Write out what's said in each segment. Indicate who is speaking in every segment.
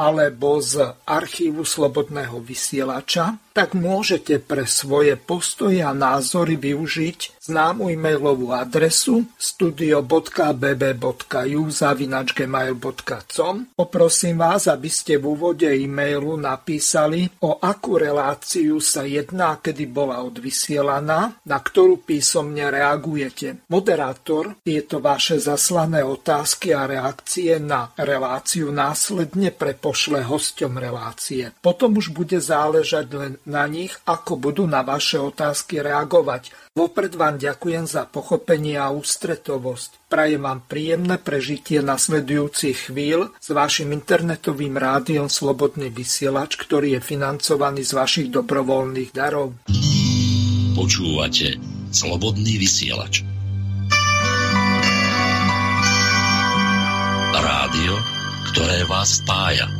Speaker 1: alebo z archívu Slobodného vysielača, tak môžete pre svoje postoje a názory využiť známu e-mailovú adresu studio.bb.ju zavinačgmail.com Poprosím vás, aby ste v úvode e-mailu napísali, o akú reláciu sa jedná, kedy bola odvysielaná, na ktorú písomne reagujete. Moderátor tieto vaše zaslané otázky a reakcie na reláciu následne prepošle hosťom relácie. Potom už bude záležať len na nich, ako budú na vaše otázky reagovať. Vopred vám ďakujem za pochopenie a ústretovosť. Prajem vám príjemné prežitie nasledujúcich chvíľ s vašim internetovým rádiom Slobodný vysielač, ktorý je financovaný z vašich dobrovoľných darov.
Speaker 2: Počúvate Slobodný vysielač. Rádio, ktoré vás spája.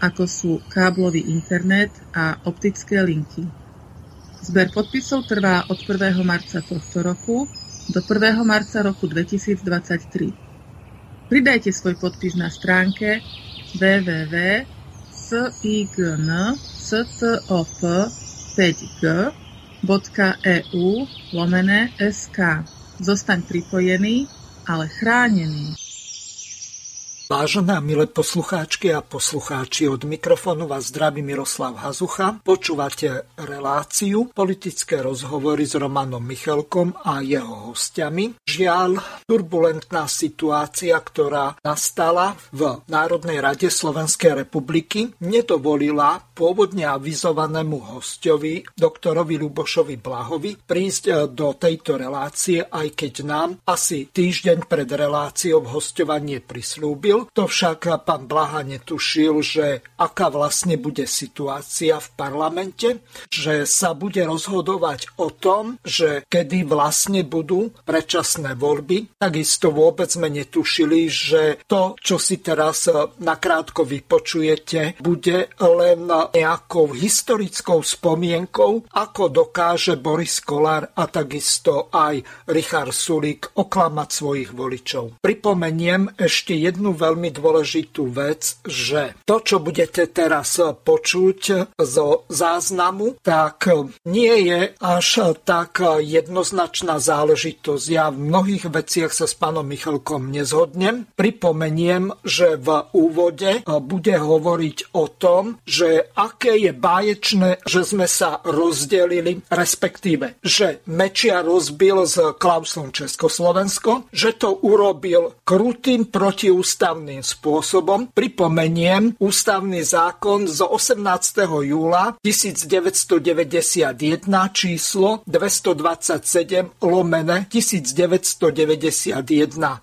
Speaker 3: ako sú káblový internet a optické linky. Zber podpisov trvá od 1. marca tohto roku do 1. marca roku 2023. Pridajte svoj podpis na stránke www.signstop5g.eu lomené sk. Zostaň pripojený, ale chránený.
Speaker 1: Vážené a milé poslucháčky a poslucháči, od mikrofónu vás zdraví Miroslav Hazucha. Počúvate reláciu politické rozhovory s Romanom Michalkom a jeho hostiami. Žiaľ, turbulentná situácia, ktorá nastala v Národnej rade Slovenskej republiky, nedovolila pôvodne avizovanému hostovi, doktorovi Lubošovi Blahovi, prísť do tejto relácie, aj keď nám asi týždeň pred reláciou hostovanie prislúbil tušil, to však pán Blaha netušil, že aká vlastne bude situácia v parlamente, že sa bude rozhodovať o tom, že kedy vlastne budú predčasné voľby. Takisto vôbec sme netušili, že to, čo si teraz nakrátko vypočujete, bude len nejakou historickou spomienkou, ako dokáže Boris Kolár a takisto aj Richard Sulík oklamať svojich voličov. Pripomeniem ešte jednu veľmi veľmi dôležitú vec, že to, čo budete teraz počuť zo záznamu, tak nie je až tak jednoznačná záležitosť. Ja v mnohých veciach sa s pánom Michalkom nezhodnem. Pripomeniem, že v úvode bude hovoriť o tom, že aké je báječné, že sme sa rozdelili, respektíve, že Mečia rozbil s Klausom Československo, že to urobil krutým protiústavným ústavným spôsobom. Pripomeniem ústavný zákon z 18. júla 1991 číslo 227 lomene 1991.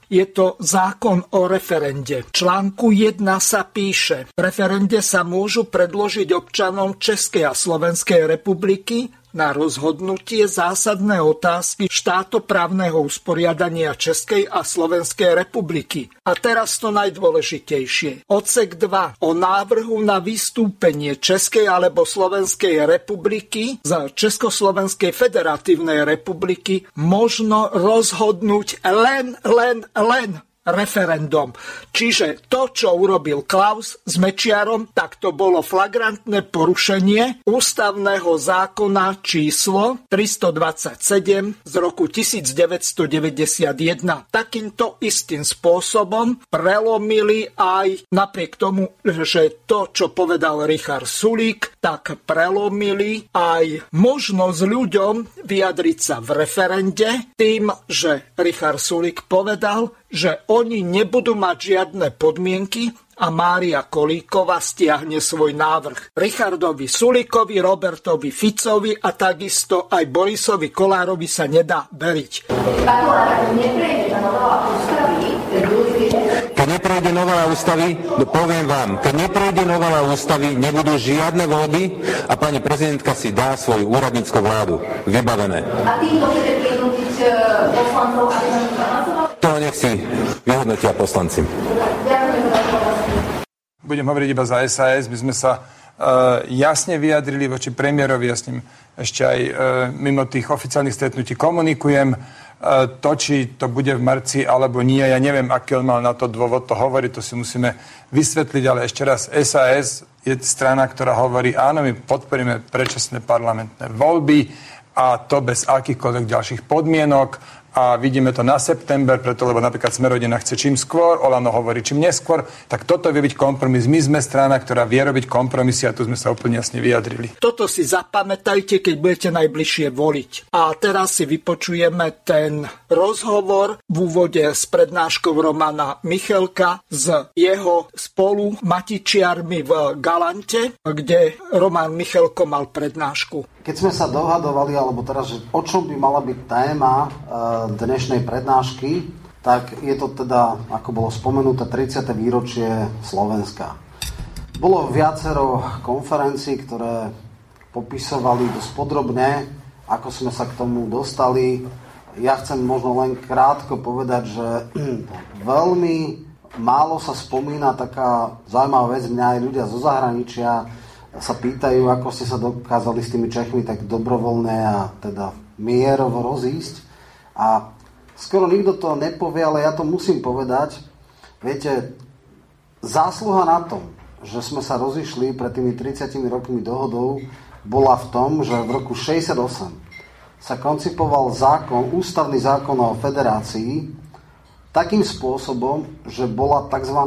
Speaker 1: Je to zákon o referende. V článku 1 sa píše, referende sa môžu predložiť občanom Českej a Slovenskej republiky na rozhodnutie zásadné otázky štátoprávneho usporiadania Českej a Slovenskej republiky. A teraz to najdôležitejšie. Odsek 2 o návrhu na vystúpenie Českej alebo Slovenskej republiky z Československej federatívnej republiky možno rozhodnúť len, len, len referendum. Čiže to, čo urobil Klaus s Mečiarom, tak to bolo flagrantné porušenie ústavného zákona číslo 327 z roku 1991. Takýmto istým spôsobom prelomili aj napriek tomu, že to, čo povedal Richard Sulík, tak prelomili aj možnosť ľuďom vyjadriť sa v referende tým, že Richard Sulík povedal, že oni nebudú mať žiadne podmienky a Mária Kolíková stiahne svoj návrh. Richardovi Sulikovi, Robertovi Ficovi a takisto aj Borisovi Kolárovi sa nedá veriť.
Speaker 4: Keď neprejde novela ústavy, no poviem vám, keď neprejde novela ústavy, nebudú žiadne voľby a pani prezidentka si dá svoju úradnícku vládu. Vybavené. A týmto chcete prinútiť e, poslancov, aby to nech si vyhodnotia poslanci.
Speaker 5: Budem hovoriť iba za SAS. My sme sa uh, jasne vyjadrili voči premiérovi. Ja s ním ešte aj uh, mimo tých oficiálnych stretnutí komunikujem. Uh, to, či to bude v marci alebo nie, ja neviem, aký on mal na to dôvod to hovoriť, to si musíme vysvetliť, ale ešte raz, SAS je strana, ktorá hovorí, áno, my podporíme predčasné parlamentné voľby a to bez akýchkoľvek ďalších podmienok a vidíme to na september, preto lebo napríklad Smerodina chce čím skôr, Olano hovorí čím neskôr, tak toto vie byť kompromis. My sme strana, ktorá vie robiť kompromisy a tu sme sa úplne jasne vyjadrili.
Speaker 1: Toto si zapamätajte, keď budete najbližšie voliť. A teraz si vypočujeme ten rozhovor v úvode s prednáškou Romana Michelka s jeho spolu matičiarmi v Galante, kde Roman Michelko mal prednášku.
Speaker 6: Keď sme sa dohadovali, alebo teraz, že o čom by mala byť téma e, dnešnej prednášky, tak je to teda, ako bolo spomenuté, 30. výročie Slovenska. Bolo viacero konferencií, ktoré popisovali dosť podrobne, ako sme sa k tomu dostali. Ja chcem možno len krátko povedať, že veľmi málo sa spomína taká zaujímavá vec, mňa aj ľudia zo zahraničia sa pýtajú, ako ste sa dokázali s tými Čechmi tak dobrovoľné a teda mierovo rozísť. A skoro nikto to nepovie, ale ja to musím povedať. Viete, zásluha na tom, že sme sa rozišli pred tými 30 rokmi dohodou, bola v tom, že v roku 68 sa koncipoval zákon, ústavný zákon o federácii takým spôsobom, že bola tzv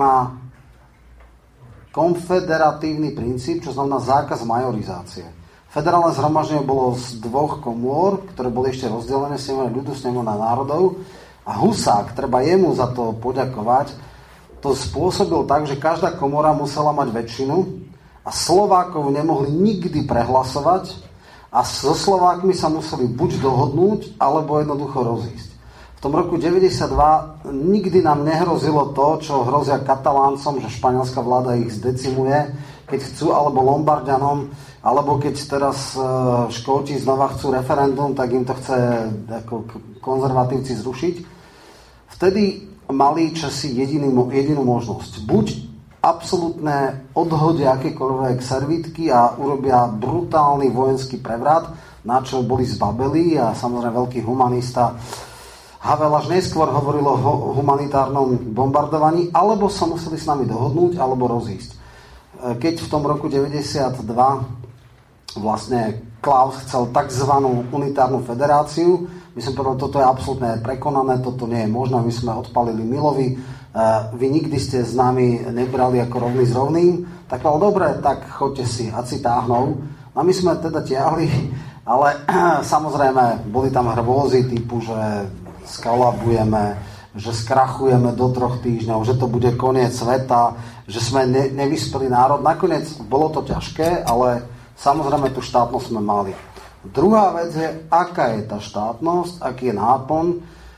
Speaker 6: konfederatívny princíp, čo znamená zákaz majorizácie. Federálne zhromaždenie bolo z dvoch komôr, ktoré boli ešte rozdelené, snemovne ľudu, snemovna národov. A Husák, treba jemu za to poďakovať, to spôsobil tak, že každá komora musela mať väčšinu a Slovákov nemohli nikdy prehlasovať a so Slovákmi sa museli buď dohodnúť, alebo jednoducho rozísť. Tom roku 92 nikdy nám nehrozilo to, čo hrozia kataláncom, že španielská vláda ich zdecimuje, keď chcú, alebo Lombardianom, alebo keď teraz e, Škóti znova chcú referendum, tak im to chce ako konzervatívci zrušiť. Vtedy mali Česi jediný, jedinú možnosť. Buď absolútne odhodia akékoľvek servitky a urobia brutálny vojenský prevrat, na čo boli zbabeli a samozrejme veľký humanista Havel až neskôr hovoril o humanitárnom bombardovaní, alebo sa museli s nami dohodnúť, alebo rozísť. E, keď v tom roku 92 vlastne Klaus chcel tzv. unitárnu federáciu, my sme povedali, toto je absolútne prekonané, toto nie je možné, my sme odpalili Milovi, e, vy nikdy ste s nami nebrali ako rovný s rovným, tak povedal, dobre, tak choďte si, a si táhnou. A my sme teda tiahli, ale samozrejme boli tam hrôzy typu, že skalabujeme, že skrachujeme do troch týždňov, že to bude koniec sveta, že sme ne, nevyspelý národ. Nakoniec bolo to ťažké, ale samozrejme tú štátnosť sme mali. Druhá vec je, aká je tá štátnosť, aký je náplň.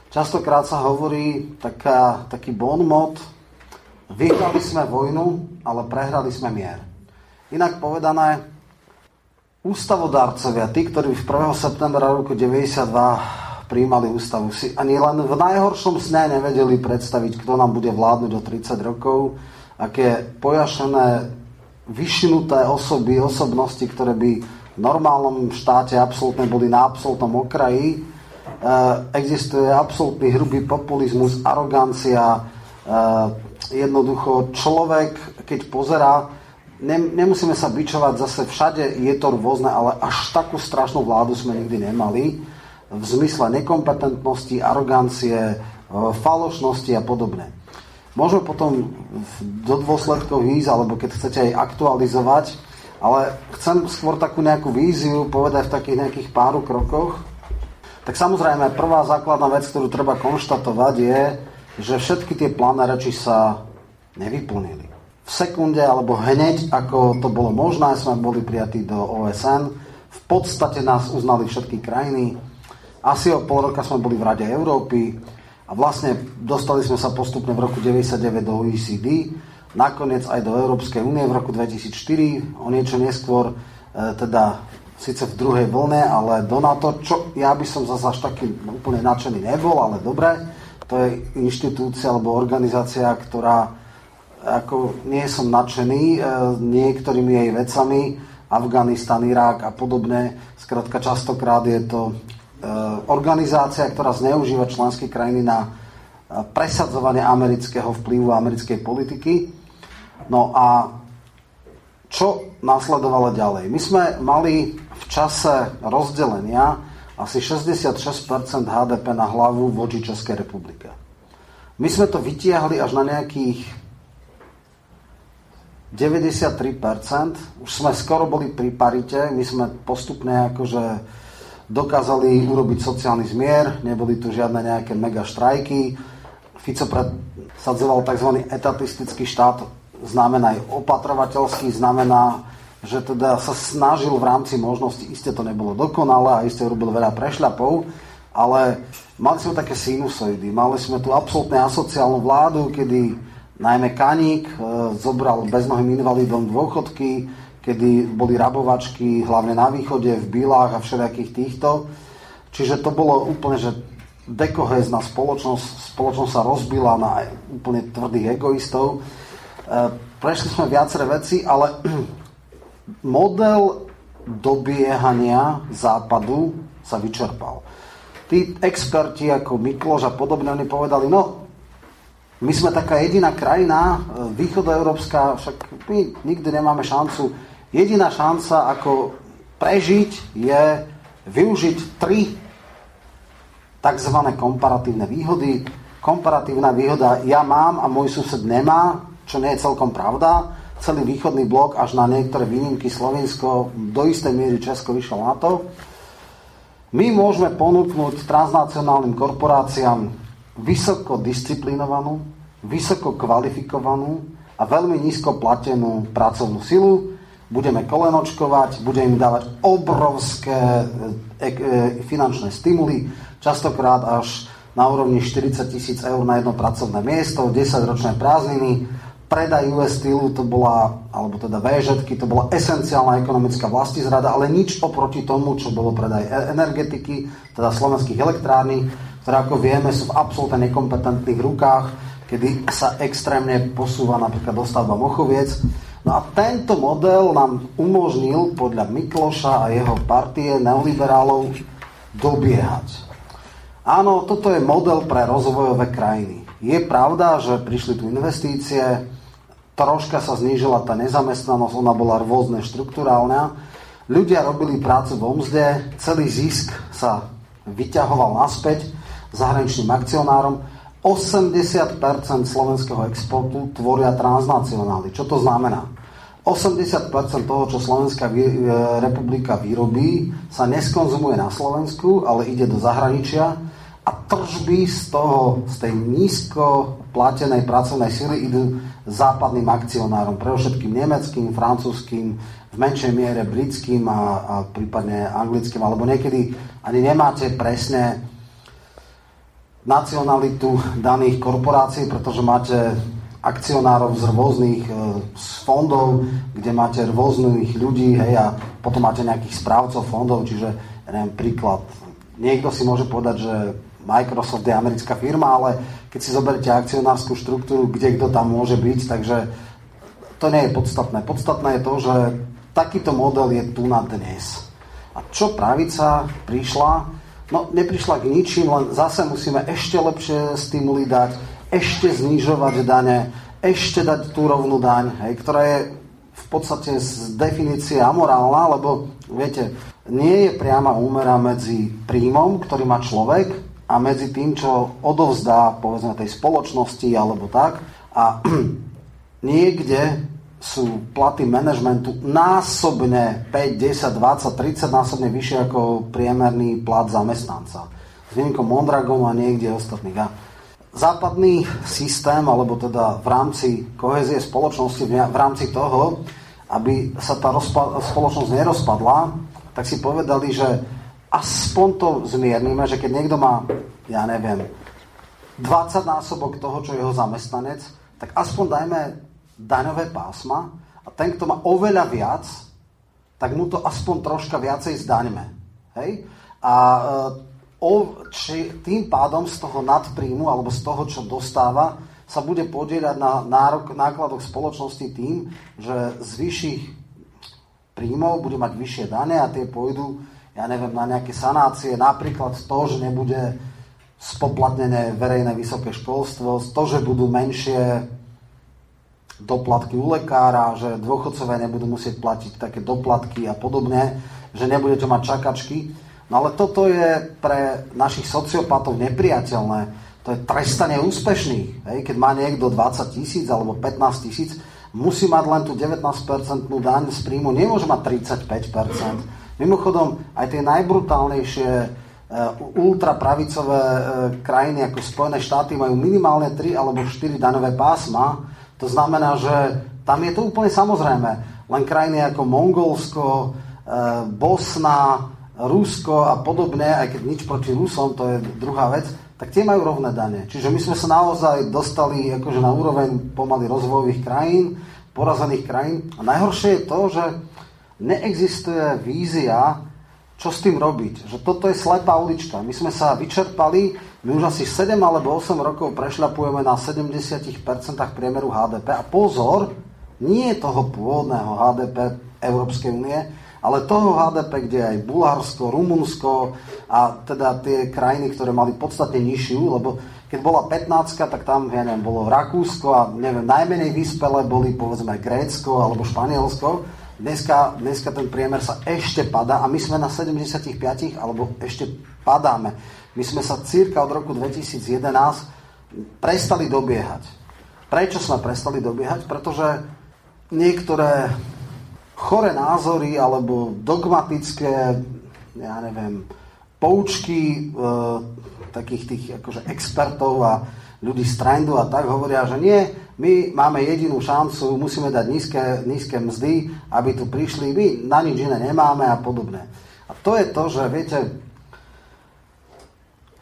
Speaker 6: Častokrát sa hovorí taká, taký bon mod, vyhrali sme vojnu, ale prehrali sme mier. Inak povedané, ústavodárcovia, tí, ktorí v 1. septembra roku 92 príjmali ústavu, si ani len v najhoršom sne nevedeli predstaviť, kto nám bude vládnuť o 30 rokov, aké pojašené, vyšinuté osoby, osobnosti, ktoré by v normálnom štáte absolútne boli na absolútnom okraji. E, existuje absolútny hrubý populizmus, arogancia. E, jednoducho človek, keď pozerá, ne, nemusíme sa bičovať zase všade, je to rôzne, ale až takú strašnú vládu sme nikdy nemali v zmysle nekompetentnosti, arogancie, e, falošnosti a podobne. Môžeme potom do dôsledkov ísť, alebo keď chcete aj aktualizovať, ale chcem skôr takú nejakú víziu povedať v takých nejakých páru krokoch. Tak samozrejme, prvá základná vec, ktorú treba konštatovať je, že všetky tie plány reči sa nevyplnili. V sekunde alebo hneď, ako to bolo možné, sme boli prijatí do OSN. V podstate nás uznali všetky krajiny. Asi o pol roka sme boli v Rade Európy a vlastne dostali sme sa postupne v roku 99 do OECD nakoniec aj do Európskej únie v roku 2004, o niečo neskôr, e, teda síce v druhej vlne, ale do NATO, čo ja by som zase až taký úplne nadšený nebol, ale dobre, to je inštitúcia alebo organizácia, ktorá ako nie som nadšený e, niektorými jej vecami, Afganistan, Irák a podobne. Skrátka častokrát je to organizácia, ktorá zneužíva členské krajiny na presadzovanie amerického vplyvu a americkej politiky. No a čo následovalo ďalej? My sme mali v čase rozdelenia asi 66% HDP na hlavu voči Českej republike. My sme to vytiahli až na nejakých 93%. Už sme skoro boli pri parite. My sme postupne akože dokázali urobiť sociálny zmier. Neboli tu žiadne nejaké mega štrajky. Fico predsadzoval tzv. etatistický štát znamená aj opatrovateľský, znamená, že teda sa snažil v rámci možnosti, iste to nebolo dokonalé a iste urobil veľa prešľapov, ale mali sme také sinusoidy. Mali sme tu absolútne asociálnu vládu, kedy najmä Kaník e, zobral beznohým invalidom dôchodky, kedy boli rabovačky hlavne na východe, v Bílách a všelijakých týchto. Čiže to bolo úplne, že dekohézna spoločnosť, spoločnosť sa rozbila na úplne tvrdých egoistov. Eh, prešli sme viaceré veci, ale model dobiehania západu sa vyčerpal. Tí experti ako Mikloš a podobne, oni povedali, no, my sme taká jediná krajina, eh, východoeurópska, však my nikdy nemáme šancu. Jediná šanca, ako prežiť, je využiť tri tzv. komparatívne výhody. Komparatívna výhoda ja mám a môj sused nemá, čo nie je celkom pravda. Celý východný blok až na niektoré výnimky Slovensko, do istej miery Česko vyšlo na to. My môžeme ponúknuť transnacionálnym korporáciám vysoko disciplinovanú, vysoko kvalifikovanú a veľmi nízko platenú pracovnú silu. Budeme kolenočkovať, budeme im dávať obrovské e, e, finančné stimuly, častokrát až na úrovni 40 tisíc eur na jedno pracovné miesto, 10 ročné prázdniny, predaj US Steelu to bola, alebo teda VŽ, to bola esenciálna ekonomická vlastizrada, ale nič oproti tomu, čo bolo predaj e- energetiky, teda slovenských elektrární, ktoré ako vieme sú v absolútne nekompetentných rukách, kedy sa extrémne posúva napríklad dostavba Mochoviec. No a tento model nám umožnil podľa Mikloša a jeho partie neoliberálov dobiehať. Áno, toto je model pre rozvojové krajiny. Je pravda, že prišli tu investície, troška sa znížila tá nezamestnanosť, ona bola rôzne štruktúrálna. Ľudia robili prácu vo mzde, celý zisk sa vyťahoval naspäť zahraničným akcionárom. 80% slovenského exportu tvoria transnacionály. Čo to znamená? 80% toho, čo Slovenská e, republika vyrobí, sa neskonzumuje na Slovensku, ale ide do zahraničia a tržby z toho, z tej nízko platenej pracovnej sily idú západným akcionárom, pre všetkým nemeckým, francúzským, v menšej miere britským a, a prípadne anglickým, alebo niekedy ani nemáte presne nacionalitu daných korporácií, pretože máte akcionárov z rôznych e, z fondov, kde máte rôznych ľudí, hej, a potom máte nejakých správcov fondov, čiže, ja neviem, príklad, niekto si môže povedať, že Microsoft je americká firma, ale keď si zoberiete akcionárskú štruktúru, kde kto tam môže byť, takže to nie je podstatné. Podstatné je to, že takýto model je tu na dnes. A čo pravica prišla? No, neprišla k ničím, len zase musíme ešte lepšie stimuly dať, ešte znižovať dane, ešte dať tú rovnú daň, hej, ktorá je v podstate z definície amorálna, lebo viete, nie je priama úmera medzi príjmom, ktorý má človek a medzi tým, čo odovzdá povedzme tej spoločnosti alebo tak a niekde sú platy manažmentu násobne 5, 10, 20, 30 násobne vyššie ako priemerný plat zamestnanca. S výnimkou Mondragom a niekde ostatných. A západný systém, alebo teda v rámci kohezie spoločnosti, v rámci toho, aby sa tá rozpa- spoločnosť nerozpadla, tak si povedali, že aspoň to zmiernime, že keď niekto má, ja neviem, 20 násobok toho, čo je jeho zamestnanec, tak aspoň dajme daňové pásma a ten, kto má oveľa viac, tak mu to aspoň troška viacej zdaňme. Hej? A e, o, či, tým pádom z toho nadpríjmu alebo z toho, čo dostáva, sa bude podielať na nárok, nákladoch spoločnosti tým, že z vyšších príjmov bude mať vyššie dane a tie pôjdu ja neviem, na nejaké sanácie, napríklad to, že nebude spoplatnené verejné vysoké školstvo, to, že budú menšie doplatky u lekára, že dôchodcovia nebudú musieť platiť také doplatky a podobne, že nebudete mať čakačky. No ale toto je pre našich sociopatov nepriateľné. To je trestanie úspešných. Hej? Keď má niekto 20 tisíc alebo 15 tisíc, musí mať len tú 19% daň z príjmu, nemôže mať 35%. Mimochodom, aj tie najbrutálnejšie e, ultrapravicové e, krajiny ako Spojené štáty majú minimálne 3 alebo 4 daňové pásma. To znamená, že tam je to úplne samozrejme. Len krajiny ako Mongolsko, e, Bosna, Rusko a podobne, aj keď nič proti Rusom, to je druhá vec, tak tie majú rovné dane. Čiže my sme sa naozaj dostali akože na úroveň pomaly rozvojových krajín, porazených krajín. A najhoršie je to, že neexistuje vízia, čo s tým robiť. Že toto je slepá ulička. My sme sa vyčerpali, my už asi 7 alebo 8 rokov prešľapujeme na 70% priemeru HDP. A pozor, nie toho pôvodného HDP Európskej únie, ale toho HDP, kde aj Bulharsko, Rumunsko a teda tie krajiny, ktoré mali podstatne nižšiu, lebo keď bola 15, tak tam, ja neviem, bolo Rakúsko a neviem, najmenej vyspelé boli povedzme Grécko alebo Španielsko Dneska, dneska ten priemer sa ešte padá a my sme na 75 alebo ešte padáme. My sme sa cirka od roku 2011 prestali dobiehať. Prečo sme prestali dobiehať? Pretože niektoré chore názory alebo dogmatické, ja neviem, poučky e, takých tých akože expertov a ľudí z trendu a tak hovoria, že nie, my máme jedinú šancu, musíme dať nízke, nízke mzdy, aby tu prišli, my na nič iné nemáme a podobne. A to je to, že viete,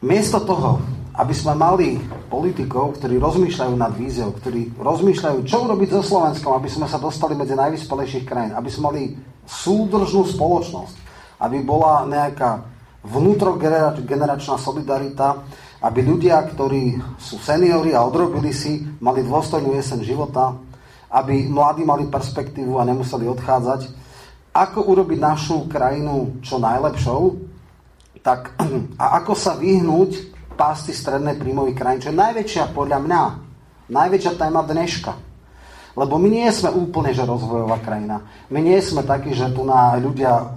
Speaker 6: miesto toho, aby sme mali politikov, ktorí rozmýšľajú nad víziou, ktorí rozmýšľajú, čo urobiť so Slovenskom, aby sme sa dostali medzi najvyspelejších krajín, aby sme mali súdržnú spoločnosť, aby bola nejaká vnútrogeneračná solidarita, aby ľudia, ktorí sú seniori a odrobili si, mali dôstojnú jesen života, aby mladí mali perspektívu a nemuseli odchádzať. Ako urobiť našu krajinu čo najlepšou, tak, a ako sa vyhnúť pásty strednej príjmových krajín, čo je najväčšia podľa mňa, najväčšia téma dneška. Lebo my nie sme úplne, že rozvojová krajina. My nie sme takí, že tu na ľudia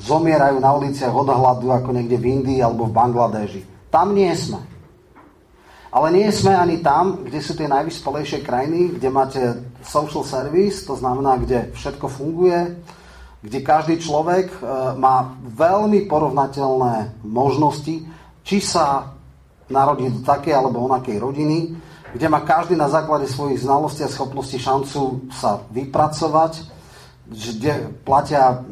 Speaker 6: zomierajú na uliciach od hladu ako niekde v Indii alebo v Bangladeži. Tam nie sme. Ale nie sme ani tam, kde sú tie najvyspelejšie krajiny, kde máte social service, to znamená, kde všetko funguje, kde každý človek e, má veľmi porovnateľné možnosti, či sa narodiť do takej alebo onakej rodiny, kde má každý na základe svojich znalostí a schopností šancu sa vypracovať, kde platia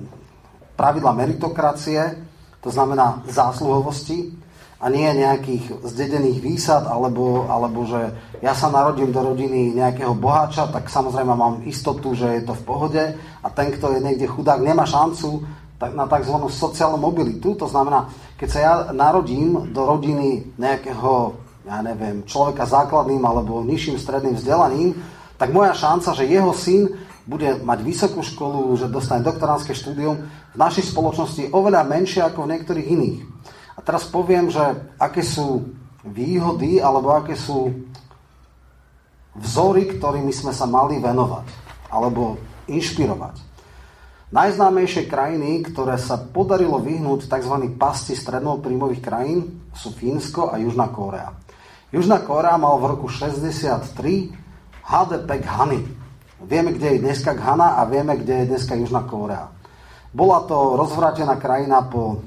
Speaker 6: pravidla meritokracie, to znamená zásluhovosti, a nie nejakých zdedených výsad, alebo, alebo že ja sa narodím do rodiny nejakého boháča, tak samozrejme mám istotu, že je to v pohode a ten, kto je niekde chudák, nemá šancu na tzv. sociálnu mobilitu. To znamená, keď sa ja narodím do rodiny nejakého, ja neviem, človeka základným alebo nižším stredným vzdelaním, tak moja šanca, že jeho syn bude mať vysokú školu, že dostane doktoránske štúdium, v našej spoločnosti je oveľa menšie ako v niektorých iných. A teraz poviem, že aké sú výhody alebo aké sú vzory, ktorými sme sa mali venovať alebo inšpirovať. Najznámejšie krajiny, ktoré sa podarilo vyhnúť tzv. pasti strednopríjmových krajín, sú Fínsko a Južná Kórea. Južná Kórea mal v roku 63 HDP Ghany. Vieme, kde je dneska Ghana a vieme, kde je dneska Južná Kórea. Bola to rozvrátená krajina po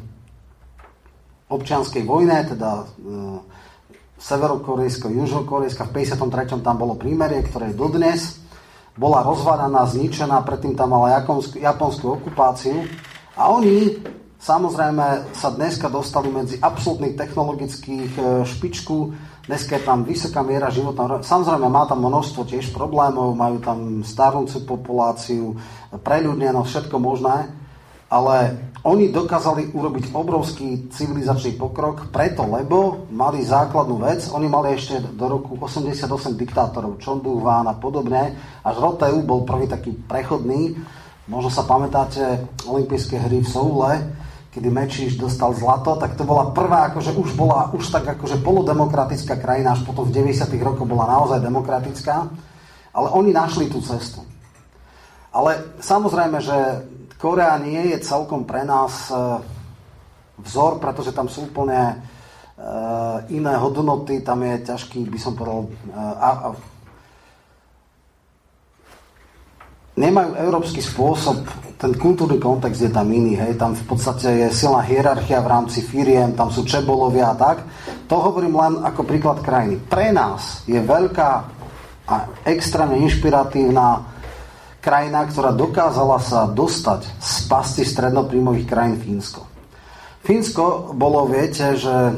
Speaker 6: občianskej vojne, teda e, severokorejsko, južnokorejska, v 53. tam bolo prímerie, ktoré dodnes bola rozvadaná, zničená, predtým tam mala japonskú, japonskú okupáciu. A oni samozrejme sa dneska dostali medzi absolútnych technologických e, špičku, dneska je tam vysoká miera života, samozrejme má tam množstvo tiež problémov, majú tam starnúcu populáciu, preľudnenosť, všetko možné, ale oni dokázali urobiť obrovský civilizačný pokrok preto, lebo mali základnú vec. Oni mali ešte do roku 88 diktátorov, Chondu Ván a podobne. Až Roteu bol prvý taký prechodný. Možno sa pamätáte olympijské hry v Soule, kedy Mečiš dostal zlato, tak to bola prvá, akože už bola už tak akože polodemokratická krajina, až potom v 90. rokoch bola naozaj demokratická. Ale oni našli tú cestu. Ale samozrejme, že Korea nie je celkom pre nás e, vzor, pretože tam sú úplne e, iné hodnoty, tam je ťažký, by som povedal, e, a, a, nemajú európsky spôsob, ten kultúrny kontext je tam iný, hej, tam v podstate je silná hierarchia v rámci firiem, tam sú čebolovia a tak. To hovorím len ako príklad krajiny. Pre nás je veľká a extrémne inšpiratívna krajina, ktorá dokázala sa dostať z pasty strednoprímových krajín Fínsko. Fínsko bolo, viete, že e,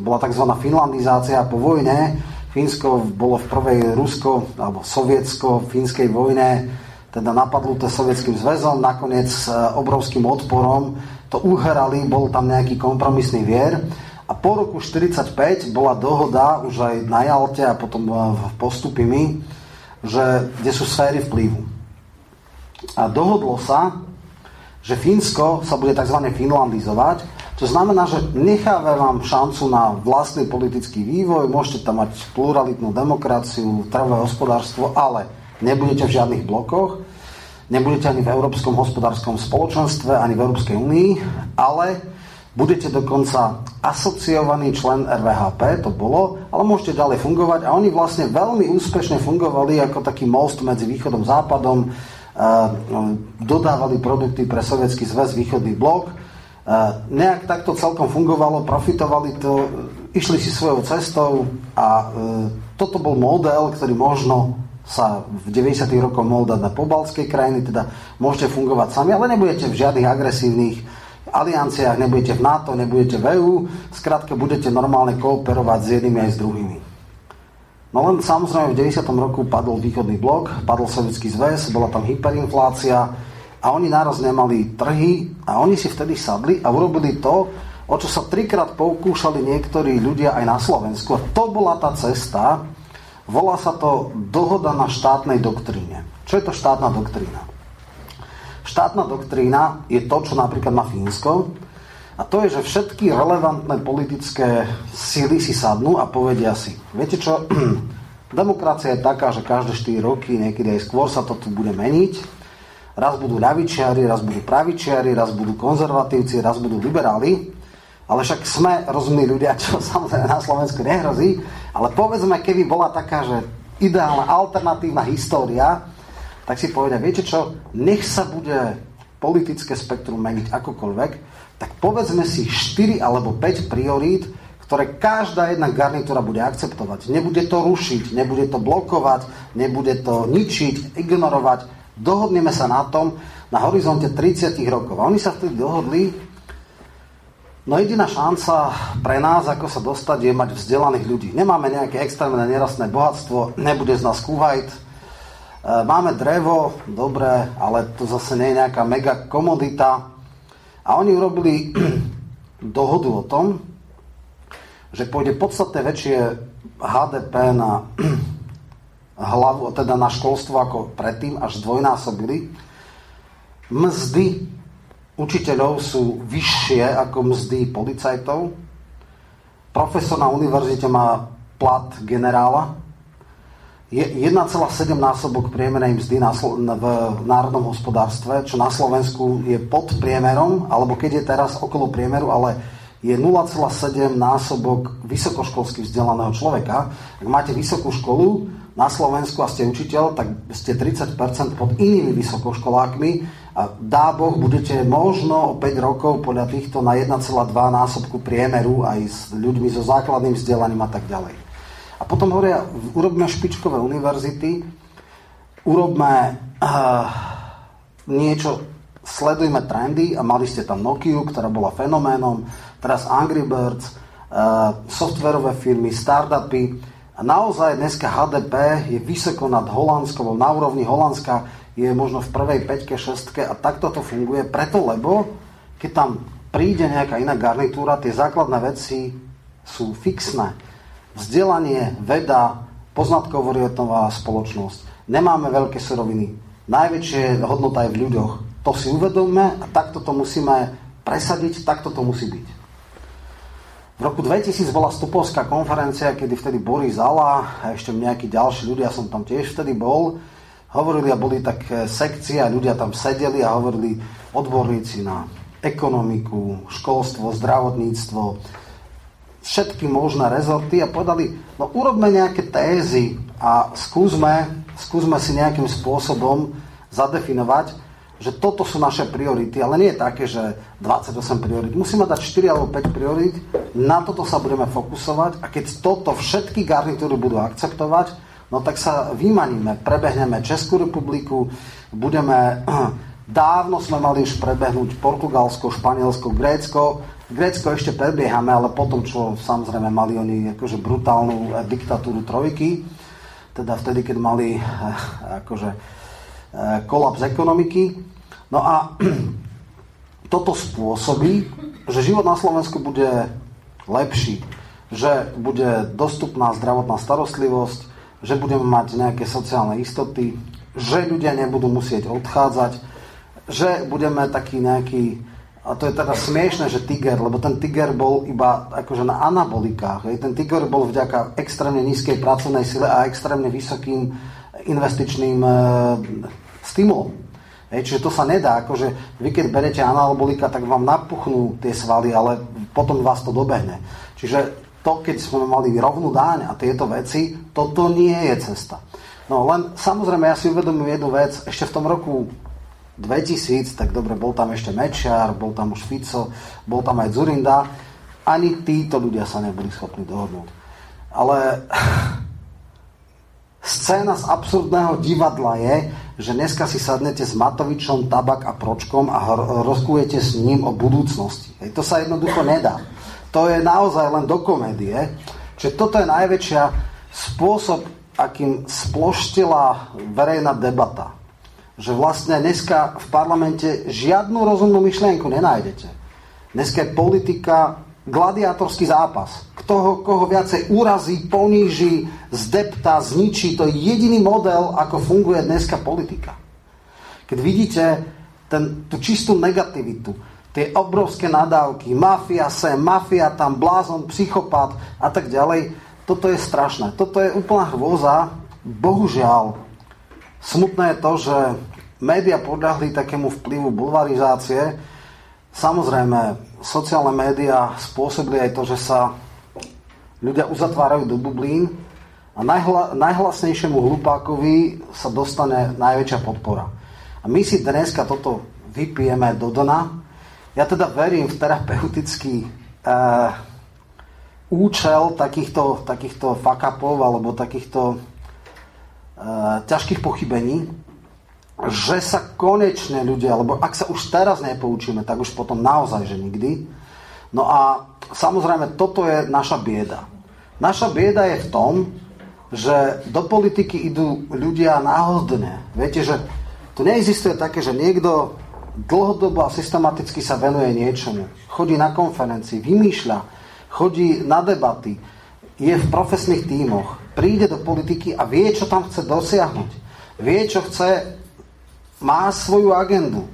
Speaker 6: bola tzv. finlandizácia po vojne. Fínsko bolo v prvej rusko- alebo sovietsko-fínskej vojne teda napadnuté sovietským zväzom, nakoniec e, obrovským odporom to uhrali, bol tam nejaký kompromisný vier a po roku 1945 bola dohoda už aj na Jalte a potom e, v postupimi, že, kde sú sféry vplyvu. A dohodlo sa, že Fínsko sa bude tzv. finlandizovať, to znamená, že necháva vám šancu na vlastný politický vývoj, môžete tam mať pluralitnú demokraciu, trvové hospodárstvo, ale nebudete v žiadnych blokoch, nebudete ani v Európskom hospodárskom spoločenstve, ani v Európskej únii, ale Budete dokonca asociovaný člen RVHP, to bolo, ale môžete ďalej fungovať a oni vlastne veľmi úspešne fungovali ako taký most medzi východom a západom, e, dodávali produkty pre sovietský zväz, východný blok. E, nejak takto celkom fungovalo, profitovali to, išli si svojou cestou a e, toto bol model, ktorý možno sa v 90. rokoch mohol dať na pobalskej krajiny, teda môžete fungovať sami, ale nebudete v žiadnych agresívnych alianciách, nebudete v NATO, nebudete v EU, skrátka budete normálne kooperovať s jednými aj s druhými. No len samozrejme v 90. roku padol východný blok, padol Sovietský zväz, bola tam hyperinflácia a oni náraz nemali trhy a oni si vtedy sadli a urobili to, o čo sa trikrát poukúšali niektorí ľudia aj na Slovensku. A to bola tá cesta, volá sa to dohoda na štátnej doktríne. Čo je to štátna doktrína? Štátna doktrína je to, čo napríklad má Fínsko, a to je, že všetky relevantné politické síly si sadnú a povedia si, viete čo, demokracia je taká, že každé 4 roky, niekedy aj skôr sa to tu bude meniť. Raz budú ľavičiari, raz budú pravičiari, raz budú konzervatívci, raz budú liberáli. Ale však sme rozumní ľudia, čo samozrejme na Slovensku nehrozí. Ale povedzme, keby bola taká, že ideálna alternatívna história, tak si povedia, viete čo, nech sa bude politické spektrum meniť akokoľvek, tak povedzme si 4 alebo 5 priorít, ktoré každá jedna garnitúra bude akceptovať. Nebude to rušiť, nebude to blokovať, nebude to ničiť, ignorovať. Dohodneme sa na tom na horizonte 30 rokov. A oni sa vtedy dohodli, No jediná šanca pre nás, ako sa dostať, je mať vzdelaných ľudí. Nemáme nejaké extrémne nerastné bohatstvo, nebude z nás Kuwait, máme drevo, dobré, ale to zase nie je nejaká mega komodita. A oni urobili dohodu o tom, že pôjde podstatne väčšie HDP na hlavu, teda na školstvo ako predtým, až zdvojnásobili. Mzdy učiteľov sú vyššie ako mzdy policajtov. Profesor na univerzite má plat generála. Je 1,7 násobok priemernej mzdy na v národnom hospodárstve, čo na Slovensku je pod priemerom, alebo keď je teraz okolo priemeru, ale je 0,7 násobok vysokoškolsky vzdelaného človeka. Ak máte vysokú školu na Slovensku a ste učiteľ, tak ste 30% pod inými vysokoškolákmi a dá Boh, budete možno o 5 rokov podľa týchto na 1,2 násobku priemeru aj s ľuďmi so základným vzdelaním a tak ďalej. A potom hovoria, urobme špičkové univerzity, urobme uh, niečo, sledujme trendy a mali ste tam Nokia, ktorá bola fenoménom, teraz Angry Birds, uh, softverové firmy, startupy. A naozaj dneska HDP je vysoko nad Holandskou, na úrovni Holandska je možno v prvej 5 šestke a takto to funguje preto, lebo keď tam príde nejaká iná garnitúra, tie základné veci sú fixné. Vzdelanie, veda, poznatkovo-orientová spoločnosť. Nemáme veľké suroviny. Najväčšia hodnota je v ľuďoch. To si uvedomme a takto to musíme presadiť, takto to musí byť. V roku 2000 bola Stupovská konferencia, kedy vtedy Boris Zala a ešte nejakí ďalší ľudia, som tam tiež vtedy bol, hovorili a boli tak sekcie a ľudia tam sedeli a hovorili odborníci na ekonomiku, školstvo, zdravotníctvo, všetky možné rezorty a povedali, no urobme nejaké tézy a skúsme, skúsme si nejakým spôsobom zadefinovať, že toto sú naše priority, ale nie je také, že 28 priorit. Musíme dať 4 alebo 5 priorit, na toto sa budeme fokusovať a keď toto všetky garnitúry budú akceptovať, no tak sa vymaníme, prebehneme Českú republiku, budeme, dávno sme mali už prebehnúť Portugalsko, Španielsko, Grécko, Grécko ešte prebiehame, ale potom, čo samozrejme mali oni akože brutálnu eh, diktatúru trojky, teda vtedy, keď mali eh, akože Eh, kolaps ekonomiky. No a toto spôsobí, že život na Slovensku bude lepší, že bude dostupná zdravotná starostlivosť, že budeme mať nejaké sociálne istoty, že ľudia nebudú musieť odchádzať, že budeme taký nejaký, a to je teda smiešne, že tiger, lebo ten tiger bol iba akože na anabolikách. Hej. Ten tiger bol vďaka extrémne nízkej pracovnej sile a extrémne vysokým investičným e, stimulom. Hej, čiže to sa nedá, akože vy keď berete anabolika, tak vám napuchnú tie svaly, ale potom vás to dobehne. Čiže to, keď sme mali rovnú dáň a tieto veci, toto nie je cesta. No len samozrejme ja si uvedomím jednu vec, ešte v tom roku 2000, tak dobre, bol tam ešte Mečiar, bol tam už Fico, bol tam aj Zurinda, ani títo ľudia sa neboli schopní dohodnúť. Ale Scéna z absurdného divadla je, že dneska si sadnete s Matovičom, Tabak a Pročkom a rozkujete s ním o budúcnosti. Hej, to sa jednoducho nedá. To je naozaj len do komédie. Čiže toto je najväčšia spôsob, akým sploštila verejná debata. Že vlastne dneska v parlamente žiadnu rozumnú myšlienku nenájdete. Dneska je politika gladiátorský zápas. Kto ho, koho viacej urazí, poníži, zdepta, zničí. To je jediný model, ako funguje dneska politika. Keď vidíte ten, tú čistú negativitu, tie obrovské nadávky, mafia sem, mafia tam, blázon, psychopat a tak ďalej, toto je strašné. Toto je úplná hrôza. Bohužiaľ, smutné je to, že média podľahli takému vplyvu bulvarizácie. Samozrejme, sociálne médiá spôsobili aj to, že sa ľudia uzatvárajú do bublín a najhla, najhlasnejšiemu hlupákovi sa dostane najväčšia podpora. A my si dneska toto vypijeme do dna. Ja teda verím v terapeutický, eh, účel takýchto, takýchto fuck alebo takýchto ťažkých pochybení, že sa konečne ľudia, alebo ak sa už teraz nepoučíme, tak už potom naozaj, že nikdy. No a samozrejme, toto je naša bieda. Naša bieda je v tom, že do politiky idú ľudia náhodne. Viete, že tu neexistuje také, že niekto dlhodobo a systematicky sa venuje niečomu. Chodí na konferencii, vymýšľa, chodí na debaty, je v profesných tímoch, príde do politiky a vie, čo tam chce dosiahnuť. Vie, čo chce má svoju agendu.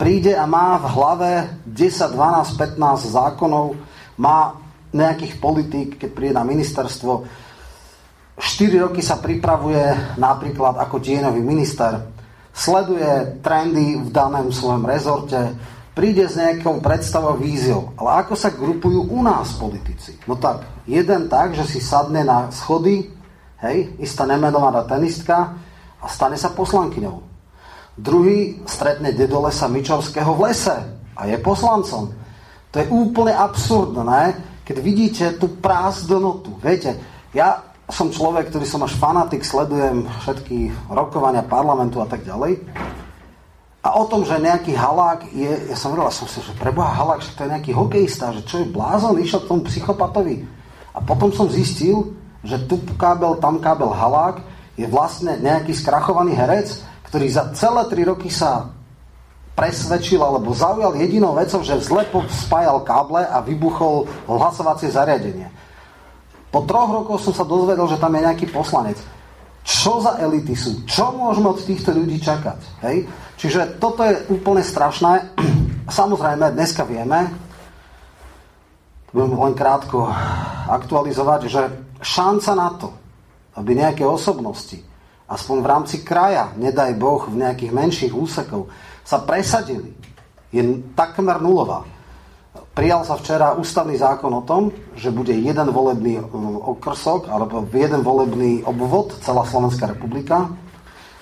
Speaker 6: Príde a má v hlave 10, 12, 15 zákonov, má nejakých politík, keď príde na ministerstvo. 4 roky sa pripravuje napríklad ako tieňový minister, sleduje trendy v danom svojom rezorte, príde s nejakou predstavou, víziou. Ale ako sa grupujú u nás politici? No tak, jeden tak, že si sadne na schody, hej, istá nemenovaná tenistka a stane sa poslankyňou. Druhý stretne dedolesa Mičovského v lese a je poslancom. To je úplne absurdné, keď vidíte tú prázdnotu. Viete, ja som človek, ktorý som až fanatik, sledujem všetky rokovania parlamentu a tak ďalej. A o tom, že nejaký halák je, ja som hovoril, som si, že preboha halák, že to je nejaký hokejista, že čo je blázon, išiel k tomu psychopatovi. A potom som zistil, že tu kábel, tam kábel halák je vlastne nejaký skrachovaný herec, ktorý za celé tri roky sa presvedčil alebo zaujal jedinou vecou, že zle spájal káble a vybuchol hlasovacie zariadenie. Po troch rokoch som sa dozvedel, že tam je nejaký poslanec. Čo za elity sú? Čo môžeme od týchto ľudí čakať? Hej? Čiže toto je úplne strašné. Samozrejme, dneska vieme, budem len krátko aktualizovať, že šanca na to, aby nejaké osobnosti aspoň v rámci kraja, nedaj Boh, v nejakých menších úsekov, sa presadili, je takmer nulová. Prijal sa včera ústavný zákon o tom, že bude jeden volebný e, okrsok alebo jeden volebný obvod, celá Slovenská republika.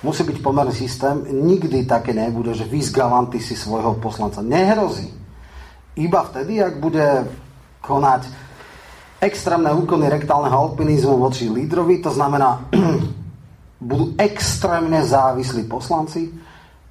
Speaker 6: Musí byť pomerný systém. Nikdy také nebude, že vy zgalanty si svojho poslanca. Nehrozí. Iba vtedy, ak bude konať extrémne úkony rektálneho alpinizmu voči lídrovi, to znamená budú extrémne závislí poslanci,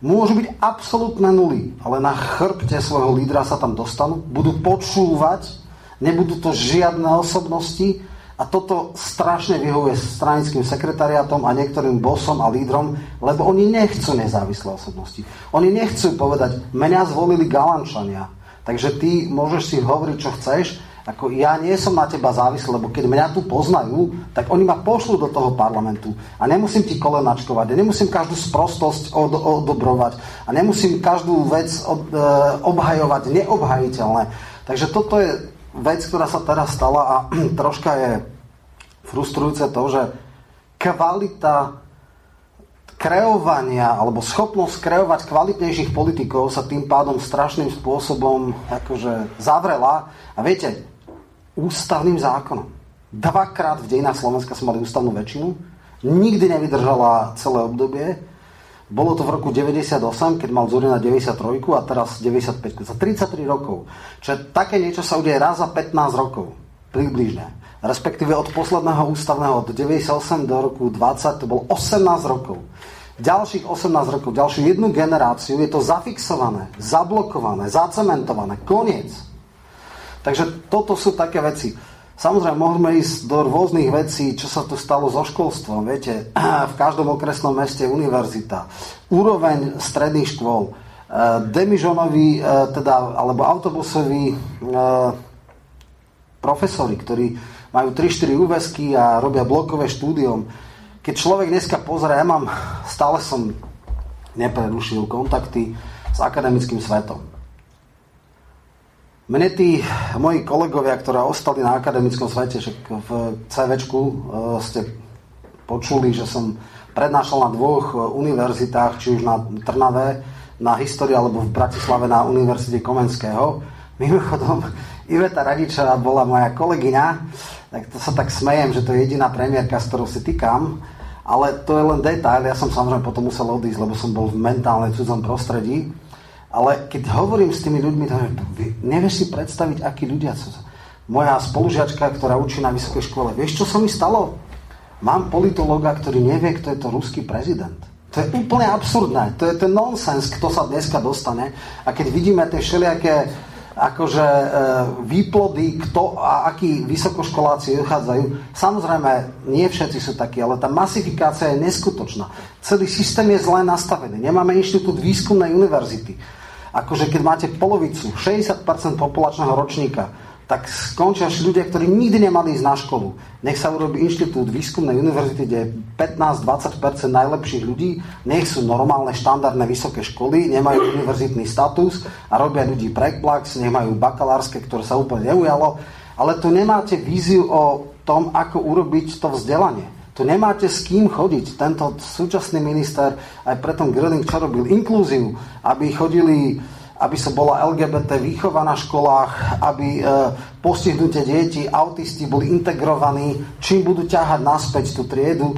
Speaker 6: môžu byť absolútne nuly, ale na chrbte svojho lídra sa tam dostanú, budú počúvať, nebudú to žiadne osobnosti a toto strašne vyhovuje stranickým sekretariátom a niektorým bosom a lídrom, lebo oni nechcú nezávislé osobnosti. Oni nechcú povedať, mňa zvolili galančania, takže ty môžeš si hovoriť, čo chceš, ako ja nie som na teba závislý, lebo keď mňa tu poznajú, tak oni ma pošlú do toho parlamentu. A nemusím ti kolenačkovať, ja nemusím každú sprostosť od, odobrovať a nemusím každú vec od, e, obhajovať, neobhajiteľné. Takže toto je vec, ktorá sa teraz stala a troška je frustrujúce to, že kvalita kreovania alebo schopnosť kreovať kvalitnejších politikov sa tým pádom strašným spôsobom akože zavrela. A viete, ústavným zákonom. Dvakrát v dejinách Slovenska sme mali ústavnú väčšinu. Nikdy nevydržala celé obdobie. Bolo to v roku 98, keď mal Zorina 93 a teraz 95. Za 33 rokov. Čiže také niečo sa udeje raz za 15 rokov. Približne. Respektíve od posledného ústavného od 98 do roku 20 to bolo 18 rokov. Ďalších 18 rokov, ďalšiu jednu generáciu je to zafixované, zablokované, zacementované. Koniec. Takže toto sú také veci. Samozrejme, môžeme ísť do rôznych vecí, čo sa tu stalo so školstvom. Viete, v každom okresnom meste univerzita, úroveň stredných škôl, e, demižonoví, e, teda, alebo autobusoví e, profesori, ktorí majú 3-4 úvesky a robia blokové štúdium. Keď človek dneska pozrie, ja mám, stále som neprerušil kontakty s akademickým svetom. Mne tí moji kolegovia, ktorí ostali na akademickom svete, že v CVčku e, ste počuli, že som prednášal na dvoch e, univerzitách, či už na Trnave, na histórii, alebo v Bratislave na Univerzite Komenského. Mimochodom, Iveta Radičová bola moja kolegyňa, tak to sa tak smejem, že to je jediná premiérka, s ktorou si týkam, ale to je len detail, ja som samozrejme potom musel odísť, lebo som bol v mentálne cudzom prostredí. Ale keď hovorím s tými ľuďmi, nevieš si predstaviť, akí ľudia sú. moja spolužiačka, ktorá učí na vysokej škole, vieš, čo sa mi stalo? Mám politologa, ktorý nevie, kto je to ruský prezident. To je úplne absurdné. To je ten nonsens, kto sa dneska dostane. A keď vidíme tie všelijaké akože e, výplody, kto a akí vysokoškoláci uchádzajú. Samozrejme, nie všetci sú takí, ale tá masifikácia je neskutočná. Celý systém je zle nastavený. Nemáme inštitút výskumnej univerzity. Akože keď máte polovicu, 60% populačného ročníka, tak skončia ľudia, ktorí nikdy nemali ísť na školu. Nech sa urobí inštitút výskumnej univerzity, kde je 15-20% najlepších ľudí, nech sú normálne, štandardné vysoké školy, nemajú univerzitný status a robia ľudí prekplax, nemajú bakalárske, ktoré sa úplne neujalo, ale tu nemáte víziu o tom, ako urobiť to vzdelanie. Tu nemáte s kým chodiť. Tento súčasný minister aj preto Grilling čo robil inklúziu, aby chodili aby sa bola LGBT výchova na školách, aby e, postihnuté deti, autisti boli integrovaní, čím budú ťahať naspäť tú triedu. E,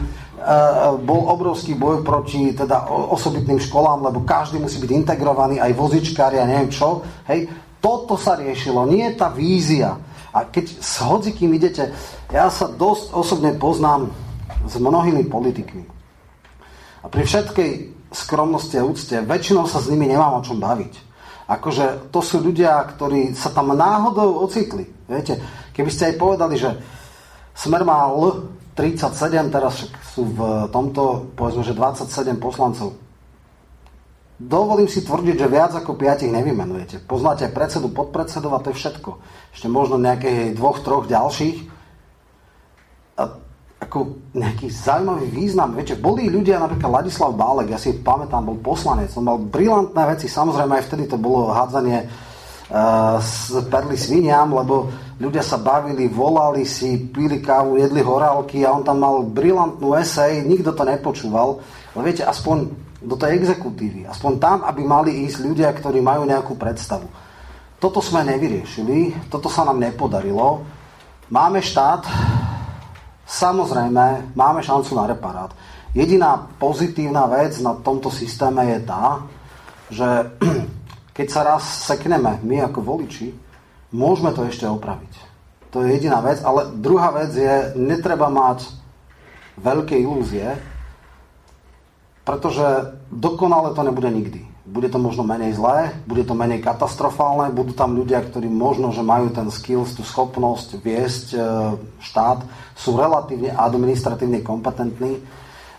Speaker 6: bol obrovský boj proti teda osobitným školám, lebo každý musí byť integrovaný, aj vozičkári a neviem čo. Hej. Toto sa riešilo, nie je tá vízia. A keď s hodzikým idete, ja sa dosť osobne poznám s mnohými politikmi. A pri všetkej skromnosti a úcte, väčšinou sa s nimi nemám o čom baviť. Akože to sú ľudia, ktorí sa tam náhodou ocitli. Viete, keby ste aj povedali, že Smer má L 37, teraz sú v tomto, povedzme, že 27 poslancov. Dovolím si tvrdiť, že viac ako 5 nevymenujete. Poznáte predsedu, podpredsedov a to je všetko. Ešte možno nejakých dvoch, troch ďalších. A ako nejaký zaujímavý význam. Viete, boli ľudia, napríklad Ladislav Bálek, ja si pamätám, bol poslanec, on mal brilantné veci, samozrejme aj vtedy to bolo hádzanie uh, z perly sviniam, lebo ľudia sa bavili, volali si, pili kávu, jedli horálky a on tam mal brilantnú esej, nikto to nepočúval. Ale viete, aspoň do tej exekutívy, aspoň tam, aby mali ísť ľudia, ktorí majú nejakú predstavu. Toto sme nevyriešili, toto sa nám nepodarilo. Máme štát, Samozrejme, máme šancu na reparát. Jediná pozitívna vec na tomto systéme je tá, že keď sa raz sekneme my ako voliči, môžeme to ešte opraviť. To je jediná vec, ale druhá vec je, netreba mať veľké ilúzie, pretože dokonale to nebude nikdy bude to možno menej zlé, bude to menej katastrofálne, budú tam ľudia, ktorí možno, že majú ten skills, tú schopnosť viesť e, štát, sú relatívne administratívne kompetentní,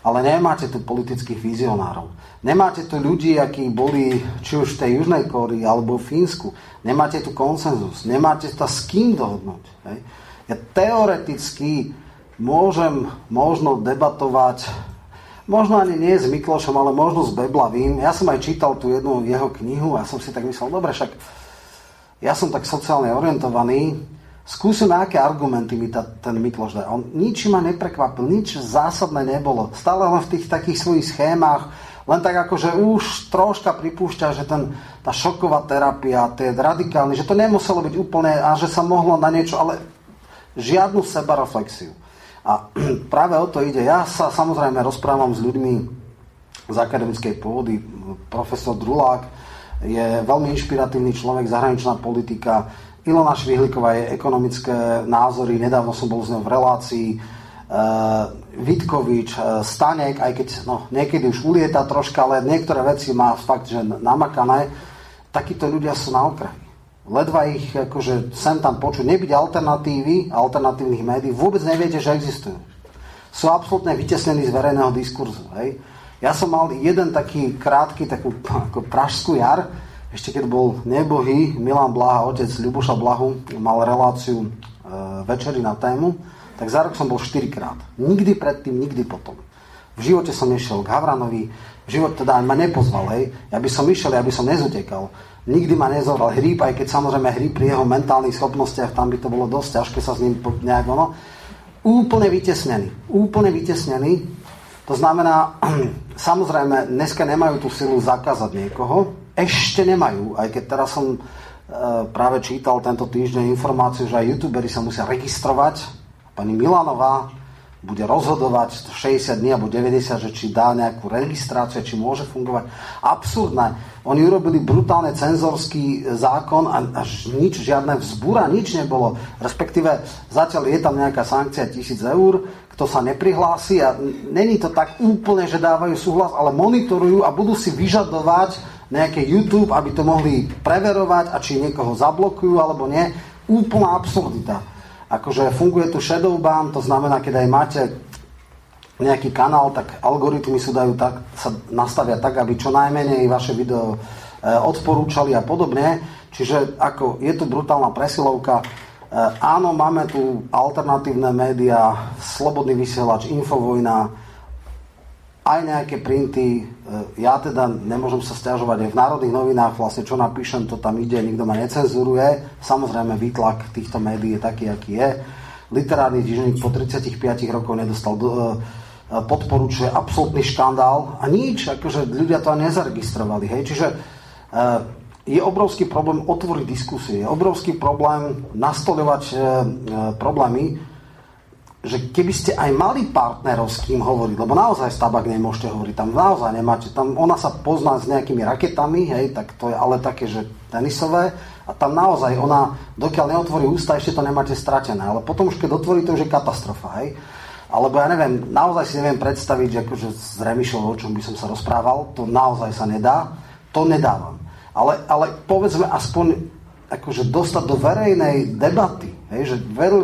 Speaker 6: ale nemáte tu politických vizionárov. Nemáte tu ľudí, akí boli či už v tej Južnej Kórii alebo v Fínsku. Nemáte tu konsenzus. Nemáte to s kým dohodnúť. Hej. Ja teoreticky môžem možno debatovať možno ani nie s Miklošom, ale možno s Beblavým. Ja som aj čítal tú jednu jeho knihu a som si tak myslel, dobre, však ja som tak sociálne orientovaný, skúsime, aké argumenty mi ta, ten Mikloš dá. On nič ma neprekvapil, nič zásadné nebolo. Stále len v tých takých svojich schémach, len tak ako, že už troška pripúšťa, že ten, tá šoková terapia, tie radikálne, že to nemuselo byť úplne a že sa mohlo na niečo, ale žiadnu sebareflexiu. A práve o to ide. Ja sa samozrejme rozprávam s ľuďmi z akademickej pôdy. Profesor Drulák je veľmi inšpiratívny človek, zahraničná politika. Ilona Švihliková je ekonomické názory, nedávno som bol s ňou v relácii. Uh, Vitkovič, uh, Stanek, aj keď no, niekedy už ulieta troška, ale niektoré veci má fakt, že namakané. Takíto ľudia sú na okraji ledva ich akože sem tam počuť, nebyť alternatívy, alternatívnych médií, vôbec neviete, že existujú. Sú absolútne vytesnení z verejného diskurzu. Hej. Ja som mal jeden taký krátky, takú ako pražskú jar, ešte keď bol nebohý Milan Blaha, otec Ľuboša Blahu, mal reláciu e, večery na tému, tak za rok som bol 4 krát. Nikdy predtým, nikdy potom. V živote som nešiel k Havranovi, v živote teda ma nepozval, hej. Ja by som išiel, ja by som nezutekal nikdy ma nezobral hríb, aj keď samozrejme hríb pri jeho mentálnych schopnostiach, tam by to bolo dosť ťažké sa s ním nejak ono. Úplne vytesnený. Úplne vytesnený. To znamená, samozrejme, dneska nemajú tú silu zakázať niekoho. Ešte nemajú, aj keď teraz som e, práve čítal tento týždeň informáciu, že aj youtuberi sa musia registrovať. Pani Milanová bude rozhodovať 60 dní alebo 90, že či dá nejakú registráciu, či môže fungovať. Absurdné. Oni urobili brutálne cenzorský zákon a až nič, žiadne vzbúra, nič nebolo. Respektíve zatiaľ je tam nejaká sankcia 1000 eur, kto sa neprihlási a není to tak úplne, že dávajú súhlas, ale monitorujú a budú si vyžadovať nejaké YouTube, aby to mohli preverovať a či niekoho zablokujú alebo nie. Úplná absurdita akože funguje tu shadow ban, to znamená, keď aj máte nejaký kanál, tak algoritmy sa dajú tak, sa nastavia tak, aby čo najmenej vaše video e, odporúčali a podobne. Čiže ako je tu brutálna presilovka. E, áno, máme tu alternatívne médiá, slobodný vysielač, infovojna, aj nejaké printy. E, ja teda nemôžem sa stiažovať aj v národných novinách, vlastne čo napíšem, to tam ide, nikto ma necenzuruje. Samozrejme, výtlak týchto médií je taký, aký je. Literárny týždenník po 35 rokov nedostal do, e, podporu, čo je absolútny škandál. A nič, akože ľudia to ani nezaregistrovali. Hej. Čiže e, je obrovský problém otvoriť diskusie, je obrovský problém nastolovať problémy, že keby ste aj mali partnerov s kým hovoriť, lebo naozaj s tabak nemôžete hovoriť, tam naozaj nemáte, tam ona sa pozná s nejakými raketami, hej, tak to je ale také, že tenisové a tam naozaj ona, dokiaľ neotvorí ústa, ešte to nemáte stratené, ale potom už keď otvorí, to už je katastrofa, hej. Alebo ja neviem, naozaj si neviem predstaviť, že akože s Remišou, o čom by som sa rozprával, to naozaj sa nedá, to nedávam. Ale, ale povedzme aspoň akože dostať do verejnej debaty. Hej, že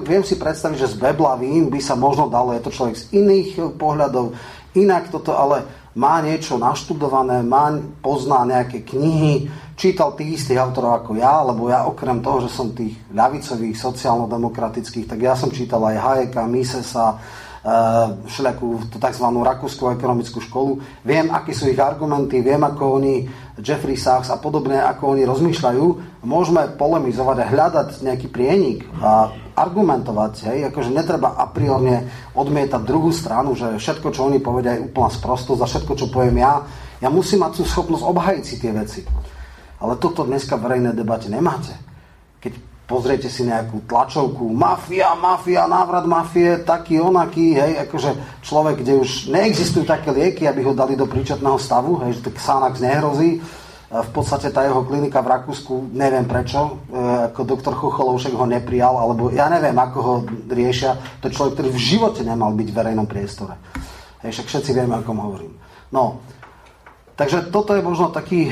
Speaker 6: viem si predstaviť, že s Beblavým by sa možno dalo, je to človek z iných pohľadov, inak toto, ale má niečo naštudované, má, pozná nejaké knihy, čítal tých istých autorov ako ja, lebo ja okrem toho, že som tých ľavicových, sociálno-demokratických, tak ja som čítal aj Hayeka, Misesa, Eh, všelijakú tzv. rakúskú ekonomickú školu. Viem, aké sú ich argumenty, viem, ako oni, Jeffrey Sachs a podobné, ako oni rozmýšľajú. Môžeme polemizovať a hľadať nejaký prienik a argumentovať. Hej? Akože netreba a priorne odmietať druhú stranu, že všetko, čo oni povedia, je úplná sprostosť a všetko, čo poviem ja, ja musím mať tú schopnosť obhajiť si tie veci. Ale toto dneska v verejnej debate nemáte. Pozriete si nejakú tlačovku, mafia, mafia, návrat mafie, taký, onaký, hej, akože človek, kde už neexistujú také lieky, aby ho dali do príčetného stavu, hej, že tak Xanax nehrozí. V podstate tá jeho klinika v Rakúsku, neviem prečo, e, ako doktor Chocholovšek ho neprijal, alebo ja neviem, ako ho riešia. To človek, ktorý v živote nemal byť v verejnom priestore. Hej, však všetci vieme, o kom hovorím. No, takže toto je možno taký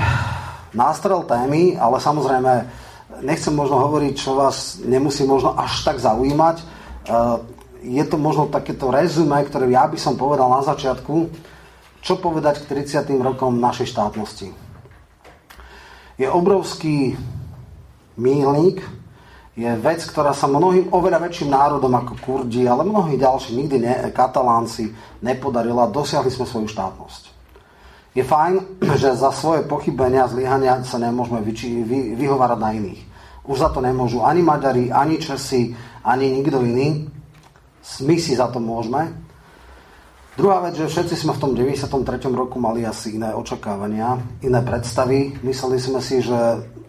Speaker 6: nástrel témy, ale samozrejme nechcem možno hovoriť, čo vás nemusí možno až tak zaujímať. E, je to možno takéto rezume, ktoré ja by som povedal na začiatku, čo povedať k 30. rokom našej štátnosti. Je obrovský mílnik, je vec, ktorá sa mnohým oveľa väčším národom ako Kurdi, ale mnohí ďalší, nikdy ne, katalánci, nepodarila. Dosiahli sme svoju štátnosť. Je fajn, že za svoje pochybenia a zlyhania sa nemôžeme vyči, vy, vyhovárať na iných. Už za to nemôžu ani Maďari, ani Česi, ani nikto iný. My si za to môžeme. Druhá vec, že všetci sme v tom 93. roku mali asi iné očakávania, iné predstavy. Mysleli sme si, že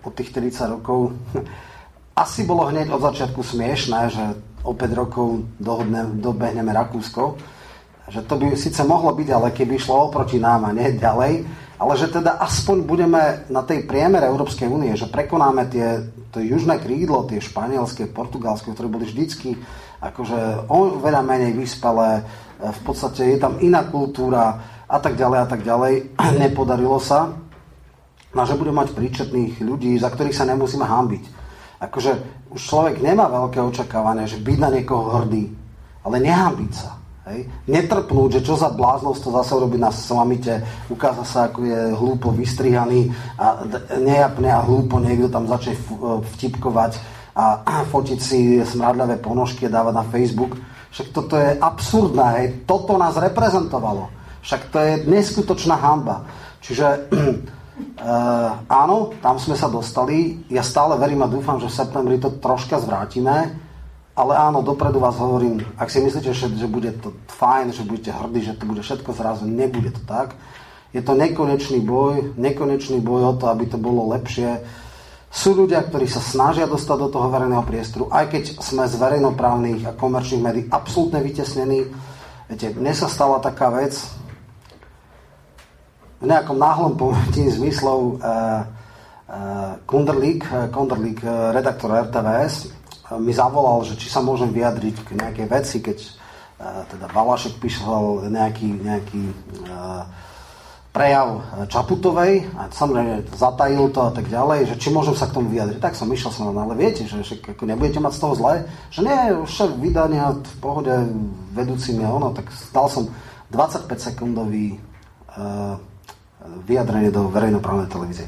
Speaker 6: od tých 30 rokov asi bolo hneď od začiatku smiešné, že o 5 rokov dohodne, dobehneme Rakúsko že to by síce mohlo byť, ale keby išlo oproti nám a nie ďalej, ale že teda aspoň budeme na tej priemere Európskej únie, že prekonáme tie, to južné krídlo, tie španielské, portugalské, ktoré boli vždycky akože veľa menej vyspelé, v podstate je tam iná kultúra a tak ďalej a tak ďalej. Nepodarilo sa. No že budeme mať príčetných ľudí, za ktorých sa nemusíme hambiť. Akože už človek nemá veľké očakávanie, že byť na niekoho hrdý, ale nehambiť sa. Hej. Netrpnúť, že čo za bláznosť to zase robí na samite, ukáza sa, ako je hlúpo vystrihaný a nejapne a hlúpo niekto tam začne e, vtipkovať a fotiť si smradľavé ponožky a dávať na Facebook. Však toto je absurdné, hej. toto nás reprezentovalo. Však to je neskutočná hamba. Čiže uh, áno, tam sme sa dostali. Ja stále verím a dúfam, že v septembri to troška zvrátime ale áno, dopredu vás hovorím, ak si myslíte, že, bude to fajn, že budete hrdí, že to bude všetko zrazu, nebude to tak. Je to nekonečný boj, nekonečný boj o to, aby to bolo lepšie. Sú ľudia, ktorí sa snažia dostať do toho verejného priestoru, aj keď sme z verejnoprávnych a komerčných médií absolútne vytesnení. Viete, mne sa stala taká vec, v nejakom náhlom pometí zmyslov uh, uh, Kunderlík, Kunderlík, redaktor RTVS, mi zavolal, že či sa môžem vyjadriť k nejakej veci, keď uh, teda Valašek písal nejaký, nejaký uh, prejav Čaputovej a samozrejme zatajil to a tak ďalej, že či môžem sa k tomu vyjadriť. Tak som išiel som, ale viete, že, ako nebudete mať z toho zle, že nie, už vydania v pohode vedúcimi a ono, tak dal som 25 sekundový uh, vyjadrenie do verejnoprávnej televízie.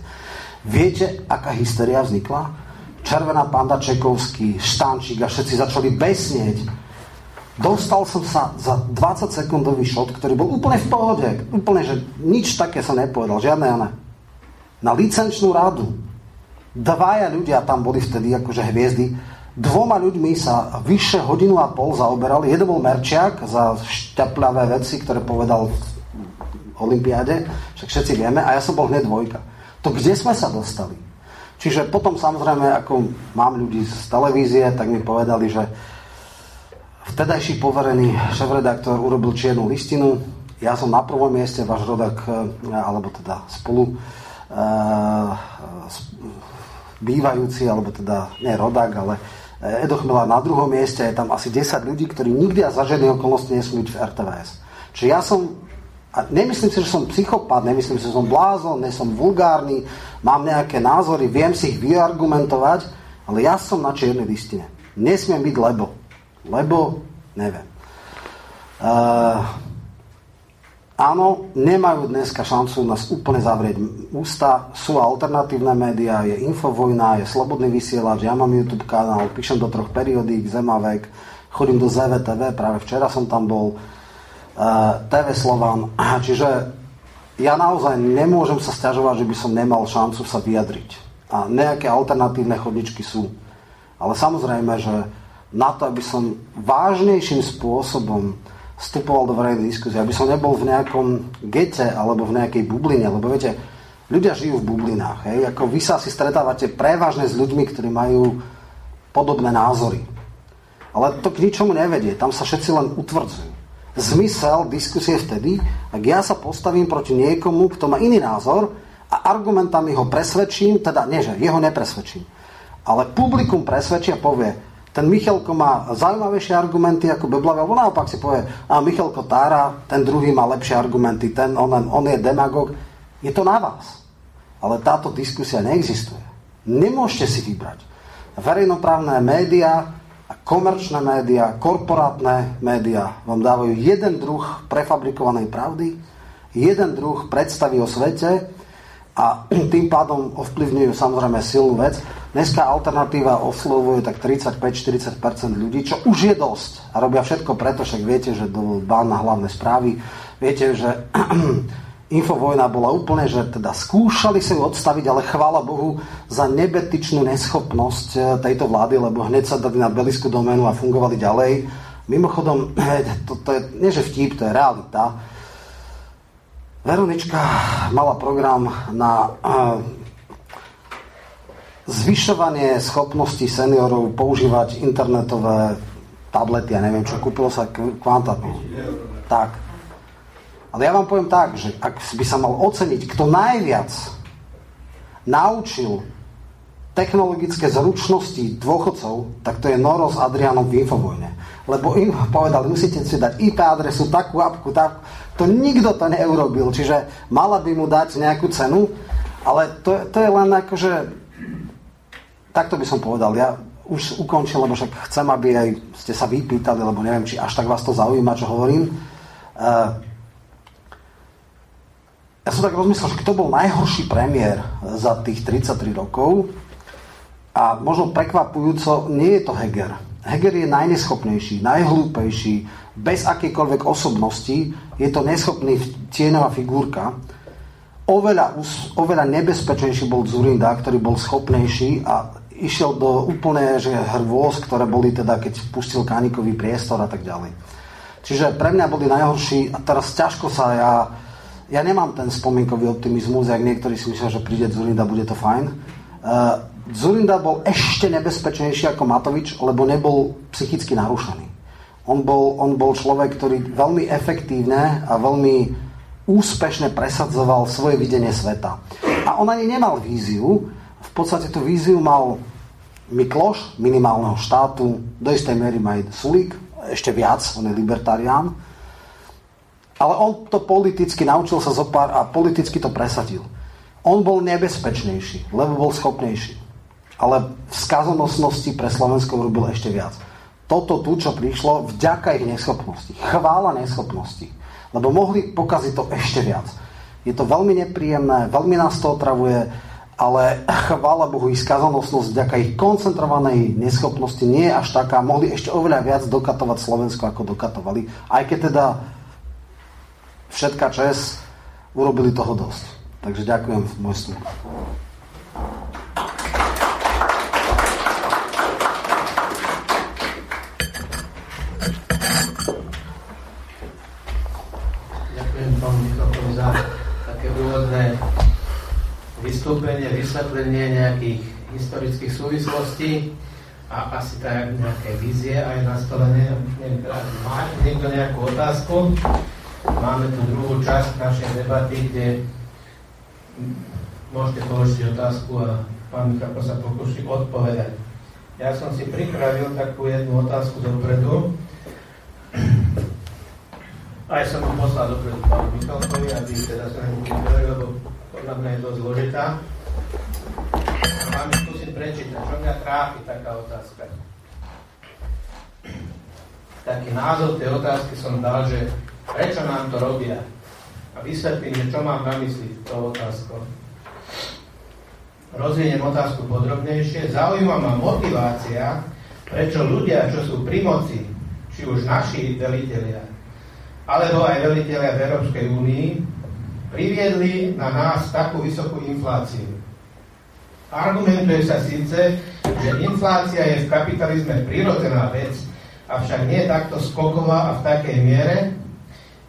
Speaker 6: Viete, aká hysteria vznikla? Červená panda Čekovský, Štančík a všetci začali besnieť Dostal som sa za 20 sekundový šot, ktorý bol úplne v pohode. Úplne, že nič také som nepovedal. Žiadne ona. Na licenčnú radu. Dvaja ľudia tam boli vtedy, akože hviezdy. Dvoma ľuďmi sa vyše hodinu a pol zaoberali. Jeden bol Merčiak za šťaplavé veci, ktoré povedal v Olympiáde. Však všetci vieme. A ja som bol hneď dvojka. To kde sme sa dostali? Čiže potom samozrejme, ako mám ľudí z televízie, tak mi povedali, že Vtedajší poverený šéf-redaktor urobil čiernu listinu. Ja som na prvom mieste, váš rodak, e, alebo teda spolu e, bývajúci, alebo teda nie rodak, ale Edo Chmela na druhom mieste, je tam asi 10 ľudí, ktorí nikdy a za žiadne okolnosti nesmú byť v RTVS. Čiže ja som, a nemyslím si, že som psychopat, nemyslím si, že som blázon, nie som vulgárny, mám nejaké názory, viem si ich vyargumentovať, ale ja som na čiernej listine. Nesmiem byť lebo. Lebo neviem. Uh, áno, nemajú dneska šancu nás úplne zavrieť ústa. Sú alternatívne médiá, je Infovojna, je Slobodný vysielač, ja mám YouTube kanál, píšem do troch periodík, Zemavek, chodím do ZVTV, práve včera som tam bol, TV Slovan. Čiže ja naozaj nemôžem sa stiažovať, že by som nemal šancu sa vyjadriť. A nejaké alternatívne chodničky sú. Ale samozrejme, že na to, aby som vážnejším spôsobom vstupoval do verejnej diskusie, aby som nebol v nejakom gete alebo v nejakej bubline, lebo viete, ľudia žijú v bublinách. Hej? Ako vy sa asi stretávate prevažne s ľuďmi, ktorí majú podobné názory. Ale to k ničomu nevedie, tam sa všetci len utvrdzujú. Zmysel diskusie vtedy, ak ja sa postavím proti niekomu, kto má iný názor a argumentami ho presvedčím, teda nie, že jeho nepresvedčím, ale publikum presvedčí a povie, ten Michalko má zaujímavejšie argumenty ako Beblavý, alebo naopak si povie, a Michalko tára, ten druhý má lepšie argumenty, ten, on, on je demagog. Je to na vás. Ale táto diskusia neexistuje. Nemôžete si vybrať. Verejnoprávne médiá a komerčné médiá, korporátne médiá vám dávajú jeden druh prefabrikovanej pravdy, jeden druh predstavy o svete a tým pádom ovplyvňujú samozrejme silnú vec. Dneska alternatíva oslovuje tak 35-40% ľudí, čo už je dosť. A robia všetko preto, však viete, že do bán na hlavné správy, viete, že Infovojna bola úplne, že teda skúšali sa ju odstaviť, ale chvála Bohu za nebetičnú neschopnosť e, tejto vlády, lebo hneď sa dali na beliskú doménu a fungovali ďalej. Mimochodom, to, to je, nie že vtip, to je realita. Veronička mala program na zvyšovanie schopnosti seniorov používať internetové tablety, ja neviem čo, kúpilo sa kvantatno. Tak. Ale ja vám poviem tak, že ak by sa mal oceniť, kto najviac naučil technologické zručnosti dôchodcov, tak to je Noro s Adrianom v Infovojne. Lebo im povedali, musíte si dať IP adresu, takú apku, takú. To nikto to neurobil, čiže mala by mu dať nejakú cenu, ale to, to je len akože takto by som povedal. Ja už ukončím, lebo však chcem, aby aj ste sa vypýtali, lebo neviem, či až tak vás to zaujíma, čo hovorím. Uh, ja som tak rozmyslel, že kto bol najhorší premiér za tých 33 rokov a možno prekvapujúco nie je to Heger. Heger je najneschopnejší, najhlúpejší, bez akýkoľvek osobnosti, je to neschopný tieňová figurka. Oveľa, oveľa nebezpečnejší bol Zurinda, ktorý bol schopnejší a išiel do úplne že hrôz, ktoré boli teda, keď pustil kánikový priestor a tak ďalej. Čiže pre mňa boli najhorší a teraz ťažko sa ja... Ja nemám ten spomienkový optimizmus, jak niektorí si myslia, že príde Zurinda, bude to fajn. Uh, Zurinda bol ešte nebezpečnejší ako Matovič, lebo nebol psychicky narušený. On bol, on bol človek, ktorý veľmi efektívne a veľmi úspešne presadzoval svoje videnie sveta. A on ani nemal víziu, v podstate tú víziu mal Mikloš, minimálneho štátu, do istej miery má aj Sulík, ešte viac, on je libertarián. Ale on to politicky naučil sa zopár a politicky to presadil. On bol nebezpečnejší, lebo bol schopnejší. Ale v skazonosnosti pre Slovensko urobil ešte viac toto tu, čo prišlo, vďaka ich neschopnosti. Chvála neschopnosti. Lebo mohli pokaziť to ešte viac. Je to veľmi nepríjemné, veľmi nás to otravuje, ale chvála Bohu, ich skazanosť vďaka ich koncentrovanej neschopnosti nie je až taká. Mohli ešte oveľa viac dokatovať Slovensko, ako dokatovali. Aj keď teda všetka čes urobili toho dosť. Takže ďakujem môj vstup.
Speaker 7: úvodné vystúpenie, vysvetlenie nejakých historických súvislostí a asi tak nejaké vízie aj nastolené. Má niekto nejakú otázku? Máme tu druhú časť našej debaty, kde môžete položiť otázku a pán Michal sa pokúši odpovedať. Ja som si pripravil takú jednu otázku dopredu. Aj som mu poslal dopredu pánu Michalkovi, aby teda sa nemu lebo podľa mňa je dosť zložitá. Vám skúsim prečítať, čo mňa trápi taká otázka. Taký názov tej otázky som dal, že prečo nám to robia. A vysvetlím, že čo mám na mysli tou otázkou. Rozviniem otázku podrobnejšie. Zaujíma ma motivácia, prečo ľudia, čo sú pri moci, či už naši velitelia, alebo aj veliteľia v Európskej únii priviedli na nás takú vysokú infláciu. Argumentuje sa síce, že inflácia je v kapitalizme prirodzená vec, avšak nie takto skoková a v takej miere,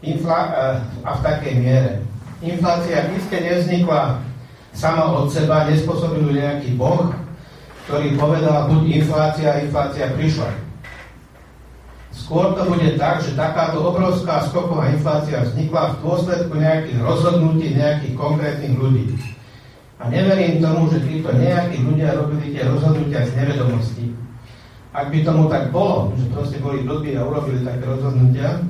Speaker 7: infla, eh, a v takej miere. Inflácia iste nevznikla sama od seba, nespôsobil nejaký boh, ktorý povedal, buď inflácia, inflácia prišla. Skôr to bude tak, že takáto obrovská skoková inflácia vznikla v dôsledku nejakých rozhodnutí nejakých konkrétnych ľudí. A neverím tomu, že títo nejakí ľudia robili tie rozhodnutia z nevedomosti. Ak by tomu tak bolo, že proste boli blbí a urobili také rozhodnutia,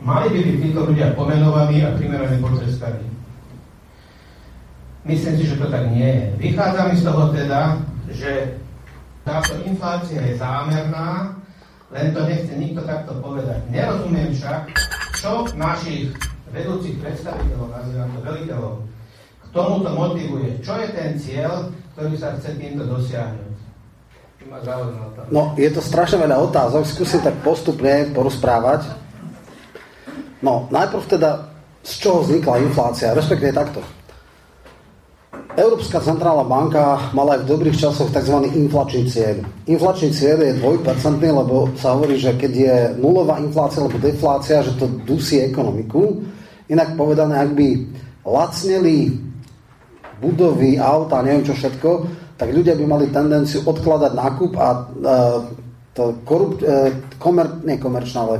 Speaker 7: mali by byť títo ľudia pomenovaní a primerane potrestaní. Myslím si, že to tak nie je. Vychádza mi z toho teda, že táto inflácia je zámerná, len to nechce nikto takto povedať. Nerozumiem však, čo našich vedúcich predstaviteľov, nazývam to veliteľov, k tomuto motivuje. Čo je ten cieľ, ktorý sa chce týmto dosiahnuť?
Speaker 6: No, je to strašne veľa otázok, skúsim tak postupne porozprávať. No, najprv teda, z čoho vznikla inflácia, respektíve takto. Európska centrálna banka mala aj v dobrých časoch tzv. inflačný cieľ. Inflačný cieľ je dvojpercentný, lebo sa hovorí, že keď je nulová inflácia alebo deflácia, že to dusí ekonomiku. Inak povedané, ak by lacneli budovy, auta, neviem čo všetko, tak ľudia by mali tendenciu odkladať nákup a uh, to korup, uh, komer, nie komerčná, ale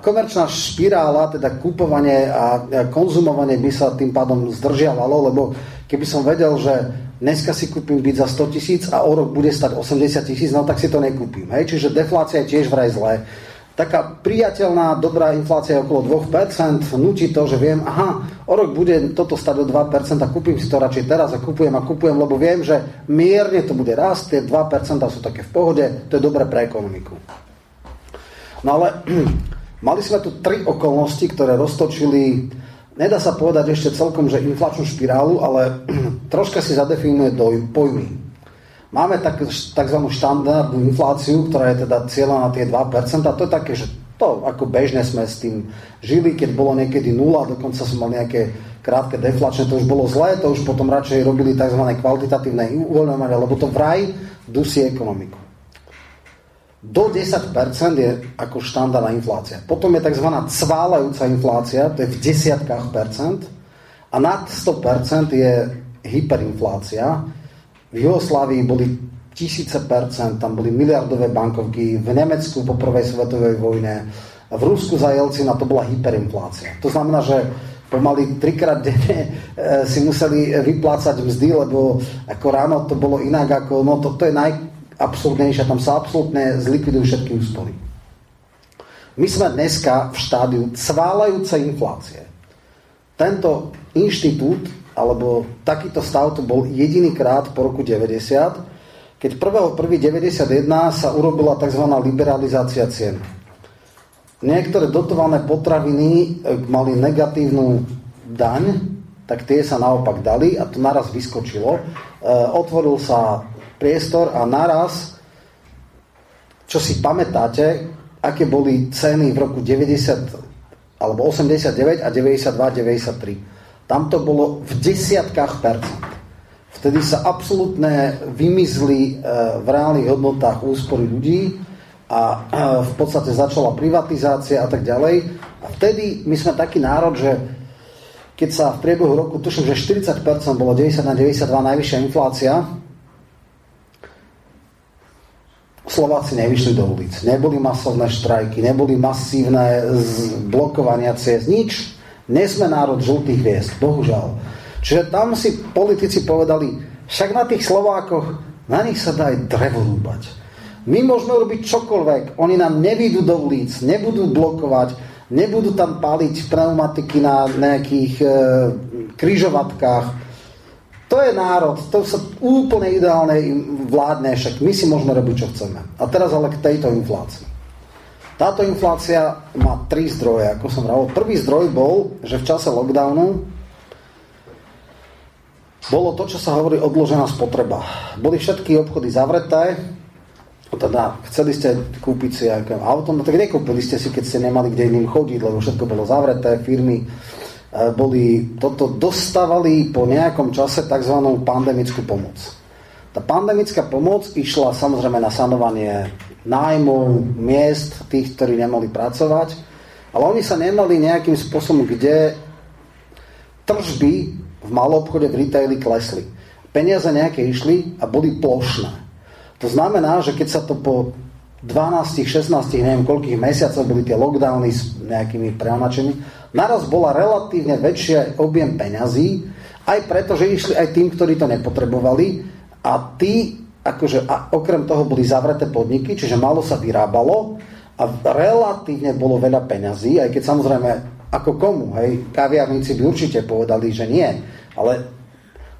Speaker 6: komerčná špirála, teda kúpovanie a konzumovanie by sa tým pádom zdržiavalo, lebo keby som vedel, že dneska si kúpim byť za 100 tisíc a o rok bude stať 80 tisíc, no tak si to nekúpim. Hej? Čiže deflácia je tiež vraj zlé. Taká priateľná, dobrá inflácia je okolo 2%, nutí to, že viem, aha, o rok bude toto stať o 2% a kúpim si to radšej teraz a kupujem a kupujem, lebo viem, že mierne to bude rast, tie 2% sú také v pohode, to je dobré pre ekonomiku. No ale mali sme tu tri okolnosti, ktoré roztočili, nedá sa povedať ešte celkom, že inflačnú špirálu, ale troška si zadefinuje do pojmy. Máme tak, tzv. štandardnú infláciu, ktorá je teda cieľa na tie 2%, a to je také, že to ako bežne sme s tým žili, keď bolo niekedy nula, dokonca som mal nejaké krátke deflačné, to už bolo zlé, to už potom radšej robili tzv. kvalitatívne uvoľňovanie, lebo to vraj dusí ekonomiku. Do 10% je ako štandardná inflácia. Potom je tzv. cválajúca inflácia, to je v desiatkách percent. A nad 100% je hyperinflácia. V Jugoslávii boli tisíce percent, tam boli miliardové bankovky, v Nemecku po prvej svetovej vojne, v Rusku za Jelcina to bola hyperinflácia. To znamená, že pomaly trikrát denne e, si museli vyplácať mzdy, lebo ako ráno to bolo inak, ako, no to, to je najabsurdnejšie, tam sa absolútne zlikvidujú všetky úspory. My sme dneska v štádiu cválajúcej inflácie. Tento inštitút, alebo takýto stav to bol jediný krát po roku 90, keď 1.1.91 sa urobila tzv. liberalizácia cien. Niektoré dotované potraviny e, mali negatívnu daň, tak tie sa naopak dali a to naraz vyskočilo. E, otvoril sa priestor a naraz, čo si pamätáte, aké boli ceny v roku 90 alebo 89 a 92, 93. Tam to bolo v desiatkách percent. Vtedy sa absolútne vymizli e, v reálnych hodnotách úspory ľudí a e, v podstate začala privatizácia a tak ďalej. A vtedy my sme taký národ, že keď sa v priebehu roku, tuším, že 40% bolo 90 na 92 najvyššia inflácia, Slováci nevyšli do ulic. Neboli masovné štrajky, neboli masívne blokovania ciest, nič. Dnes sme národ žltých hviezd, bohužiaľ. Čiže tam si politici povedali, však na tých Slovákoch, na nich sa dá aj drevo rúbať. My môžeme robiť čokoľvek, oni nám nevídu do ulic, nebudú blokovať, nebudú tam paliť pneumatiky na nejakých e, kryžovatkách. To je národ, to sa úplne ideálne vládne, však my si môžeme robiť, čo chceme. A teraz ale k tejto inflácii. Táto inflácia má tri zdroje, ako som hovoril. Prvý zdroj bol, že v čase lockdownu bolo to, čo sa hovorí odložená spotreba. Boli všetky obchody zavreté, teda chceli ste kúpiť si auto, no tak nekúpili ste si, keď ste nemali kde iným chodiť, lebo všetko bolo zavreté, firmy boli, toto dostávali po nejakom čase tzv. pandemickú pomoc. Tá pandemická pomoc išla samozrejme na sanovanie nájmov, miest, tých, ktorí nemali pracovať, ale oni sa nemali nejakým spôsobom, kde tržby v malom obchode v retaili klesli. Peniaze nejaké išli a boli plošné. To znamená, že keď sa to po 12, 16, neviem koľkých mesiacov boli tie lockdowny s nejakými preonačení, naraz bola relatívne väčšia objem peňazí, aj preto, že išli aj tým, ktorí to nepotrebovali a tí, akože a okrem toho boli zavreté podniky, čiže malo sa vyrábalo a relatívne bolo veľa peňazí, aj keď samozrejme ako komu, hej? Kaviarníci by určite povedali, že nie. Ale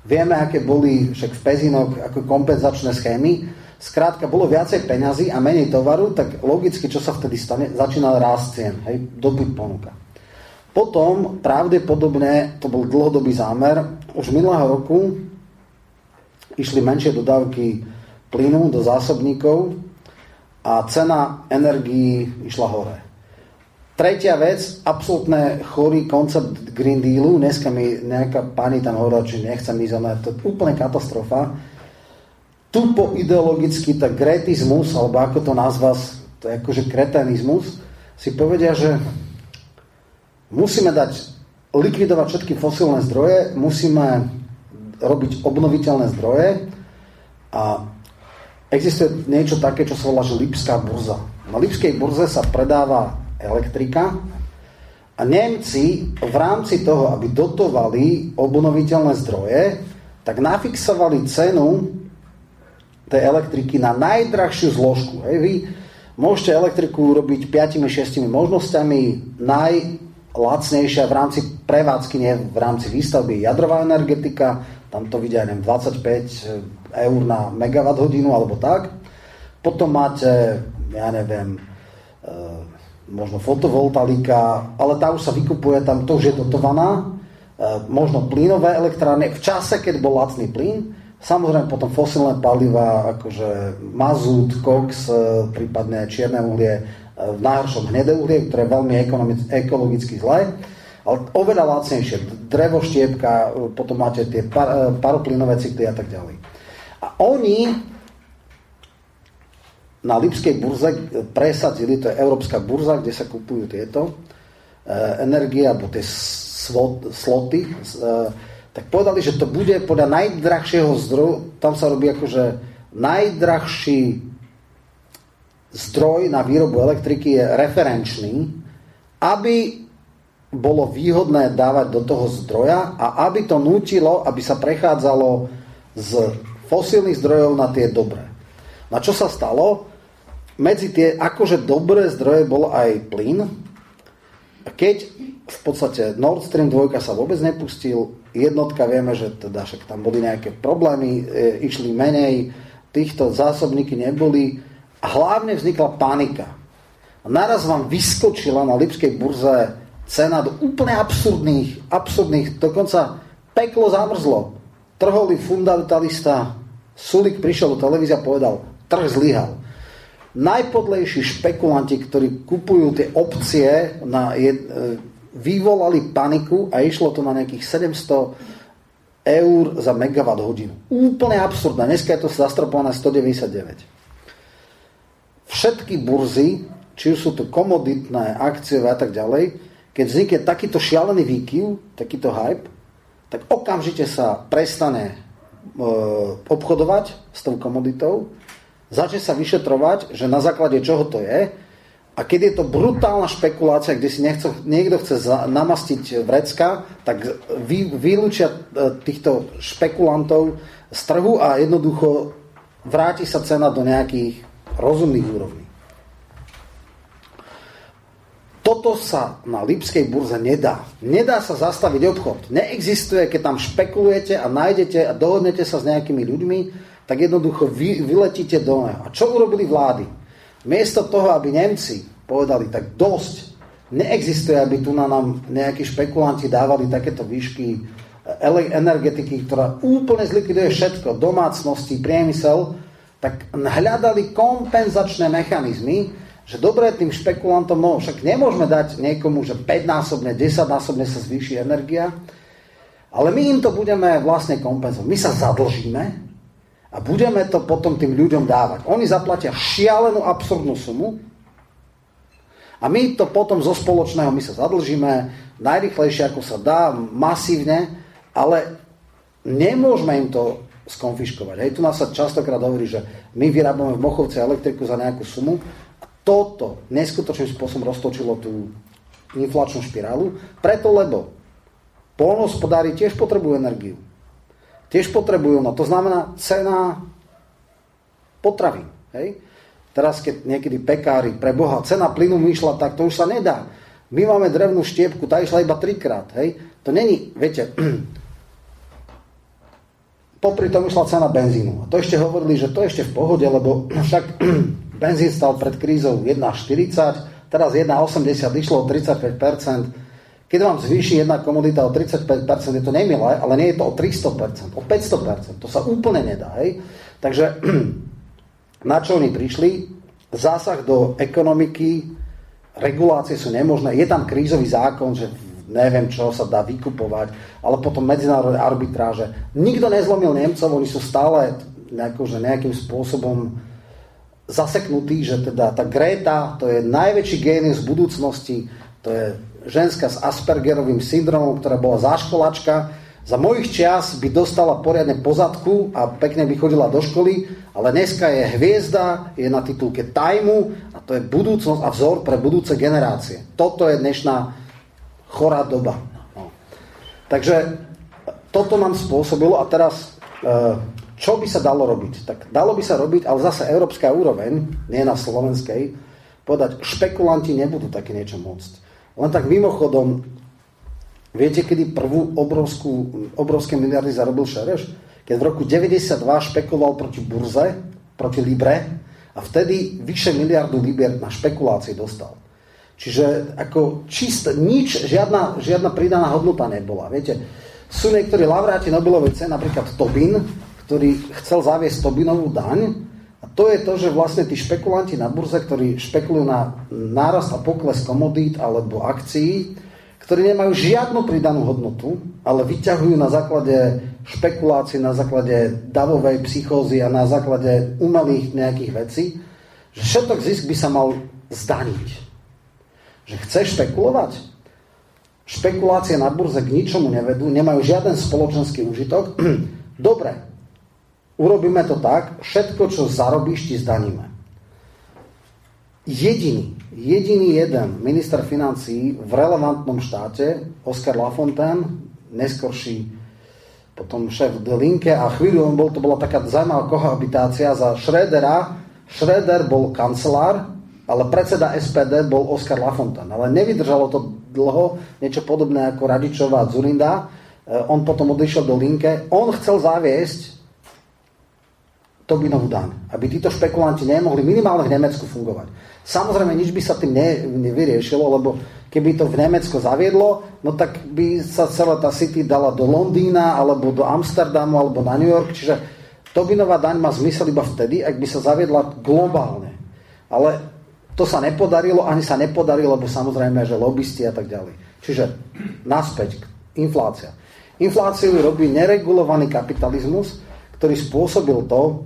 Speaker 6: vieme, aké boli však v Pezinok ako kompenzačné schémy. Skrátka, bolo viacej peňazí a menej tovaru, tak logicky, čo sa vtedy stane? Začínal rásť cien, hej? Dopyt ponuka. Potom pravdepodobne, to bol dlhodobý zámer, už minulého roku išli menšie dodávky plynu do zásobníkov a cena energií išla hore. Tretia vec, absolútne chorý koncept Green Dealu. Dneska mi nejaká pani tam hovorila, že nechcem ísť, ale to je úplne katastrofa. Tupo ideologicky tak gretizmus, alebo ako to nazva, to je akože kretenizmus, si povedia, že musíme dať, likvidovať všetky fosílne zdroje, musíme robiť obnoviteľné zdroje a existuje niečo také, čo sa volá, že Lipská burza. Na Lipskej burze sa predáva elektrika. A Nemci v rámci toho, aby dotovali obnoviteľné zdroje, tak nafixovali cenu tej elektriky na najdrahšiu zložku. Hej, vy môžete elektriku robiť 5-6 možnosťami. Najlacnejšia v rámci prevádzky, nie v rámci výstavby. Jadrová energetika, tam to vidia, neviem, 25 eur na megawatt hodinu alebo tak. Potom máte, ja neviem, možno fotovoltaika, ale tá už sa vykupuje, tam to už je dotovaná, e, možno plynové elektrárne, v čase, keď bol lacný plyn, samozrejme potom fosilné paliva, akože mazút, koks, e, prípadne čierne uhlie, e, v najhoršom hnedé uhlie, ktoré je veľmi ekologicky zlé, ale oveľa lacnejšie, drevo, štiepka, potom máte tie par, paroplynové cykly a tak ďalej. A oni na Lipskej burze presadili, to je európska burza, kde sa kupujú tieto e, energie, alebo tie sloty, e, tak povedali, že to bude podľa najdrahšieho zdroju, tam sa robí akože najdrahší zdroj na výrobu elektriky je referenčný, aby bolo výhodné dávať do toho zdroja a aby to nutilo, aby sa prechádzalo z fosílnych zdrojov na tie dobré. Na čo sa stalo? Medzi tie akože dobré zdroje bol aj plyn. Keď v podstate Nord Stream 2 sa vôbec nepustil, jednotka vieme, že teda však tam boli nejaké problémy, e, išli menej, týchto zásobníky neboli hlavne vznikla panika. A naraz vám vyskočila na Lipskej burze cena do úplne absurdných, absurdných, dokonca peklo zamrzlo. Trholý fundamentalista Sulik prišiel do televízia a povedal, trh zlyhal. Najpodlejší špekulanti, ktorí kupujú tie opcie, na jed, e, vyvolali paniku a išlo to na nejakých 700 eur za megawatt hodinu. Úplne absurdné. Dneska je to zastropované 199. Všetky burzy, či už sú to komoditné, akcie a tak ďalej, keď vznikne takýto šialený výkyv, takýto hype, tak okamžite sa prestane e, obchodovať s tou komoditou, začne sa vyšetrovať, že na základe čoho to je a keď je to brutálna špekulácia, kde si nechce, niekto chce za, namastiť vrecka, tak vy, vylúčia e, týchto špekulantov z trhu a jednoducho vráti sa cena do nejakých rozumných úrovní. Toto sa na Lipskej burze nedá. Nedá sa zastaviť obchod. Neexistuje, keď tam špekulujete a nájdete a dohodnete sa s nejakými ľuďmi, tak jednoducho vy, vyletíte do neho. A čo urobili vlády? Miesto toho, aby Nemci povedali, tak dosť, neexistuje, aby tu na nám nejakí špekulanti dávali takéto výšky energetiky, ktorá úplne zlikviduje všetko, domácnosti, priemysel, tak hľadali kompenzačné mechanizmy, že dobre tým špekulantom, no však nemôžeme dať niekomu, že 5-násobne, 10-násobne sa zvýši energia, ale my im to budeme vlastne kompenzovať. My sa zadlžíme a budeme to potom tým ľuďom dávať. Oni zaplatia šialenú absurdnú sumu a my to potom zo spoločného, my sa zadlžíme najrychlejšie ako sa dá, masívne, ale nemôžeme im to skonfiškovať. Hej, tu nás sa častokrát hovorí, že my vyrábame v Mochovce elektriku za nejakú sumu toto neskutočným spôsobom roztočilo tú inflačnú špirálu, preto lebo polnohospodári tiež potrebujú energiu. Tiež potrebujú, no to znamená cena potravy. Hej? Teraz, keď niekedy pekári, pre Boha, cena plynu myšla, tak to už sa nedá. My máme drevnú štiepku, tá išla iba trikrát. Hej? To není, viete, popri tom išla cena benzínu. A to ešte hovorili, že to ešte v pohode, lebo však Benzín stal pred krízou 1,40, teraz 1,80, išlo o 35%. Keď vám zvýši jedna komodita o 35%, je to nemilé, ale nie je to o 300%, o 500%. To sa úplne nedá. Hej? Takže na čo oni prišli? Zásah do ekonomiky, regulácie sú nemožné. Je tam krízový zákon, že neviem, čo sa dá vykupovať, ale potom medzinárodné arbitráže. Nikto nezlomil Nemcov, oni sú stále nejakým spôsobom zaseknutý, že teda tá Greta, to je najväčší génius budúcnosti, to je ženská s Aspergerovým syndromom, ktorá bola záškolačka. Za mojich čias by dostala poriadne pozadku a pekne by chodila do školy, ale dneska je hviezda, je na titulke Tajmu a to je budúcnosť a vzor pre budúce generácie. Toto je dnešná chorá doba. No. Takže toto nám spôsobilo a teraz e, čo by sa dalo robiť? Tak dalo by sa robiť, ale zase európska úroveň, nie na slovenskej, povedať, špekulanti nebudú také niečo môcť. Len tak mimochodom, viete, kedy prvú obrovskú, obrovské miliardy zarobil Šereš? Keď v roku 92 špekuloval proti burze, proti Libre a vtedy vyše miliardu libier na špekulácii dostal. Čiže ako čist, nič, žiadna, žiadna pridaná hodnota nebola. Viete, sú niektorí laureáti Nobelovej ceny, napríklad Tobin, ktorý chcel zaviesť Tobinovú daň. A to je to, že vlastne tí špekulanti na burze, ktorí špekulujú na nárast a pokles komodít alebo akcií, ktorí nemajú žiadnu pridanú hodnotu, ale vyťahujú na základe špekulácií, na základe davovej psychózy a na základe umelých nejakých vecí, že všetok zisk by sa mal zdaniť. Že chceš špekulovať? Špekulácie na burze k ničomu nevedú, nemajú žiaden spoločenský užitok. Dobre, urobíme to tak, všetko, čo zarobíš, ti zdaníme. Jediný, jediný jeden minister financí v relevantnom štáte, Oskar Lafontaine, neskorší potom šéf de Linke a chvíľu on bol, to bola taká zaujímavá kohabitácia za Schrödera. Schröder bol kancelár, ale predseda SPD bol Oskar Lafontaine. Ale nevydržalo to dlho, niečo podobné ako Radičová Zurinda. E, on potom odišiel do Linke. On chcel zaviesť Tobinovú daň, aby títo špekulanti nemohli minimálne v Nemecku fungovať. Samozrejme, nič by sa tým ne, nevyriešilo, lebo keby to v Nemecko zaviedlo, no tak by sa celá tá city dala do Londýna, alebo do Amsterdamu, alebo na New York, čiže Tobinová daň má zmysel iba vtedy, ak by sa zaviedla globálne. Ale to sa nepodarilo, ani sa nepodarilo, lebo samozrejme, že lobbysti a tak ďalej. Čiže naspäť, inflácia. Infláciu robí neregulovaný kapitalizmus, ktorý spôsobil to,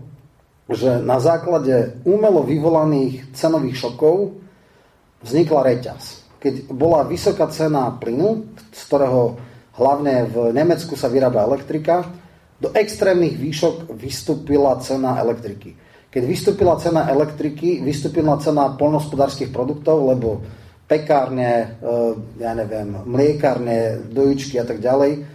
Speaker 6: že na základe umelo vyvolaných cenových šokov vznikla reťaz. Keď bola vysoká cena plynu, z ktorého hlavne v Nemecku sa vyrába elektrika, do extrémnych výšok vystúpila cena elektriky. Keď vystúpila cena elektriky, vystúpila cena polnospodárských produktov, lebo pekárne, e, ja neviem, mliekárne, dojičky a tak ďalej,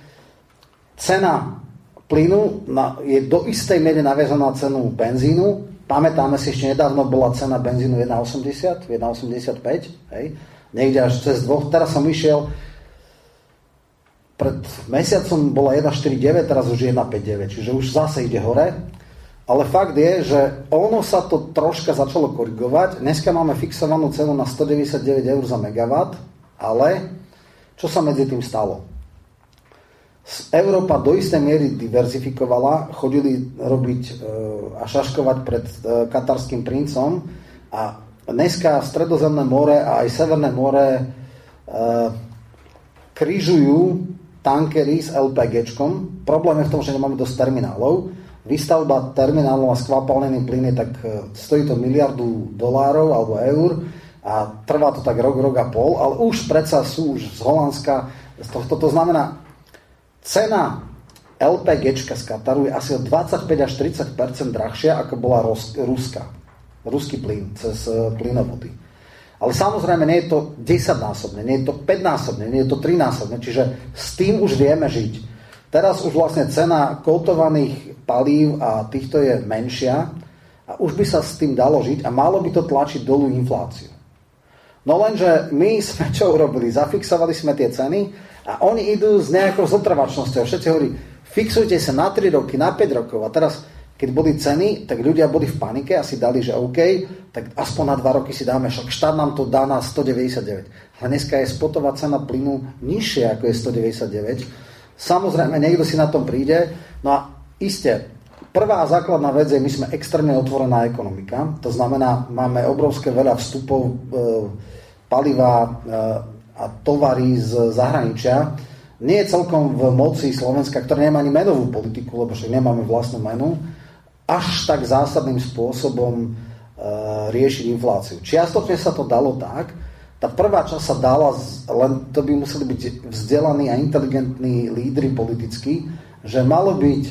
Speaker 6: cena plynu je do istej miery naviazaná cenu benzínu. Pamätáme si, ešte nedávno bola cena benzínu 1,80, 1,85, hej, niekde až cez dvoch. Teraz som išiel, pred mesiacom bola 1,49, teraz už je 1,59, čiže už zase ide hore. Ale fakt je, že ono sa to troška začalo korigovať. Dneska máme fixovanú cenu na 199 eur za megawatt, ale čo sa medzi tým stalo? Európa do istej miery diverzifikovala, chodili robiť e, a šaškovať pred e, katarským princom a dneska Stredozemné more a aj Severné more e, križujú tankery s LPGčkom. Problém je v tom, že nemáme dosť terminálov. Výstavba terminálov a skvapalnený plyn je tak, stojí to miliardu dolárov alebo eur a trvá to tak rok, rok a pol, ale už predsa sú už z Holandska. To, to, to znamená, Cena LPG z Kataru je asi o 25 až 30% drahšia, ako bola Ruska. Ruský plyn cez e, plynovody. Ale samozrejme nie je to 10 násobne, nie je to 5 násobne, nie je to 3 násobne, čiže s tým už vieme žiť. Teraz už vlastne cena kotovaných palív a týchto je menšia a už by sa s tým dalo žiť a malo by to tlačiť dolu infláciu. No lenže my sme čo urobili? Zafixovali sme tie ceny a oni idú s nejakou zotrvačnosťou. Všetci hovorí, fixujte sa na 3 roky, na 5 rokov. A teraz, keď boli ceny, tak ľudia boli v panike a si dali, že OK, tak aspoň na 2 roky si dáme, však štát nám to dá na 199. A dneska je spotová cena plynu nižšia ako je 199. Samozrejme, niekto si na tom príde. No a iste, prvá základná vec je, my sme extrémne otvorená ekonomika. To znamená, máme obrovské veľa vstupov e, paliva, e, a tovary z zahraničia, nie je celkom v moci Slovenska, ktoré nemá ani menovú politiku, lebo však nemáme vlastnú menu, až tak zásadným spôsobom e, riešiť infláciu. Čiastočne sa to dalo tak, tá prvá časť sa dala, len to by museli byť vzdelaní a inteligentní lídry politicky, že malo byť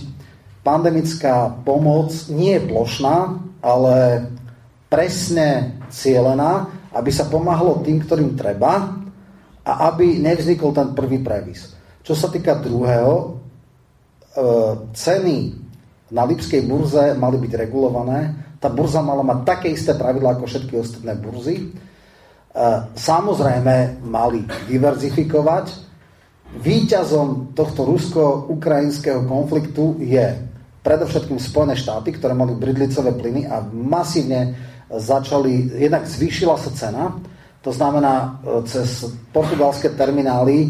Speaker 6: pandemická pomoc nie plošná, ale presne cielená, aby sa pomáhalo tým, ktorým treba a aby nevznikol ten prvý previs. Čo sa týka druhého, e, ceny na Lipskej burze mali byť regulované. Tá burza mala mať také isté pravidlá ako všetky ostatné burzy. E, samozrejme mali diverzifikovať. Výťazom tohto rusko-ukrajinského konfliktu je predovšetkým Spojené štáty, ktoré mali bridlicové plyny a masívne začali, jednak zvýšila sa cena, to znamená, e, cez portugalské terminály e,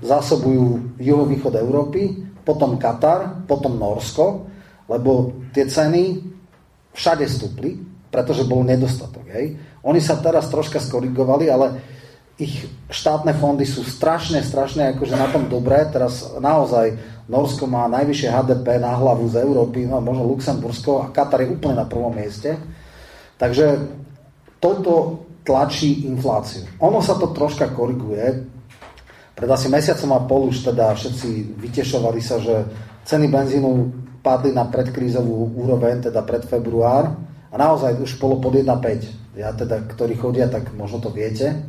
Speaker 6: zásobujú juhovýchod Európy, potom Katar, potom Norsko, lebo tie ceny všade stúpli, pretože bol nedostatok. Hej. Oni sa teraz troška skorigovali, ale ich štátne fondy sú strašne, strašne akože na tom dobré. Teraz naozaj Norsko má najvyššie HDP na hlavu z Európy, no možno Luxembursko a Katar je úplne na prvom mieste. Takže toto tlačí infláciu. Ono sa to troška koriguje. Pred asi mesiacom a pol už teda všetci vytešovali sa, že ceny benzínu padli na predkrízovú úroveň, teda pred február a naozaj už bolo pod 1,5. Ja teda, ktorí chodia, tak možno to viete.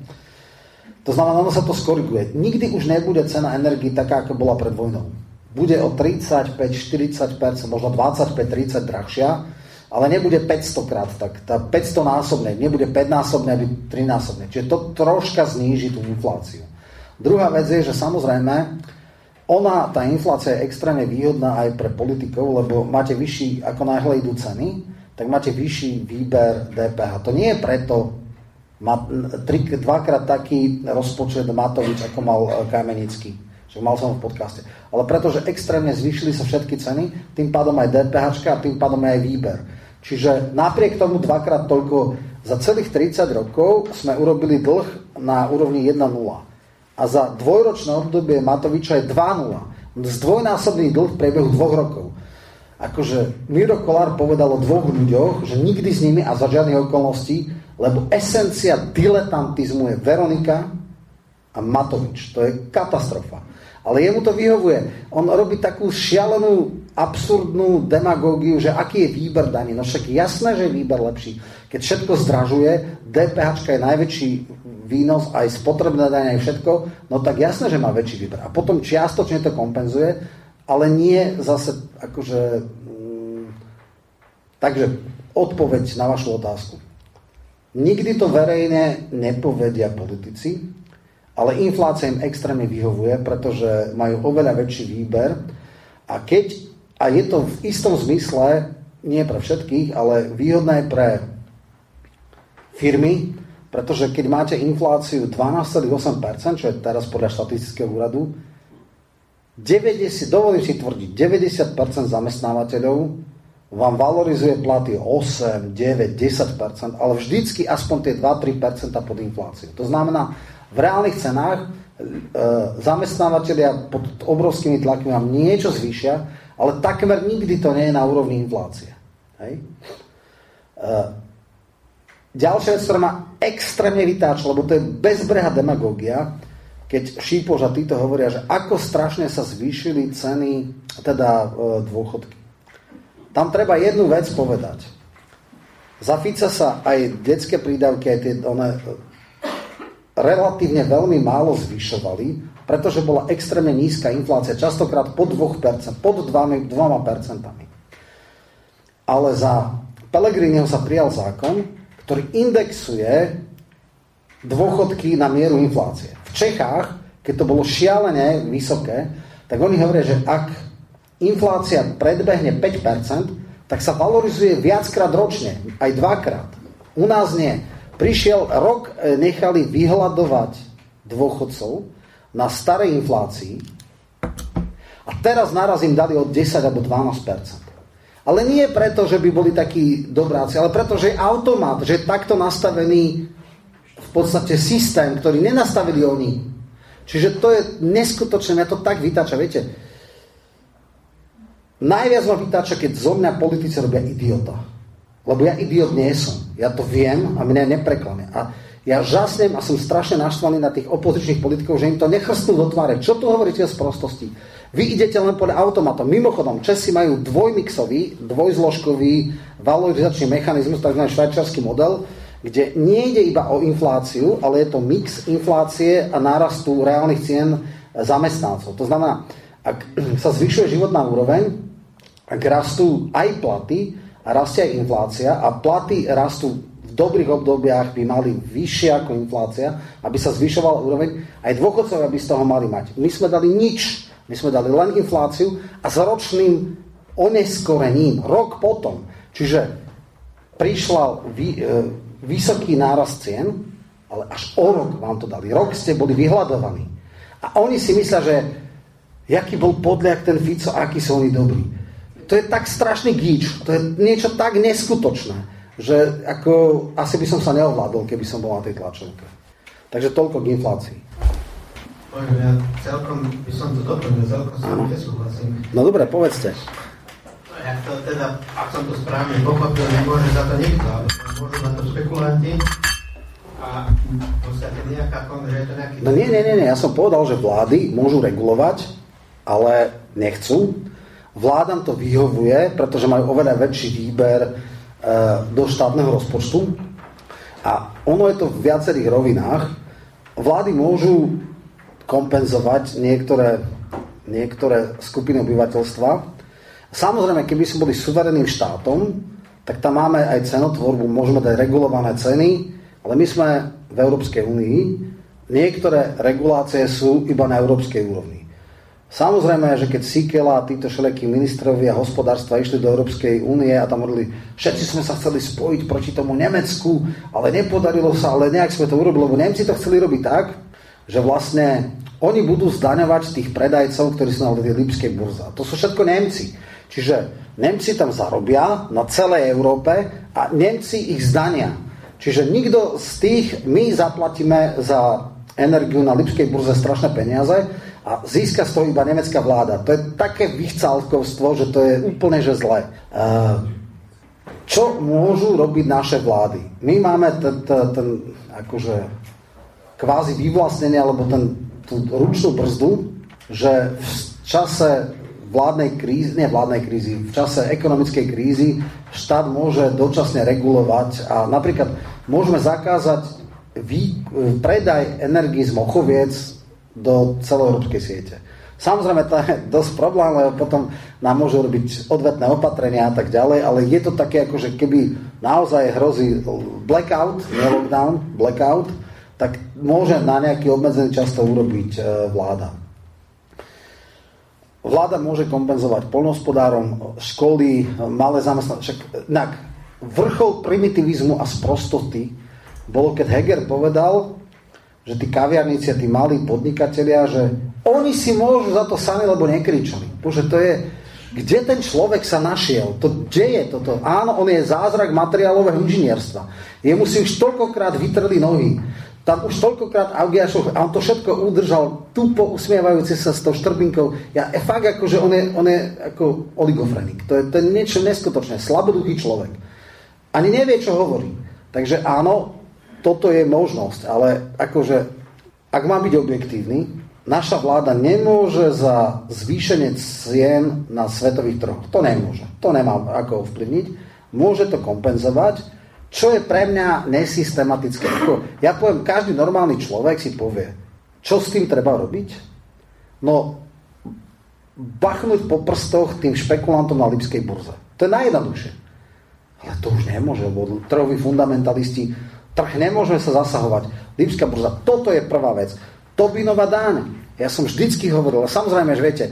Speaker 6: To znamená, ono sa to skoriguje. Nikdy už nebude cena energii taká, ako bola pred vojnou. Bude o 35-40%, možno 25-30 drahšia, ale nebude 500 krát, tak tá 500 násobne, nebude 5 násobne, aby 3 násobne. Čiže to troška zníži tú infláciu. Druhá vec je, že samozrejme, ona, tá inflácia je extrémne výhodná aj pre politikov, lebo máte vyšší, ako náhle idú ceny, tak máte vyšší výber DPH. To nie je preto, má tri, dvakrát taký rozpočet Matovič, ako mal e, Kamenický. Že mal som v podcaste. Ale pretože extrémne zvýšili sa všetky ceny, tým pádom aj DPH a tým pádom aj výber. Čiže napriek tomu dvakrát toľko, za celých 30 rokov sme urobili dlh na úrovni 1,0. A za dvojročné obdobie Matoviča je 2,0. Zdvojnásobný dlh v priebehu dvoch rokov. Akože Miro Kolár povedal o dvoch ľuďoch, že nikdy s nimi a za žiadnych okolností lebo esencia diletantizmu je Veronika a Matovič. To je katastrofa. Ale jemu to vyhovuje. On robí takú šialenú, absurdnú demagógiu, že aký je výber daní. No však jasné, že je výber lepší. Keď všetko zdražuje, DPH je najväčší výnos, aj spotrebné dane, aj všetko, no tak jasné, že má väčší výber. A potom čiastočne to kompenzuje, ale nie zase akože... Mm, takže odpoveď na vašu otázku. Nikdy to verejne nepovedia politici, ale inflácia im extrémne vyhovuje, pretože majú oveľa väčší výber a keď, a je to v istom zmysle, nie pre všetkých, ale výhodné pre firmy, pretože keď máte infláciu 12,8%, čo je teraz podľa štatistického úradu, 90, dovolím si tvrdiť, 90% zamestnávateľov vám valorizuje platy 8, 9, 10%, ale vždycky aspoň tie 2-3% pod infláciu. To znamená, v reálnych cenách e, zamestnávateľia pod obrovskými tlakmi vám niečo zvýšia, ale takmer nikdy to nie je na úrovni inflácie. Hej? E, ďalšia vec, ktorá ma extrémne vytáča, lebo to je bezbreha demagógia, keď Šípoš a títo hovoria, že ako strašne sa zvýšili ceny, teda e, dôchodky. Tam treba jednu vec povedať. Za Fica sa aj detské prídavky, aj tie one, relatívne veľmi málo zvyšovali, pretože bola extrémne nízka inflácia, častokrát pod 2%, pod 2%. Ale za Pelegriniho sa prijal zákon, ktorý indexuje dôchodky na mieru inflácie. Čechách, keď to bolo šialene vysoké, tak oni hovoria, že ak inflácia predbehne 5%, tak sa valorizuje viackrát ročne, aj dvakrát. U nás nie. Prišiel rok, e, nechali vyhľadovať dôchodcov na starej inflácii a teraz naraz im dali od 10 alebo 12%. Ale nie preto, že by boli takí dobráci, ale preto, že je automat, že je takto nastavený podstate systém, ktorý nenastavili oni. Čiže to je neskutočné, mňa to tak vytača. Viete, Najviac ma vytáča, keď zo mňa politici robia idiota. Lebo ja idiot nie som. Ja to viem a mňa nepreklamia. A ja žasnem a som strašne naštvaný na tých opozičných politikov, že im to nechrstnú do tváre. Čo tu hovoríte z prostosti? Vy idete len podľa automatov. Mimochodom, Česi majú dvojmixový, dvojzložkový valorizačný mechanizmus, tzv. švajčiarsky model, kde nie ide iba o infláciu, ale je to mix inflácie a nárastu reálnych cien zamestnancov. To znamená, ak sa zvyšuje životná úroveň, ak rastú aj platy a rastie aj inflácia a platy rastú v dobrých obdobiach by mali vyššie ako inflácia, aby sa zvyšovala úroveň, aj dôchodcovia by z toho mali mať. My sme dali nič, my sme dali len infláciu a s ročným oneskorením, rok potom. Čiže prišla e, vysoký nárast cien, ale až o rok vám to dali. Rok ste boli vyhľadovaní. A oni si myslia, že jaký bol podľak ten Fico, aký sú oni dobrí to je tak strašný gíč, to je niečo tak neskutočné, že ako asi by som sa neovládol, keby som bol na tej tlačovke. Takže toľko k inflácii.
Speaker 7: Ja celkom by som to doplnil, celkom sa nesúhlasím.
Speaker 6: No dobre, povedzte.
Speaker 7: Jak to teda, ak som to správne pochopil, nemôže za to nikto, ale môžu za to spekulanti a podstate nejaká že.
Speaker 6: No nie, nie, nie, nie, ja som povedal, že vlády môžu regulovať, ale nechcú Vládam to vyhovuje, pretože majú oveľa väčší výber e, do štátneho rozpočtu. A ono je to v viacerých rovinách. Vlády môžu kompenzovať niektoré, niektoré skupiny obyvateľstva. Samozrejme, keby sme boli suvereným štátom, tak tam máme aj cenotvorbu, môžeme dať regulované ceny, ale my sme v Európskej únii, niektoré regulácie sú iba na európskej úrovni. Samozrejme, že keď Sikela a títo všelijakí ministrovia hospodárstva išli do Európskej únie a tam hovorili, všetci sme sa chceli spojiť proti tomu Nemecku, ale nepodarilo sa, ale nejak sme to urobili, lebo Nemci to chceli robiť tak, že vlastne oni budú zdaňovať tých predajcov, ktorí sú na tej Lipskej burze. To sú všetko Nemci. Čiže Nemci tam zarobia na celej Európe a Nemci ich zdania. Čiže nikto z tých, my zaplatíme za energiu na Lipskej burze strašné peniaze a získa z toho iba nemecká vláda. To je také vychcálkovstvo, že to je úplne že zlé. Čo môžu robiť naše vlády? My máme ten, ten, ten akože kvázi vyvlastnenie alebo ten, tú ručnú brzdu, že v čase vládnej krízy, nie vládnej krízy, v čase ekonomickej krízy štát môže dočasne regulovať a napríklad môžeme zakázať vý, predaj energii z Mochoviec do celoeurópskej siete. Samozrejme, to je dosť problém, lebo potom nám môžu robiť odvetné opatrenia a tak ďalej, ale je to také, ako že keby naozaj hrozí blackout, nie lockdown, blackout, tak môže na nejaký obmedzený čas to urobiť e, vláda. Vláda môže kompenzovať polnohospodárom, školy, malé zamestnané. Však inak, vrchol primitivizmu a sprostoty bolo, keď Heger povedal, že tí kaviarníci a tí malí podnikatelia, že oni si môžu za to sami, lebo nekričali. Bože, to je, kde ten človek sa našiel? To, kde je toto? Áno, on je zázrak materiálového inžinierstva. Jemu si už toľkokrát vytrli nohy. Tam už toľkokrát Augiašov, a on to všetko udržal tupo usmievajúci sa s tou štrbinkou. Ja je fakt ako, že on je, on je ako oligofrenik. To je, to je niečo neskutočné. Slaboduchý človek. Ani nevie, čo hovorí. Takže áno, toto je možnosť, ale akože, ak má byť objektívny, naša vláda nemôže za zvýšenie cien na svetových trhoch. To nemôže. To nemá ako ovplyvniť. Môže to kompenzovať, čo je pre mňa nesystematické. Ja poviem, každý normálny človek si povie, čo s tým treba robiť? No, bachnúť po prstoch tým špekulantom na Lipskej burze. To je najjednoduchšie. Ale to už nemôže, lebo trhoví fundamentalisti Trh nemôžeme sa zasahovať. Lipská burza, toto je prvá vec. Tobinová dáň. Ja som vždycky hovoril, samozrejme, že viete,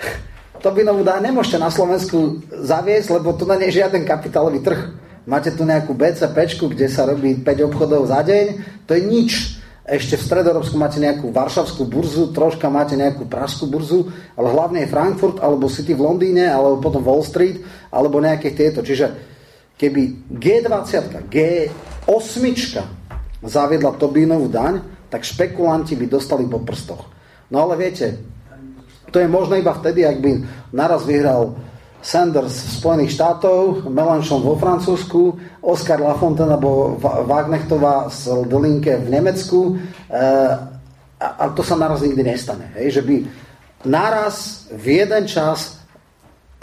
Speaker 6: Tobinovú dáň nemôžete na Slovensku zaviesť, lebo na nie je žiaden kapitálový trh. Máte tu nejakú BCP, kde sa robí 5 obchodov za deň, to je nič. Ešte v Stredoeurópsku máte nejakú varšavskú burzu, troška máte nejakú pražskú burzu, ale hlavne je Frankfurt, alebo City v Londýne, alebo potom Wall Street, alebo nejaké tieto. Čiže keby G20, G, osmička zaviedla Tobínovú daň, tak špekulanti by dostali po prstoch. No ale viete, to je možné iba vtedy, ak by naraz vyhral Sanders v Spojených štátov, Melanchon vo Francúzsku, Oscar Lafontaine alebo Wagnechtová z Delinke v Nemecku eh, a to sa naraz nikdy nestane. Hej? Že by naraz v jeden čas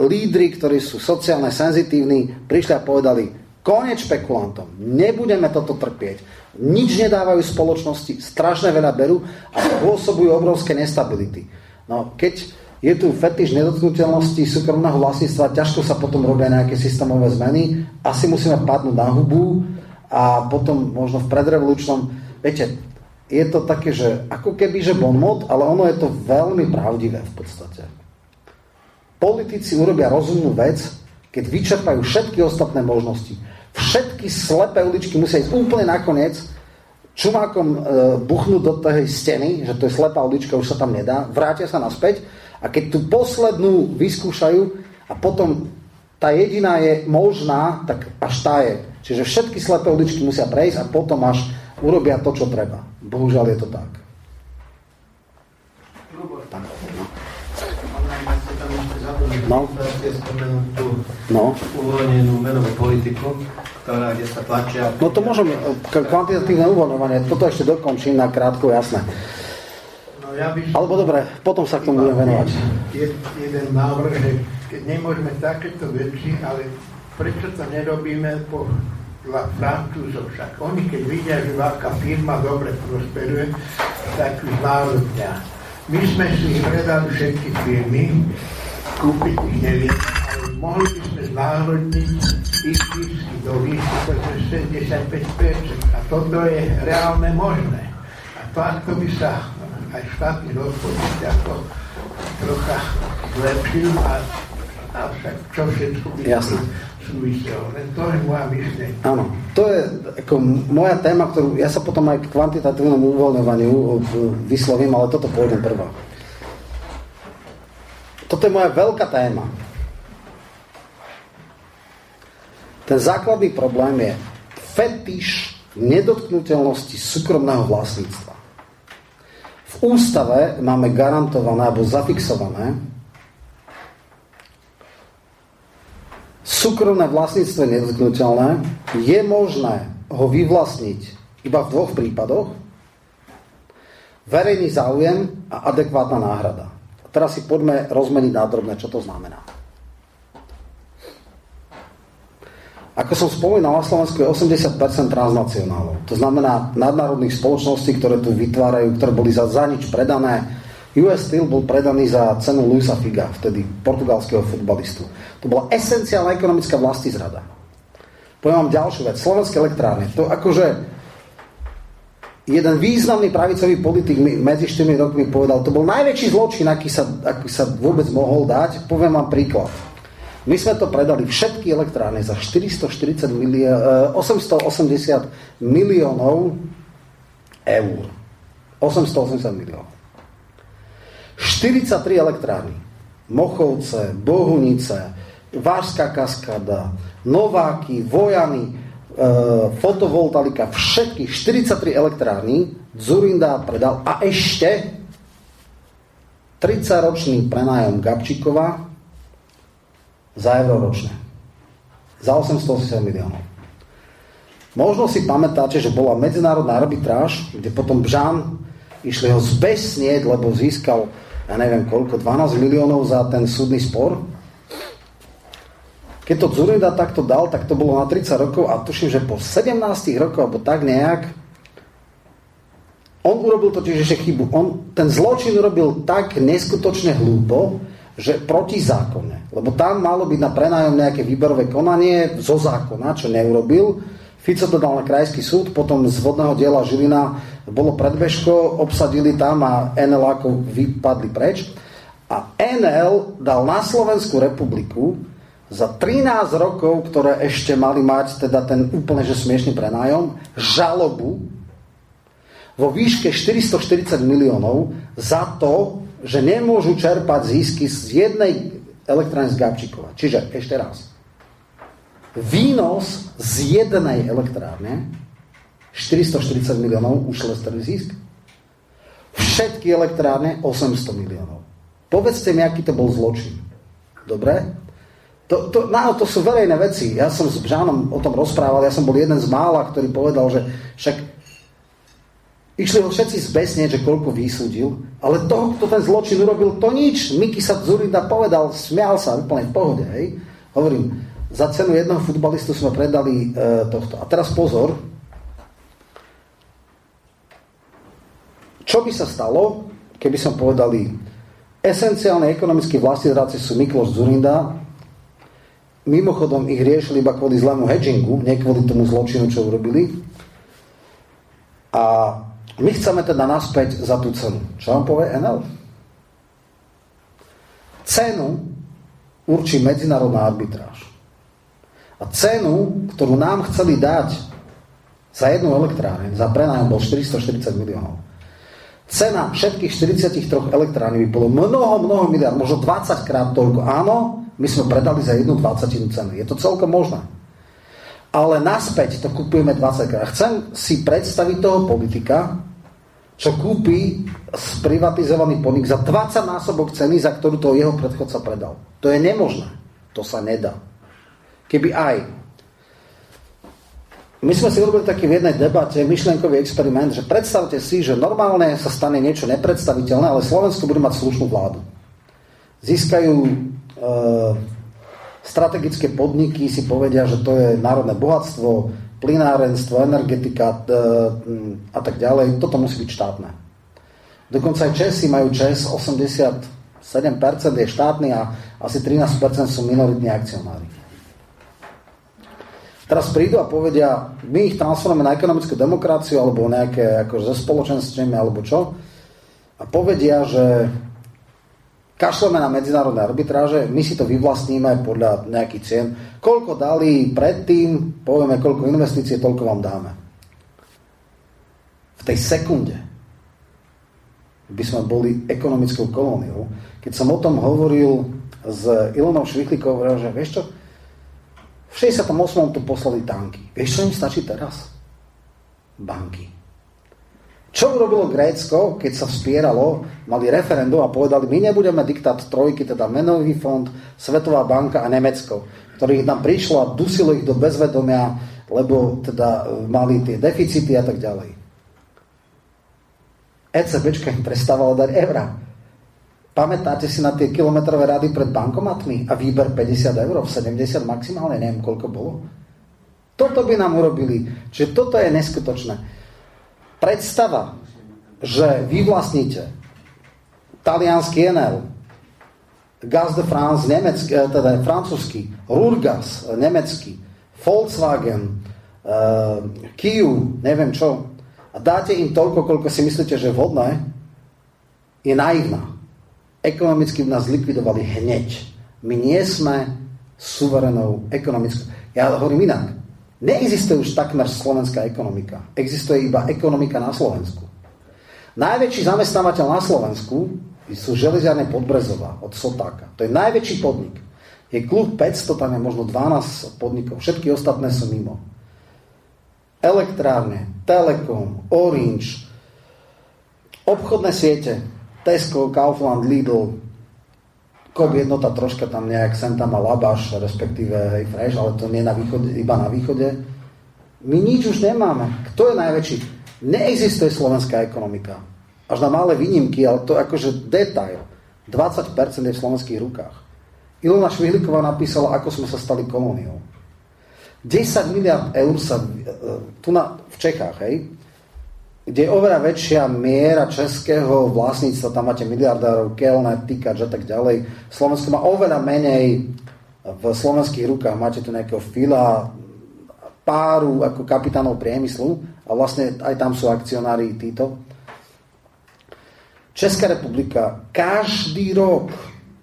Speaker 6: lídry, ktorí sú sociálne senzitívni, prišli a povedali, Konec špekulantom. Nebudeme toto trpieť. Nič nedávajú spoločnosti, strašne veľa berú a spôsobujú obrovské nestability. No, keď je tu fetiš nedotknutelnosti súkromného vlastníctva, ťažko sa potom robia nejaké systémové zmeny. Asi musíme padnúť na hubu a potom možno v predrevolučnom... Viete, je to také, že ako keby, že bonmot, ale ono je to veľmi pravdivé v podstate. Politici urobia rozumnú vec, keď vyčerpajú všetky ostatné možnosti všetky slepé uličky musia ísť úplne nakoniec, čumákom e, buchnúť do tej steny, že to je slepá ulička, už sa tam nedá, vrátia sa naspäť a keď tú poslednú vyskúšajú a potom tá jediná je možná, tak až tá je. Čiže všetky slepé uličky musia prejsť a potom až urobia to, čo treba. Bohužiaľ je to tak.
Speaker 7: No. No. Uvoľnenú menovú politiku, ktorá, kde sa tlačia...
Speaker 6: No to môžem, kvantitatívne uvoľňovanie, toto ešte dokončím na krátko, jasné.
Speaker 7: Ja by
Speaker 6: Alebo dobre, potom sa k tomu budem venovať.
Speaker 7: Je, jeden návrh, že
Speaker 8: keď nemôžeme takéto veci, ale prečo to nerobíme po Francúzov však. Oni keď vidia, že veľká firma dobre prosperuje, tak ju znárodňa. My sme si predali všetky firmy, kúpiť ich neviem, ale mohli by sme znárodniť ich zisky do výšky 65%. A toto je reálne možné. A to, ako by sa aj štátny rozpočet ako trocha zlepšil a, a však čo všetko by
Speaker 6: Jasne.
Speaker 8: súviselo. Len to je moja myšlienka.
Speaker 6: Áno, to je ako moja téma, ktorú ja sa potom aj k kvantitatívnemu uvoľňovaniu vyslovím, ale toto pôjdem prvá. Toto je moja veľká téma. Ten základný problém je fetiš nedotknutelnosti súkromného vlastníctva. V ústave máme garantované alebo zafixované súkromné vlastníctvo je nedotknutelné, je možné ho vyvlastniť iba v dvoch prípadoch. Verejný záujem a adekvátna náhrada. Teraz si poďme rozmeniť nádrobne, čo to znamená. Ako som spomínal, na Slovensku je 80% transnacionálov. To znamená nadnárodných spoločností, ktoré tu vytvárajú, ktoré boli za, za nič predané. US Steel bol predaný za cenu Luisa Figa, vtedy portugalského futbalistu. To bola esenciálna ekonomická vlasti zrada. Poviem vám ďalšiu vec. Slovenské elektrárne. To akože jeden významný pravicový politik medzi 4 rokmi povedal, to bol najväčší zločin, aký sa, aký sa vôbec mohol dať. Poviem vám príklad. My sme to predali všetky elektrárne za 440 milió- 880 miliónov eur. 880 miliónov. 43 elektrárny. Mochovce, Bohunice, Várská kaskada, Nováky, Vojany, e, fotovoltaika, všetkých 43 elektrárny Zurinda predal a ešte 30-ročný prenájom Gabčíkova za euro ročne. Za 880 miliónov. Možno si pamätáte, že bola medzinárodná arbitráž, kde potom Bžan išli ho zbesnieť, lebo získal, ja neviem koľko, 12 miliónov za ten súdny spor. Keď to Zurinda takto dal, tak to bolo na 30 rokov a tuším, že po 17 rokoch, alebo tak nejak, on urobil totiž ešte chybu. On ten zločin urobil tak neskutočne hlúpo, že protizákonne. Lebo tam malo byť na prenájom nejaké výberové konanie zo zákona, čo neurobil. Fico to dal na krajský súd, potom z vodného diela Žilina bolo predbežko, obsadili tam a NL ako vypadli preč. A NL dal na Slovensku republiku za 13 rokov, ktoré ešte mali mať teda ten úplne že smiešný prenájom, žalobu vo výške 440 miliónov za to, že nemôžu čerpať zisky z jednej elektrárne z Gabčíkova. Čiže ešte raz. Výnos z jednej elektrárne 440 miliónov ušlestrý zisk. Všetky elektrárne 800 miliónov. Povedzte mi, aký to bol zločin. Dobre? To, to, no, to sú verejné veci. Ja som s Bžánom o tom rozprával, ja som bol jeden z mála, ktorý povedal, že však Išli ho všetci zbesnieť, že koľko vysúdil, ale toho, kto ten zločin urobil, to nič. Miky sa Zurinda povedal, smial sa úplne v pohode. Hej. Hovorím, za cenu jedného futbalistu sme predali e, tohto. A teraz pozor. Čo by sa stalo, keby som povedali, esenciálne ekonomické vlastníci sú Mikloš Zurinda, mimochodom ich riešili iba kvôli zlému hedgingu, nie kvôli tomu zločinu, čo urobili. A my chceme teda naspäť za tú cenu. Čo vám povie NL? Cenu určí medzinárodná arbitráž. A cenu, ktorú nám chceli dať za jednu elektráreň, za prenájom bol 440 miliónov. Cena všetkých 43 elektrární by bolo mnoho, mnoho miliard, možno 20 krát toľko. Áno, my sme predali za jednu 20 cenu. Je to celkom možné. Ale naspäť to kupujeme 20 krát. Chcem si predstaviť toho politika, čo kúpi sprivatizovaný podnik za 20 násobok ceny, za ktorú to jeho predchodca predal. To je nemožné. To sa nedá. Keby aj. My sme si robili taký v jednej debate myšlienkový experiment, že predstavte si, že normálne sa stane niečo nepredstaviteľné, ale Slovensko bude mať slušnú vládu. Získajú strategické podniky si povedia, že to je národné bohatstvo, plynárenstvo, energetika a tak ďalej. Toto musí byť štátne. Dokonca aj Česi majú ČES 87% je štátny a asi 13% sú minoritní akcionári. Teraz prídu a povedia, my ich transformujeme na ekonomickú demokraciu alebo nejaké akože ze spoločenstvami alebo čo a povedia, že kašleme na medzinárodné arbitráže, my si to vyvlastníme podľa nejakých cien. Koľko dali predtým, povieme, koľko investície, toľko vám dáme. V tej sekunde by sme boli ekonomickou kolóniou. Keď som o tom hovoril s Ilonou Švichlikou, hovoril, že vieš čo, v 68. tu poslali tanky. Vieš, čo im stačí teraz? Banky. Čo urobilo Grécko, keď sa vspieralo, mali referendum a povedali, my nebudeme diktát trojky, teda Menový fond, Svetová banka a Nemecko, ktorých nám prišlo a dusilo ich do bezvedomia, lebo teda e, mali tie deficity a tak ďalej. ECBčka im prestávalo dať eurá. Pamätáte si na tie kilometrové rady pred bankomatmi a výber 50 eur, 70 maximálne, neviem koľko bolo. Toto by nám urobili. Čiže toto je neskutočné. Predstava, že vy vlastníte talianský Enel, Gaz de France, nemecký, eh, teda francúzsky, Rurgas, nemecký, Volkswagen, uh, Kia, neviem čo, a dáte im toľko, koľko si myslíte, že je vhodné, je naivná ekonomicky by nás likvidovali hneď. My nie sme suverenou ekonomickou. Ja hovorím inak. Neexistuje už takmer slovenská ekonomika. Existuje iba ekonomika na Slovensku. Najväčší zamestnávateľ na Slovensku sú železiarne Podbrezová od Sotáka. To je najväčší podnik. Je klub 500, tam je možno 12 podnikov. Všetky ostatné sú mimo. Elektrárne, Telekom, Orange, obchodné siete, Tesco, Kaufland, Lidl, Kop jednota troška tam nejak sem tam má Labaš, respektíve hej, Fresh, ale to nie na východe, iba na východe. My nič už nemáme. Kto je najväčší? Neexistuje slovenská ekonomika. Až na malé výnimky, ale to akože detail. 20% je v slovenských rukách. Ilona Švihliková napísala, ako sme sa stali kolóniou. 10 miliard eur sa e, tu na, v Čechách, hej, kde je oveľa väčšia miera českého vlastníctva, tam máte miliardárov, Kelner, Tykač a tak ďalej. Slovensko má oveľa menej v slovenských rukách. Máte tu nejakého fila, páru ako kapitánov priemyslu a vlastne aj tam sú akcionári títo. Česká republika každý rok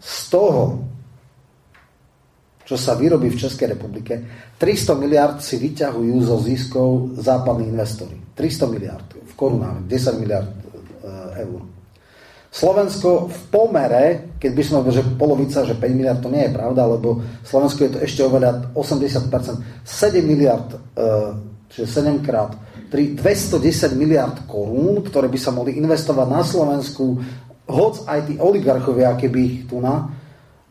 Speaker 6: z toho, čo sa vyrobí v Českej republike, 300 miliard si vyťahujú zo ziskov západní investori. 300 miliard korunách, 10 miliard eh, eur. Slovensko v pomere, keď by sme že polovica, že 5 miliard, to nie je pravda, lebo Slovensko je to ešte oveľa 80%, 7 miliard, eh, čiže 7 krát 3, 210 miliard korún, ktoré by sa mohli investovať na Slovensku, hoc aj tí oligarchovia, keby ich tu na,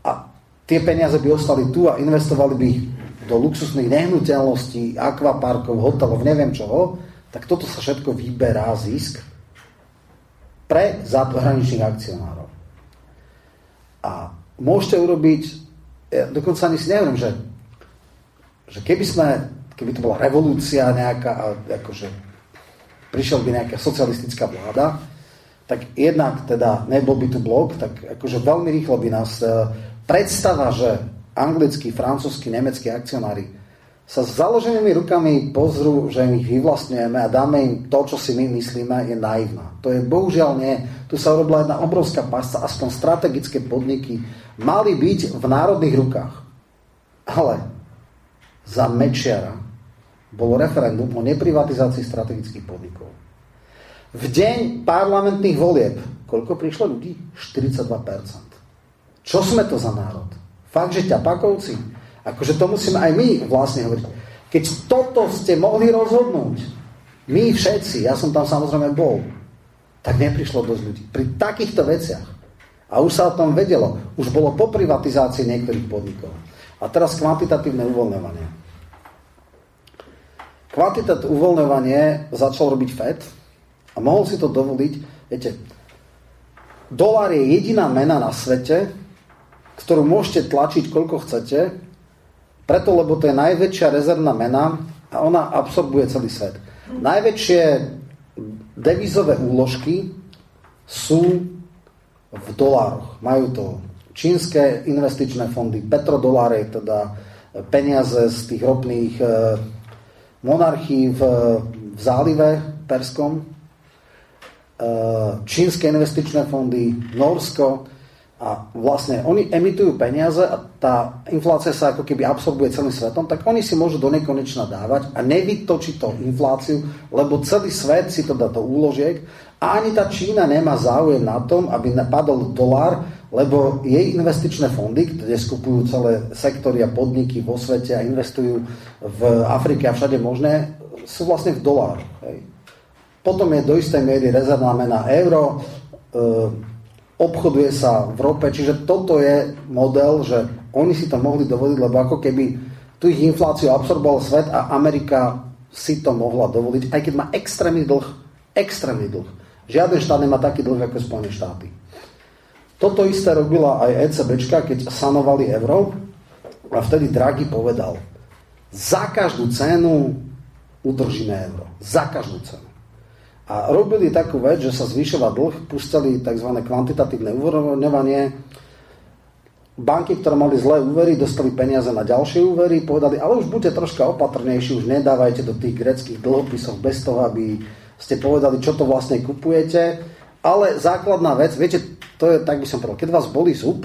Speaker 6: a tie peniaze by ostali tu a investovali by ich do luxusných nehnuteľností, akvaparkov, hotelov, neviem čoho, tak toto sa všetko vyberá zisk pre zahraničných akcionárov. A môžete urobiť, ja dokonca ani si neviem, že, že keby sme, keby to bola revolúcia nejaká, akože prišiel by nejaká socialistická vláda, tak jednak teda nebol by tu blok, tak akože veľmi rýchlo by nás e, predstava, že anglickí, francúzsky, nemeckí akcionári sa s založenými rukami pozrú, že ich vyvlastňujeme a dáme im to, čo si my myslíme, je naivná. To je bohužiaľ nie. Tu sa urobila jedna obrovská pasca, aspoň strategické podniky mali byť v národných rukách. Ale za Mečiara bolo referendum o neprivatizácii strategických podnikov. V deň parlamentných volieb, koľko prišlo ľudí? 42%. Čo sme to za národ? Fakt, že ťapakovci? Akože to musíme aj my vlastne hovoriť. Keď toto ste mohli rozhodnúť, my všetci, ja som tam samozrejme bol, tak neprišlo dosť ľudí. Pri takýchto veciach. A už sa o tom vedelo. Už bolo po privatizácii niektorých podnikov. A teraz kvantitatívne uvoľňovanie. Kvantitatívne uvoľňovanie začal robiť FED a mohol si to dovoliť. Viete, dolár je jediná mena na svete, ktorú môžete tlačiť koľko chcete, preto lebo to je najväčšia rezervná mena a ona absorbuje celý svet. Najväčšie devizové úložky sú v dolároch. Majú to čínske investičné fondy, petrodoláre, teda peniaze z tých ropných e, monarchií v, v zálive Perskom, e, čínske investičné fondy, Norsko, a vlastne oni emitujú peniaze a tá inflácia sa ako keby absorbuje celým svetom, tak oni si môžu do nekonečna dávať a nevytočiť to infláciu, lebo celý svet si to dá do úložiek a ani tá Čína nemá záujem na tom, aby napadol dolár, lebo jej investičné fondy, kde skupujú celé sektory a podniky vo svete a investujú v Afrike a všade možné, sú vlastne v dolároch. Potom je do istej miery rezervná mena euro, e, obchoduje sa v rope, čiže toto je model, že oni si to mohli dovoliť, lebo ako keby tu ich infláciu absorboval svet a Amerika si to mohla dovoliť, aj keď má extrémny dlh. Extrémny dlh. Žiaden štát nemá taký dlh ako Spojené štáty. Toto isté robila aj ECBčka, keď sanovali euro a vtedy Draghi povedal, za každú cenu udržíme euro. Za každú cenu. A robili takú vec, že sa zvyšoval dlh, pustili tzv. kvantitatívne uvoľňovanie. Banky, ktoré mali zlé úvery, dostali peniaze na ďalšie úvery, povedali, ale už buďte troška opatrnejší, už nedávajte do tých greckých dlhopisov bez toho, aby ste povedali, čo to vlastne kupujete. Ale základná vec, viete, to je, tak by som povedal, keď vás boli zub,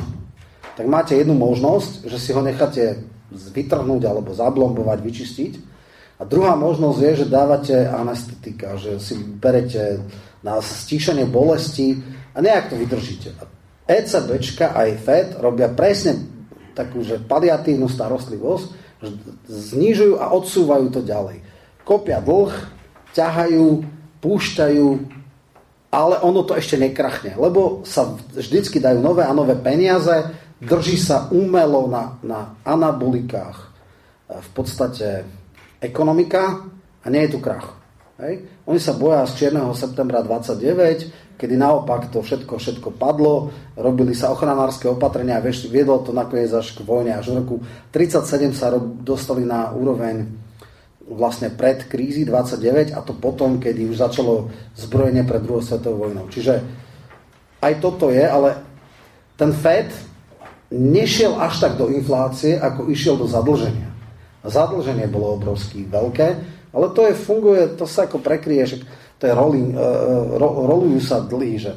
Speaker 6: tak máte jednu možnosť, že si ho necháte vytrhnúť alebo zablombovať, vyčistiť a druhá možnosť je, že dávate anestetika, že si berete na stíšenie bolesti a nejak to vydržíte. ECBčka aj FED robia presne takú, že paliatívnu starostlivosť, že znižujú a odsúvajú to ďalej. Kopia dlh, ťahajú, púšťajú, ale ono to ešte nekrachne, lebo sa vždycky dajú nové a nové peniaze, drží sa umelo na, na anabolikách. V podstate ekonomika a nie je tu krach. Hej? Oni sa boja z čierneho septembra 29, kedy naopak to všetko, všetko padlo, robili sa ochranárske opatrenia a viedlo to nakoniec až k vojne. Až v roku 37 sa dostali na úroveň vlastne pred krízy 29 a to potom, kedy už začalo zbrojenie pred druhou svetovou vojnou. Čiže aj toto je, ale ten Fed nešiel až tak do inflácie, ako išiel do zadlženia. Zadlženie bolo obrovské, veľké, ale to je, funguje, to sa ako prekrie, že to je rolling, uh, ro, rolujú sa dlhy, že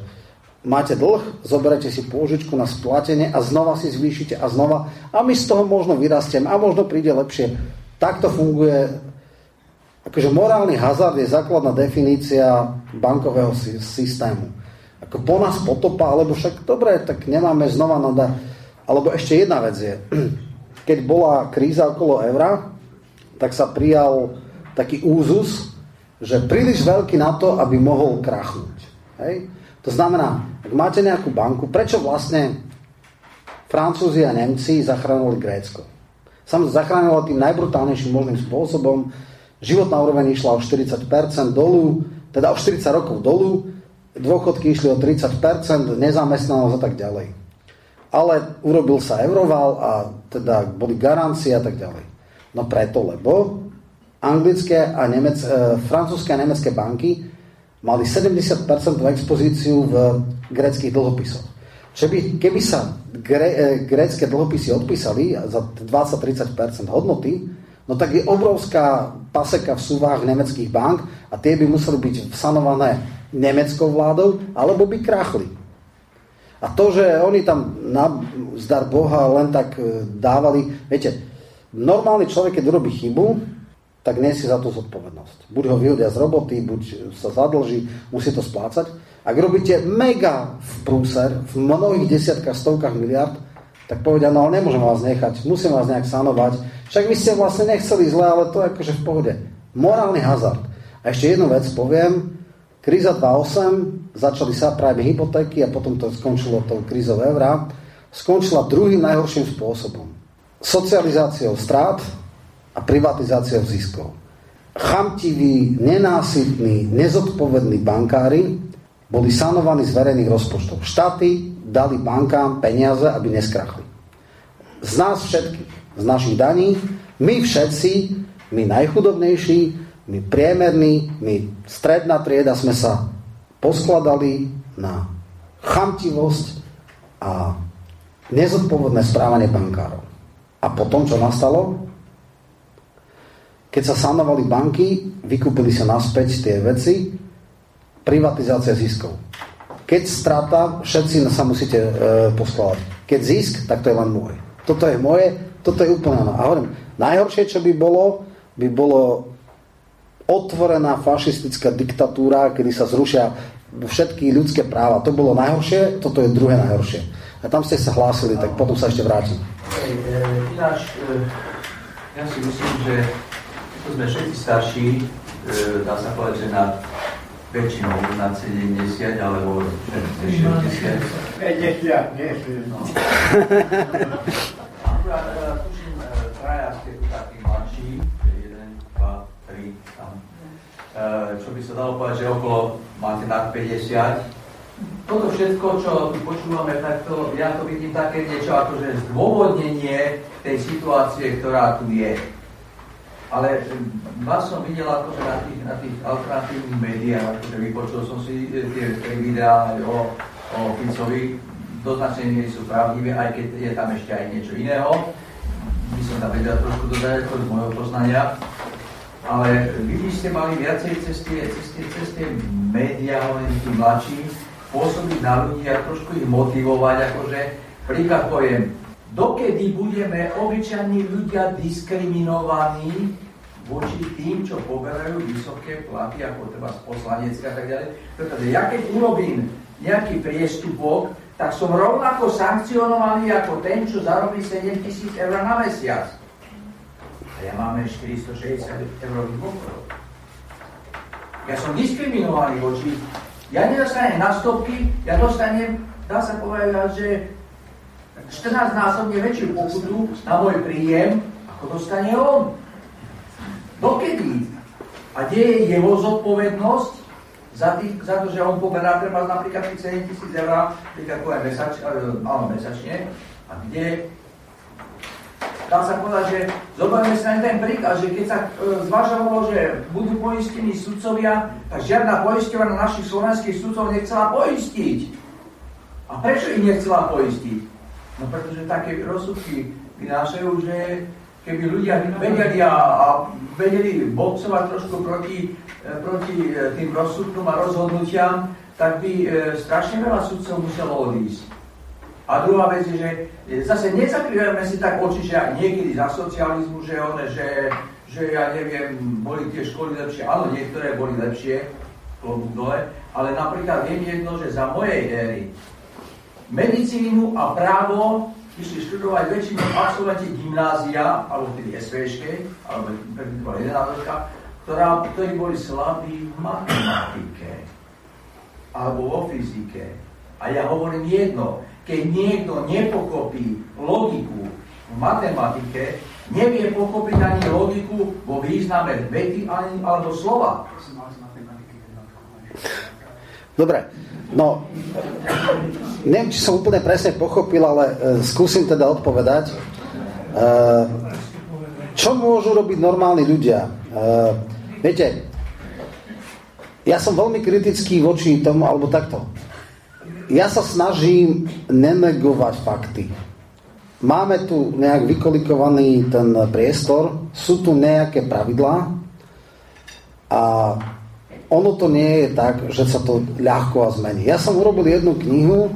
Speaker 6: máte dlh, zoberete si pôžičku na splatenie a znova si zvýšite a znova a my z toho možno vyrastiem a možno príde lepšie. Takto funguje akože morálny hazard je základná definícia bankového systému. Ako po nás potopa, alebo však dobre, tak nemáme znova nada. Alebo ešte jedna vec je, keď bola kríza okolo eura, tak sa prijal taký úzus, že príliš veľký na to, aby mohol krachnúť. Hej? To znamená, ak máte nejakú banku, prečo vlastne Francúzi a Nemci zachránili Grécko? Samozrejme, zachránilo tým najbrutálnejším možným spôsobom. Životná úroveň išla o 40% dolu, teda o 40 rokov dolu, dôchodky išli o 30%, nezamestnanosť a tak ďalej ale urobil sa euroval a teda boli garancie a tak ďalej. No preto, lebo anglické a nemec, e, francúzske a nemecké banky mali 70% expozíciu v greckých dlhopisoch. Čiže keby sa gre, e, grécké dlhopisy odpísali za 20-30% hodnoty, no tak je obrovská paseka v súvách nemeckých bank a tie by museli byť sanované nemeckou vládou, alebo by krachli. A to, že oni tam na zdar Boha len tak e, dávali, viete, normálny človek, keď robí chybu, tak nesie za to zodpovednosť. Buď ho vyhodia z roboty, buď sa zadlží, musí to splácať. Ak robíte mega v prúser, v mnohých desiatkách, stovkách miliard, tak povedia, no ale nemôžem vás nechať, musím vás nejak sanovať. Však vy ste vlastne nechceli zle, ale to je akože v pohode. Morálny hazard. A ešte jednu vec poviem, Kríza 2008, začali sa práve hypotéky a potom to skončilo tou krízou eura, skončila druhým najhorším spôsobom. Socializáciou strát a privatizáciou ziskov. Chamtiví, nenásytní, nezodpovední bankári boli sanovaní z verejných rozpočtov. Štáty dali bankám peniaze, aby neskrachli. z nás všetkých, z našich daní, my všetci, my najchudobnejší, my priemerní, my stredná trieda sme sa poskladali na chamtivosť a nezodpovedné správanie bankárov. A potom, čo nastalo? Keď sa sanovali banky, vykúpili sa naspäť tie veci, privatizácia ziskov. Keď strata, všetci sa musíte e, poskladať. Keď zisk, tak to je len môj. Toto je moje, toto je úplne. A hovorím, najhoršie, čo by bolo, by bolo otvorená fašistická diktatúra, kedy sa zrušia všetky ľudské práva. To bolo najhoršie, toto je druhé najhoršie. A tam ste sa hlásili, tak potom sa ešte vrátim.
Speaker 9: Ináč, e, ja si myslím, že to sme všetci starší, e, dá sa povedať, že na väčšinou na 70 alebo 60.
Speaker 8: 50, nie
Speaker 9: no. čo by sa dalo povedať, že okolo máte nad 50. Toto všetko, čo tu počúvame, tak to, ja to vidím také niečo ako že zdôvodnenie tej situácie, ktorá tu je ale vás som videl akože na tých, na tých alternatívnych médiách, akože vypočul som si tie, tie videá o, o Ficovi, do značnej sú pravdivé, aj keď je tam ešte aj niečo iného. By som tam vedel trošku dodať ako z môjho poznania. Ale vy by ste mali viacej cez tie, cez tie, cez tí mladší, pôsobiť na ľudí a trošku ich motivovať, akože príklad poviem, dokedy budeme obyčajní ľudia diskriminovaní voči tým, čo poberajú vysoké platy, ako treba z poslanecka a tak ďalej. Pretože ja keď urobím nejaký priestupok, tak som rovnako sankcionovaný ako ten, čo zarobí 7 tisíc eur na mesiac. Ja máme 460 eur dôchodov. Ja som diskriminovaný voči... Ja nedostanem na stopky, ja dostanem, dá sa povedať, že 14 násobne väčšiu pokutu na môj príjem, ako dostane on. Dokedy? A kde je jeho zodpovednosť za, tých, za to, že on poberá treba napríklad tých 7 tisíc eur, napríklad poviem mesač, áno, mesačne, a kde dá sa povedať, že zoberme sa ten príklad, že keď sa e, zvažovalo, že budú poistení sudcovia, tak žiadna poisťová na našich slovenských sudcov nechcela poistiť. A prečo ich nechcela poistiť? No pretože také rozsudky vynášajú, že keby ľudia vedeli a, a vedeli boxovať trošku proti, e, proti e, tým rozsudkom a rozhodnutiam, tak by strašne veľa sudcov muselo odísť. A druhá vec je, že zase nezakrývame si tak oči, že niekedy za socializmu, že, one, že, že ja neviem, boli tie školy lepšie. Áno, niektoré boli lepšie, klobúk dole, ale napríklad viem jedno, že za mojej éry medicínu a právo išli študovať väčšinou absolventi gymnázia, alebo tedy SVŠke, alebo prvý bola jedna ktorá, ktorí boli slabí v matematike alebo vo fyzike. A ja hovorím jedno, keď niekto nepokopí logiku v matematike, nevie pochopiť ani logiku vo význame vety alebo slova.
Speaker 6: Dobre, no, neviem, či som úplne presne pochopil, ale e, skúsim teda odpovedať. E, čo môžu robiť normálni ľudia? E, viete, ja som veľmi kritický voči tomu, alebo takto. Ja sa snažím nenegovať fakty. Máme tu nejak vykolikovaný ten priestor, sú tu nejaké pravidlá a ono to nie je tak, že sa to ľahko a zmení. Ja som urobil jednu knihu,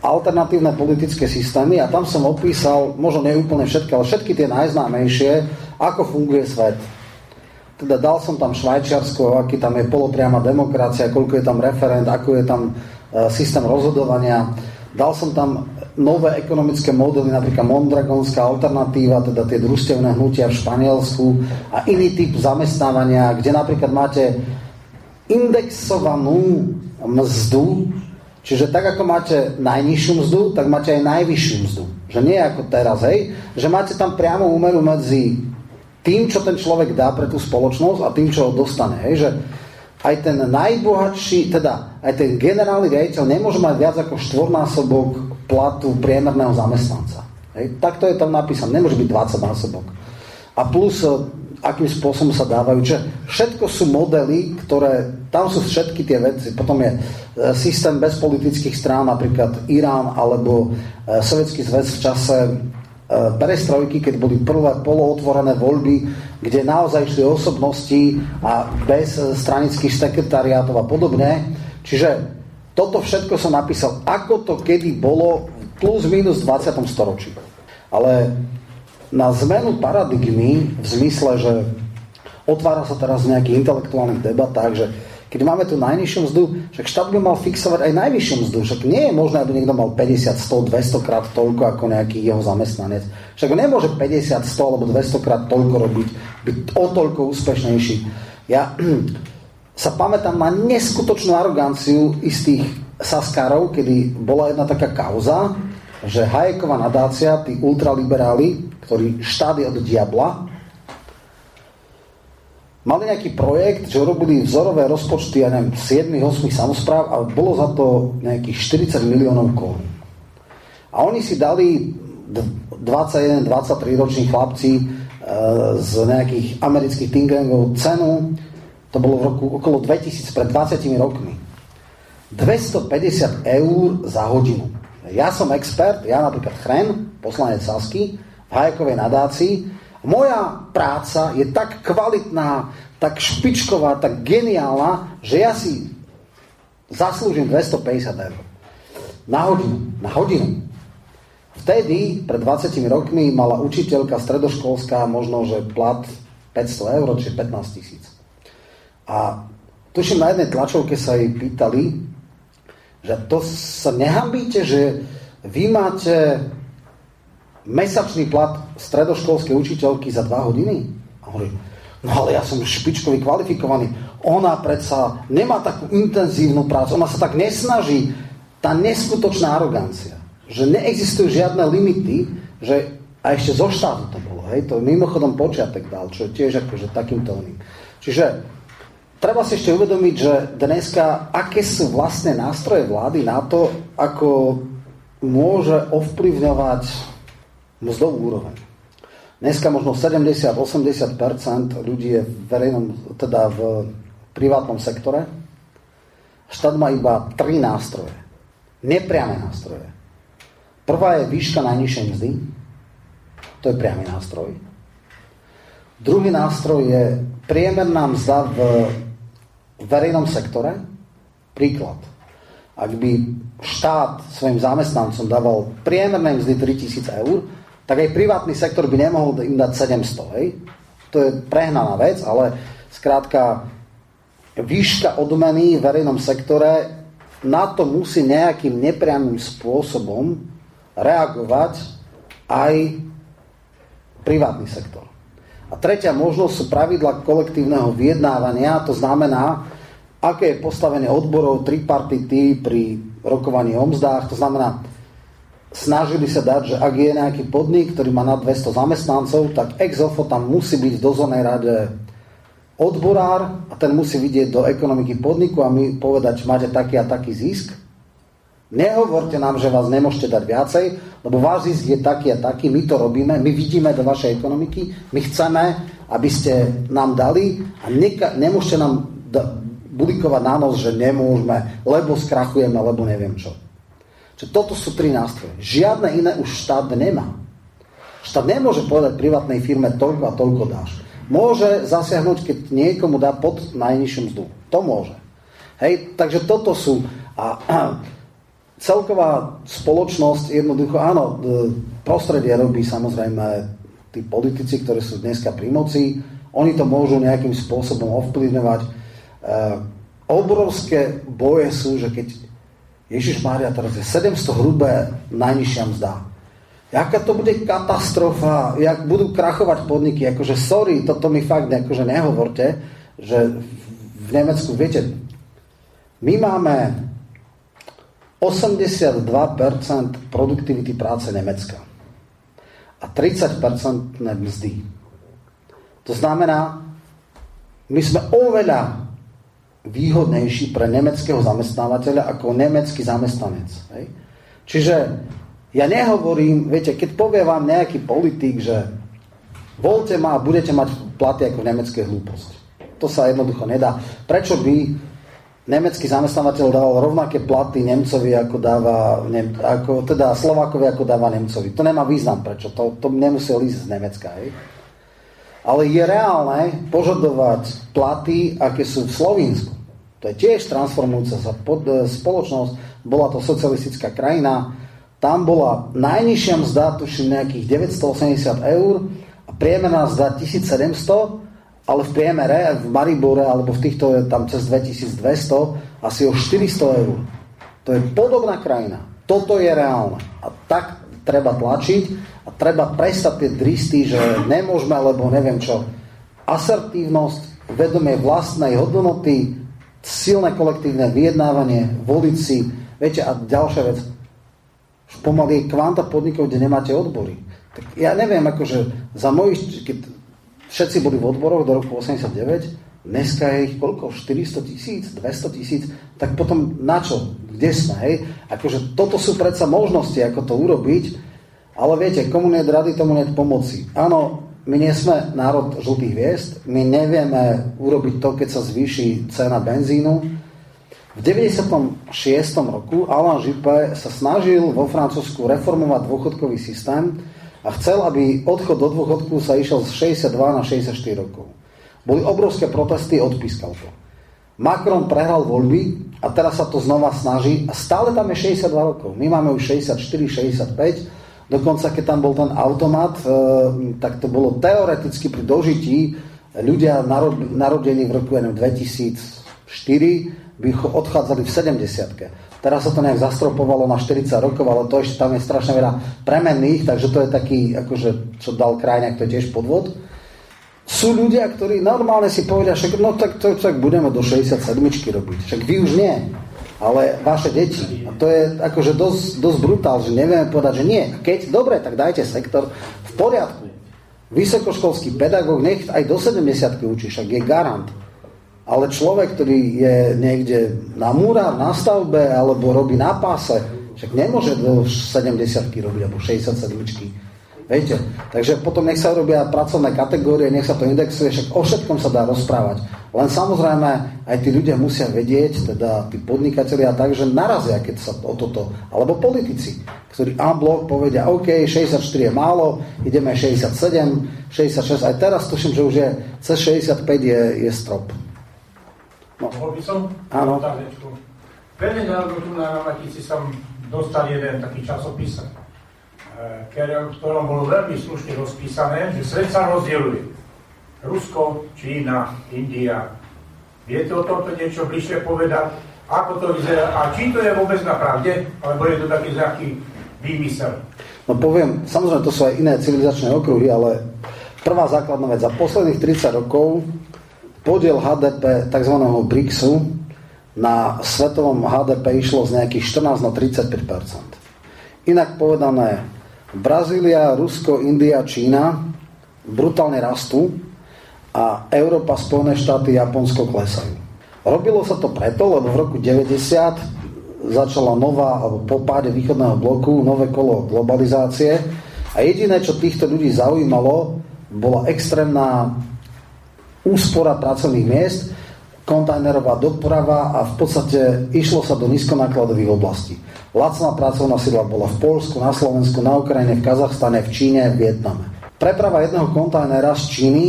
Speaker 6: alternatívne politické systémy a tam som opísal, možno nie úplne všetky, ale všetky tie najznámejšie, ako funguje svet. Teda dal som tam Švajčiarsko, aký tam je polopriama demokracia, koľko je tam referent, ako je tam systém rozhodovania. Dal som tam nové ekonomické modely, napríklad Mondragonská alternatíva, teda tie družstevné hnutia v Španielsku a iný typ zamestnávania, kde napríklad máte indexovanú mzdu, čiže tak ako máte najnižšiu mzdu, tak máte aj najvyššiu mzdu. Že nie ako teraz, hej, že máte tam priamo úmeru medzi tým, čo ten človek dá pre tú spoločnosť a tým, čo ho dostane. Hej, že aj ten najbohatší, teda aj ten generálny riaditeľ nemôže mať viac ako štvornásobok platu priemerného zamestnanca. Hej, takto je tam napísané, nemôže byť 20 násobok. A plus, e, akým spôsobom sa dávajú, že všetko sú modely, ktoré, tam sú všetky tie veci, potom je e, systém bez politických strán, napríklad Irán alebo e, Sovietský zväz v čase perestrojky, keď boli prvé polootvorené voľby, kde naozaj išli osobnosti a bez stranických sekretariátov a podobne. Čiže toto všetko som napísal, ako to kedy bolo plus minus v 20. storočí. Ale na zmenu paradigmy v zmysle, že otvára sa teraz v nejakých intelektuálnych debatách, že keď máme tu najnižšiu mzdu, však štát by mal fixovať aj najvyššiu mzdu. Však nie je možné, aby niekto mal 50, 100, 200 krát toľko ako nejaký jeho zamestnanec. Však nemôže 50, 100 alebo 200 krát toľko robiť, byť o toľko úspešnejší. Ja sa pamätám na neskutočnú aroganciu istých saskárov, kedy bola jedna taká kauza, že Hajeková nadácia, tí ultraliberáli, ktorí štát je od diabla, mali nejaký projekt, že urobili vzorové rozpočty, ja neviem, 7-8 samozpráv a bolo za to nejakých 40 miliónov korún. A oni si dali 21-23 roční chlapci e, z nejakých amerických think cenu, to bolo v roku okolo 2000, pred 20 rokmi. 250 eur za hodinu. Ja som expert, ja napríklad Chren, poslanec Sasky, v Hajekovej nadácii. Moja práca je tak kvalitná, tak špičková, tak geniálna, že ja si zaslúžim 250 eur. Na hodinu. Na hodinu. Vtedy, pred 20 rokmi, mala učiteľka stredoškolská možno, že plat 500 eur, čiže 15 tisíc. A tuším, na jednej tlačovke sa jej pýtali, že to sa nehambíte, že vy máte mesačný plat stredoškolskej učiteľky za 2 hodiny? A hovorí, no ale ja som špičkový kvalifikovaný. Ona predsa nemá takú intenzívnu prácu, ona sa tak nesnaží. Tá neskutočná arogancia, že neexistujú žiadne limity, že a ešte zo štátu to bolo, hej, to mimochodom počiatek dal, čo je tiež akože takýmto oným. Čiže Treba si ešte uvedomiť, že dneska, aké sú vlastne nástroje vlády na to, ako môže ovplyvňovať mzdovú úroveň. Dneska možno 70-80% ľudí je v verejnom, teda v privátnom sektore. Štát má iba tri nástroje. Nepriame nástroje. Prvá je výška najnižšej mzdy. To je priamy nástroj. Druhý nástroj je priemerná mzda v verejnom sektore. Príklad. Ak by štát svojim zamestnancom dával priemerné mzdy 3000 eur, tak aj privátny sektor by nemohol im dať 700. Hej? To je prehnaná vec, ale skrátka výška odmeny v verejnom sektore na to musí nejakým nepriamým spôsobom reagovať aj privátny sektor. A tretia možnosť sú pravidla kolektívneho vyjednávania, to znamená, aké je postavenie odborov tripartity pri rokovaní o mzdách, to znamená, snažili sa dať, že ak je nejaký podnik, ktorý má na 200 zamestnancov, tak ex tam musí byť v dozornej rade odborár a ten musí vidieť do ekonomiky podniku a my povedať, že máte taký a taký zisk Nehovorte nám, že vás nemôžete dať viacej, lebo váš zisk je taký a taký, my to robíme, my vidíme do vašej ekonomiky, my chceme, aby ste nám dali a neka, nemôžete nám da, bulikovať na nos, že nemôžeme, lebo skrachujeme, lebo neviem čo. Čiže toto sú tri nástroje. Žiadne iné už štát nemá. Štát nemôže povedať privátnej firme toľko a toľko dáš. Môže zasiahnuť, keď niekomu dá pod najnižšiu mzdu. To môže. Hej, takže toto sú... A, celková spoločnosť jednoducho, áno, prostredie robí samozrejme tí politici, ktorí sú dneska pri moci, oni to môžu nejakým spôsobom ovplyvňovať. E, obrovské boje sú, že keď Ježiš Mária teraz je 700 hrubé najnižšia mzda. Jaká to bude katastrofa, jak budú krachovať podniky, akože sorry, toto mi fakt akože nehovorte, že v Nemecku, viete, my máme 82% produktivity práce Nemecka a 30% mzdy. To znamená, my sme oveľa výhodnejší pre nemeckého zamestnávateľa ako nemecký zamestnanec. Hej? Čiže Ja nehovorím, viete, keď povie vám nejaký politik, že voľte ma a budete mať platy ako nemecké hlúposti. To sa jednoducho nedá. Prečo by nemecký zamestnávateľ dával rovnaké platy Nemcovi, ako dáva, ne, ako, teda Slovákovi, ako dáva Nemcovi. To nemá význam, prečo. To, to nemusel ísť z Nemecka. Hej? Ale je reálne požadovať platy, aké sú v Slovensku. To je tiež transformujúca sa pod, spoločnosť. Bola to socialistická krajina, tam bola najnižšia mzda, tuším nejakých 980 eur a priemerná mzda 1700, ale v priemere v Maribore alebo v týchto je tam cez 2200 asi o 400 eur. To je podobná krajina. Toto je reálne. A tak treba tlačiť a treba prestať tie dristy, že nemôžeme, lebo neviem čo. Asertívnosť, vedomie vlastnej hodnoty, silné kolektívne vyjednávanie, voliť si, viete, a ďalšia vec, pomaly je kvanta podnikov, kde nemáte odbory. Tak ja neviem, akože za mojich, keď všetci boli v odboroch do roku 89, dneska je ich koľko? 400 tisíc, 200 tisíc, tak potom na čo? Kde sme, hej? Akože toto sú predsa možnosti, ako to urobiť, ale viete, komu nie rady, tomu nie pomoci. Áno, my nie sme národ žltých hviezd, my nevieme urobiť to, keď sa zvýši cena benzínu, v 96. roku Alain Juppé sa snažil vo Francúzsku reformovať dôchodkový systém a chcel, aby odchod do dôchodku sa išiel z 62 na 64 rokov. Boli obrovské protesty, odpískal to. Macron prehral voľby a teraz sa to znova snaží a stále tam je 62 rokov. My máme už 64, 65, dokonca keď tam bol ten automat, e, tak to bolo teoreticky pri dožití ľudia narodení v roku 2004 by odchádzali v 70 Teraz sa to nejak zastropovalo na 40 rokov, ale to ešte tam je strašne veľa premenných, takže to je taký, akože, čo dal krajňák, to je tiež podvod. Sú ľudia, ktorí normálne si povedia, že no tak to tak budeme do 67 robiť. Však vy už nie, ale vaše deti. A to je akože dosť, dosť brutál, že nevieme povedať, že nie. Keď, dobre, tak dajte sektor v poriadku. Vysokoškolský pedagóg nech aj do 70 učí, však je garant. Ale človek, ktorý je niekde na múra, na stavbe alebo robí na páse, však nemôže do 70 robiť alebo 67 Viete? Takže potom nech sa robia pracovné kategórie, nech sa to indexuje, však o všetkom sa dá rozprávať. Len samozrejme aj tí ľudia musia vedieť, teda tí podnikatelia tak, že narazia, keď sa o toto, alebo politici, ktorí blok povedia, OK, 64 je málo, ideme 67, 66, aj teraz tuším, že už je cez 65 je, je strop.
Speaker 10: No. Mohol by som?
Speaker 6: Áno.
Speaker 10: Veľmi dávno tu na Matici som dostal jeden taký časopis, v ktorom bolo veľmi slušne rozpísané, že svet sa rozdieluje. Rusko, Čína, India. Viete o tomto niečo bližšie povedať? Ako to vyzerá? A či to je vôbec na pravde? Alebo je to taký nejaký výmysel?
Speaker 6: No poviem, samozrejme to sú aj iné civilizačné okruhy, ale prvá základná vec, za posledných 30 rokov podiel HDP tzv. BRICSu na svetovom HDP išlo z nejakých 14 na 35% Inak povedané, Brazília, Rusko, India, Čína brutálne rastú a Európa, Spojené štáty, Japonsko klesajú. Robilo sa to preto, lebo v roku 90 začala nová, alebo po páde východného bloku, nové kolo globalizácie a jediné, čo týchto ľudí zaujímalo, bola extrémna úspora pracovných miest, kontajnerová doprava a v podstate išlo sa do nízkonákladových oblastí. Lacná pracovná sila bola v Polsku, na Slovensku, na Ukrajine, v Kazachstane, v Číne, v Vietname. Preprava jedného kontajnera z Číny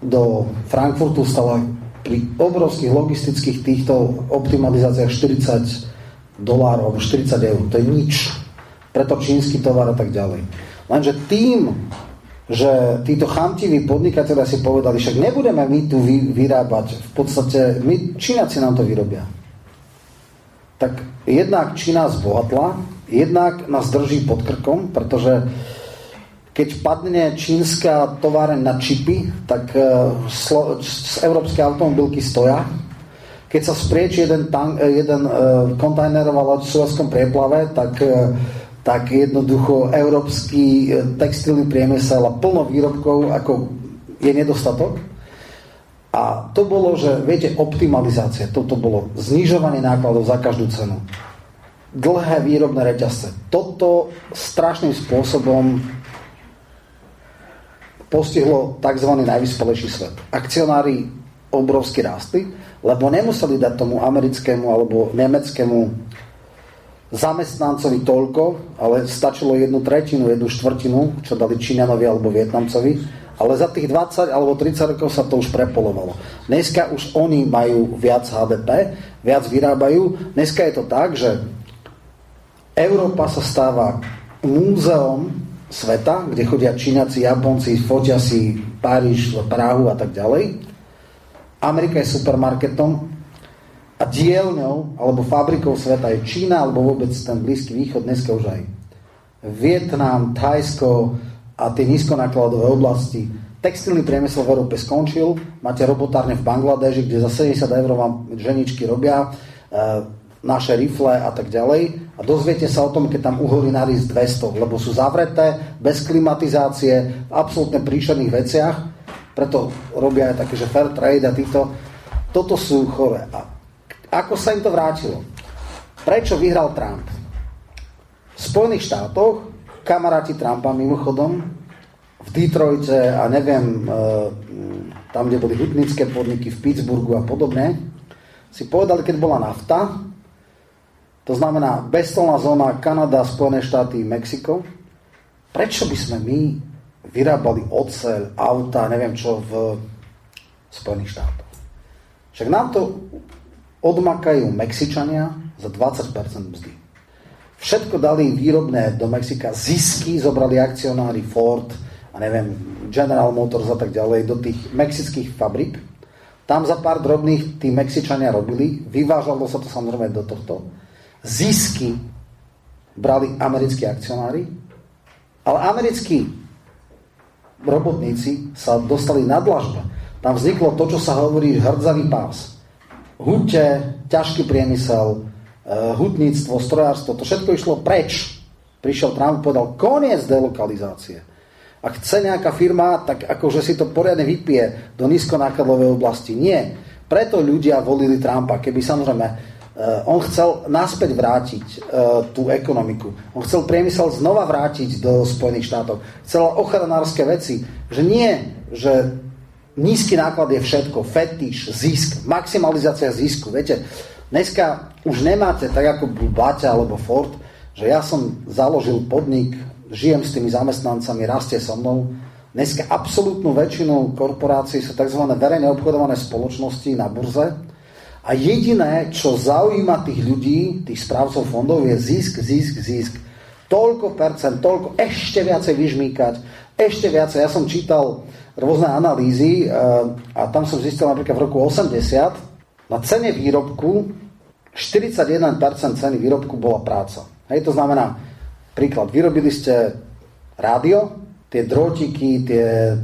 Speaker 6: do Frankfurtu stala pri obrovských logistických týchto optimalizáciách 40 dolárov alebo 40 eur. To je nič. Preto čínsky tovar a tak ďalej. Lenže tým, že títo chamtiví podnikatelia si povedali, však nebudeme my tu vy, vyrábať, v podstate my, Číňaci nám to vyrobia. Tak jednak Čína zbohatla, jednak nás drží pod krkom, pretože keď padne čínska továreň na čipy, tak uh, európske automobilky stoja. Keď sa sprieči jeden, tank, jeden uh, kontajnerová loď v Suezkom prieplave, tak uh, tak jednoducho európsky e, textilný priemysel a plno výrobkov ako je nedostatok. A to bolo, že viete, optimalizácia, toto bolo znižovanie nákladov za každú cenu. dlhé výrobné reťazce. Toto strašným spôsobom postihlo tzv. najvyspelejší svet. Akcionári obrovsky rástli, lebo nemuseli dať tomu americkému alebo nemeckému zamestnancovi toľko, ale stačilo jednu tretinu, jednu štvrtinu, čo dali Číňanovi alebo Vietnamcovi, ale za tých 20 alebo 30 rokov sa to už prepolovalo. Dneska už oni majú viac HDP, viac vyrábajú. Dneska je to tak, že Európa sa stáva múzeom sveta, kde chodia Číňaci, Japonci, fotia si Paríž, Prahu a tak ďalej. Amerika je supermarketom a dielňou alebo fabrikou sveta je Čína alebo vôbec ten Blízky východ, dneska už aj Vietnam, Thajsko a tie nízkonákladové oblasti. Textilný priemysel v Európe skončil, máte robotárne v Bangladeži, kde za 70 eur vám ženičky robia, e, naše rifle a tak ďalej a dozviete sa o tom, keď tam uhorí z 200, lebo sú zavreté, bez klimatizácie, v absolútne príšerných veciach, preto robia aj také, že fair trade a títo. Toto sú chore. A ako sa im to vrátilo? Prečo vyhral Trump? V Spojených štátoch, kamaráti Trumpa mimochodom, v Detroite a neviem, e, tam, kde boli hutnické podniky, v Pittsburghu a podobne, si povedali, keď bola nafta, to znamená bezstolná zóna Kanada, Spojené štáty, Mexiko. Prečo by sme my vyrábali oceľ, auta, neviem čo v Spojených štátoch? Však nám to odmakajú Mexičania za 20% mzdy. Všetko dali výrobné do Mexika, zisky zobrali akcionári Ford a neviem, General Motors a tak ďalej do tých mexických fabrik. Tam za pár drobných tí Mexičania robili, vyvážalo sa to samozrejme do tohto zisky brali americkí akcionári, ale americkí robotníci sa dostali na dlažbe. Tam vzniklo to, čo sa hovorí hrdzavý pás. Hute, ťažký priemysel, eh, hutníctvo, strojárstvo, to všetko išlo preč. Prišiel Trump a povedal, koniec delokalizácie. Ak chce nejaká firma, tak akože si to poriadne vypije do nízkonákladovej oblasti. Nie. Preto ľudia volili Trumpa. Keby samozrejme Uh, on chcel naspäť vrátiť uh, tú ekonomiku. On chcel priemysel znova vrátiť do Spojených štátov. Chcel ochranárske veci. Že nie, že nízky náklad je všetko. Fetiš, zisk, maximalizácia zisku. Viete, dneska už nemáte, tak ako Baťa alebo Ford, že ja som založil podnik, žijem s tými zamestnancami, rastie so mnou. Dneska absolútnu väčšinu korporácií sú tzv. verejne obchodované spoločnosti na burze, a jediné, čo zaujíma tých ľudí, tých správcov fondov, je zisk, zisk, zisk. Toľko percent, toľko, ešte viacej vyžmýkať, ešte viacej. Ja som čítal rôzne analýzy eh, a tam som zistil napríklad v roku 80 na cene výrobku 41% ceny výrobku bola práca. Hej, to znamená, príklad, vyrobili ste rádio, tie drotiky, tie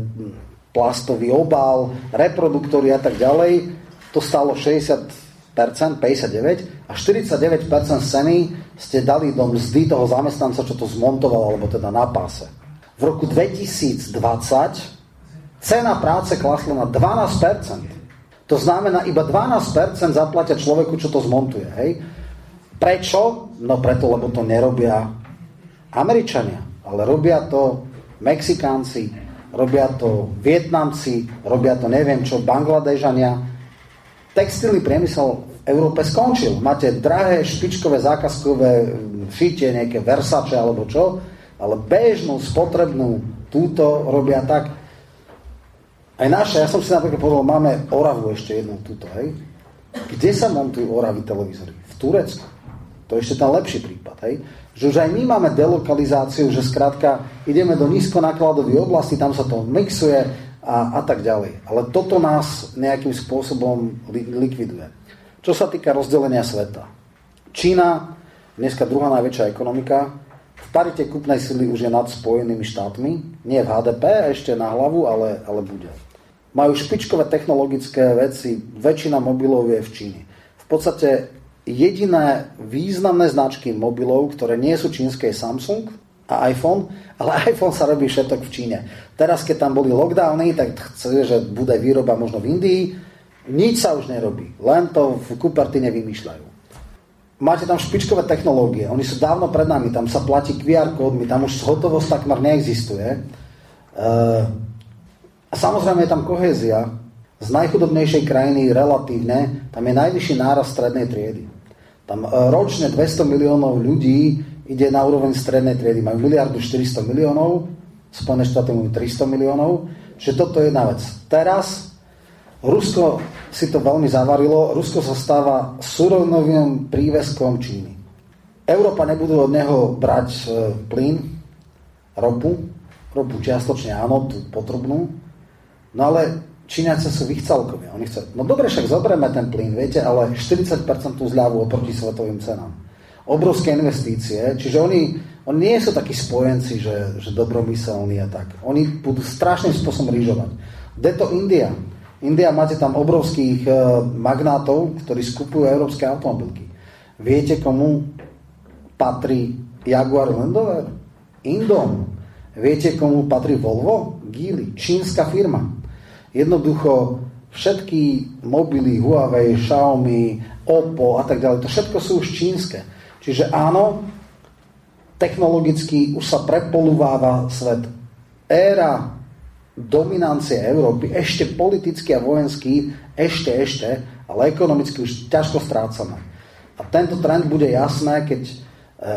Speaker 6: plastový obal, reproduktory a tak ďalej, to stalo 60%, 59% a 49% ceny ste dali do mzdy toho zamestnanca, čo to zmontoval, alebo teda na páse. V roku 2020 cena práce klesla na 12%. To znamená, iba 12% zaplatia človeku, čo to zmontuje. Hej? Prečo? No preto, lebo to nerobia Američania, ale robia to Mexikánci, robia to Vietnamci, robia to neviem čo, Bangladežania, textilný priemysel v Európe skončil. Máte drahé špičkové zákazkové šitie, nejaké Versace alebo čo, ale bežnú, spotrebnú túto robia tak. Aj naše, ja som si napríklad povedal, máme Oravu ešte jednu túto, hej. Kde sa montujú Oravy televízory? V Turecku. To je ešte ten lepší prípad, hej. Že už aj my máme delokalizáciu, že skrátka ideme do nízkonákladových oblasti, tam sa to mixuje, a, a tak ďalej. Ale toto nás nejakým spôsobom li, likviduje. Čo sa týka rozdelenia sveta. Čína, dneska druhá najväčšia ekonomika, v parite kupnej sily už je nad Spojenými štátmi, nie v HDP ešte na hlavu, ale, ale bude. Majú špičkové technologické veci, väčšina mobilov je v Číne. V podstate jediné významné značky mobilov, ktoré nie sú čínske, je Samsung a iPhone, ale iPhone sa robí všetok v Číne. Teraz, keď tam boli lockdowny, tak chce, že bude výroba možno v Indii. Nič sa už nerobí. Len to v Cupertine vymýšľajú. máte tam špičkové technológie, oni sú dávno pred nami, tam sa platí QR kódmi, tam už hotovosť takmer neexistuje. E, a samozrejme je tam kohézia, z najchudobnejšej krajiny relatívne, tam je najvyšší náraz strednej triedy. Tam e, ročne 200 miliónov ľudí ide na úroveň strednej triedy. Majú miliardu 400 miliónov, Spojené štáty majú 300 miliónov, čiže toto je jedna vec. Teraz Rusko si to veľmi zavarilo, Rusko sa stáva surovinovým príveskom Číny. Európa nebudú od neho brať e, plyn, ropu, ropu čiastočne áno, tú potrebnú, no ale Číňaci sú vychcalkovia. Oni chcú, no dobre, však zoberieme ten plyn, viete, ale 40% zľavu oproti svetovým cenám. Obrovské investície, čiže oni, oni nie sú takí spojenci, že, že dobromyselní a tak. Oni budú strašným spôsobom rýžovať. Kde to India? India máte tam obrovských e, magnátov, ktorí skupujú európske automobilky. Viete, komu patrí Jaguar Land Rover? Indom. Viete, komu patrí Volvo? Geely. Čínska firma. Jednoducho všetky mobily, Huawei, Xiaomi, Oppo a tak ďalej, to všetko sú už čínske. Čiže áno, technologicky už sa prepolúváva svet. Éra dominancie Európy, ešte politicky a vojenský, ešte, ešte, ale ekonomicky už ťažko strácame. A tento trend bude jasné, keď e,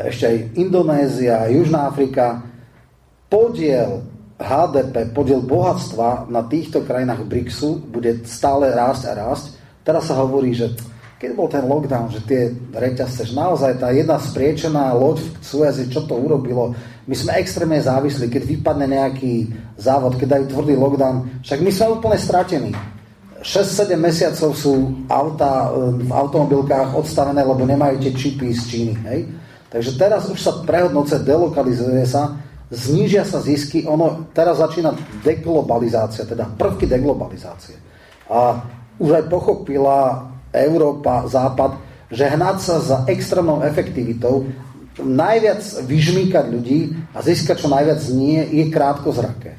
Speaker 6: ešte aj Indonézia, Južná Afrika, podiel HDP, podiel bohatstva na týchto krajinách BRICSu bude stále rásť a rásť. Teraz sa hovorí, že keď bol ten lockdown, že tie reťazce, že naozaj tá jedna spriečená loď v Suezi, čo to urobilo, my sme extrémne závislí, keď vypadne nejaký závod, keď dajú tvrdý lockdown, však my sme úplne stratení. 6-7 mesiacov sú auta v automobilkách odstavené, lebo nemajú tie čipy z Číny. Hej? Takže teraz už sa prehodnoce, delokalizuje sa, znížia sa zisky, ono teraz začína deglobalizácia, teda prvky deglobalizácie. A už aj pochopila Európa, Západ, že hnať sa za extrémnou efektivitou, najviac vyžmýkať ľudí a získať čo najviac nie, je krátko zraké.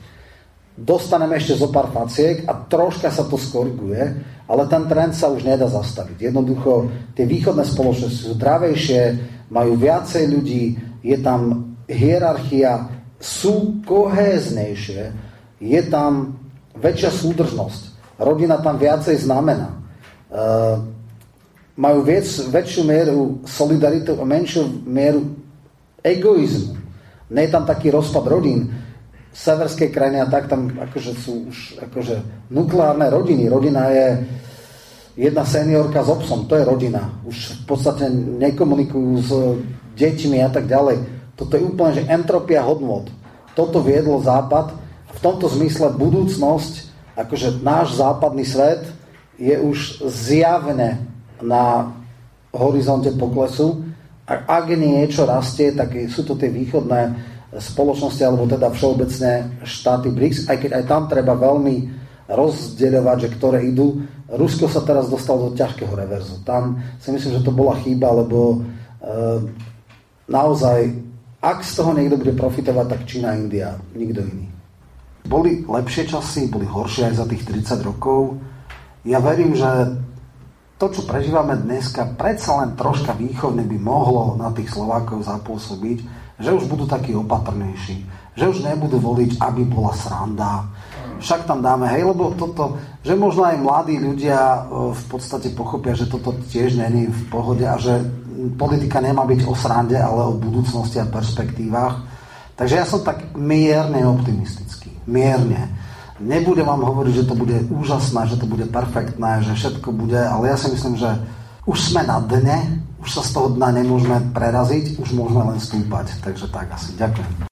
Speaker 6: Dostaneme ešte zo pár faciek a troška sa to skoriguje, ale ten trend sa už nedá zastaviť. Jednoducho, tie východné spoločnosti sú zdravejšie, majú viacej ľudí, je tam hierarchia, sú kohéznejšie, je tam väčšia súdržnosť. Rodina tam viacej znamená. E, majú viac, väčšiu mieru solidaritu a menšiu mieru egoizmu. Nie je tam taký rozpad rodín. V severskej krajine a tak tam akože sú už akože nukleárne rodiny. Rodina je jedna seniorka s obsom, to je rodina. Už v podstate nekomunikujú s deťmi a tak ďalej toto je úplne, že entropia hodnot. Toto viedlo Západ. V tomto zmysle budúcnosť, akože náš západný svet je už zjavne na horizonte poklesu. A ak niečo rastie, tak sú to tie východné spoločnosti, alebo teda všeobecné štáty BRICS, aj keď aj tam treba veľmi rozdeľovať, že ktoré idú. Rusko sa teraz dostalo do ťažkého reverzu. Tam si myslím, že to bola chyba, lebo e, naozaj ak z toho niekto bude profitovať, tak Čína, India, nikto iný. Boli lepšie časy, boli horšie aj za tých 30 rokov. Ja verím, že to, čo prežívame dneska, predsa len troška východne by mohlo na tých Slovákov zapôsobiť, že už budú takí opatrnejší, že už nebudú voliť, aby bola sranda. Však tam dáme, hej, lebo toto, že možno aj mladí ľudia e, v podstate pochopia, že toto tiež není v pohode a že politika nemá byť o srande, ale o budúcnosti a perspektívach. Takže ja som tak mierne optimistický. Mierne. Nebudem vám hovoriť, že to bude úžasné, že to bude perfektné, že všetko bude, ale ja si myslím, že už sme na dne, už sa z toho dna nemôžeme preraziť, už môžeme len stúpať. Takže tak asi. Ďakujem.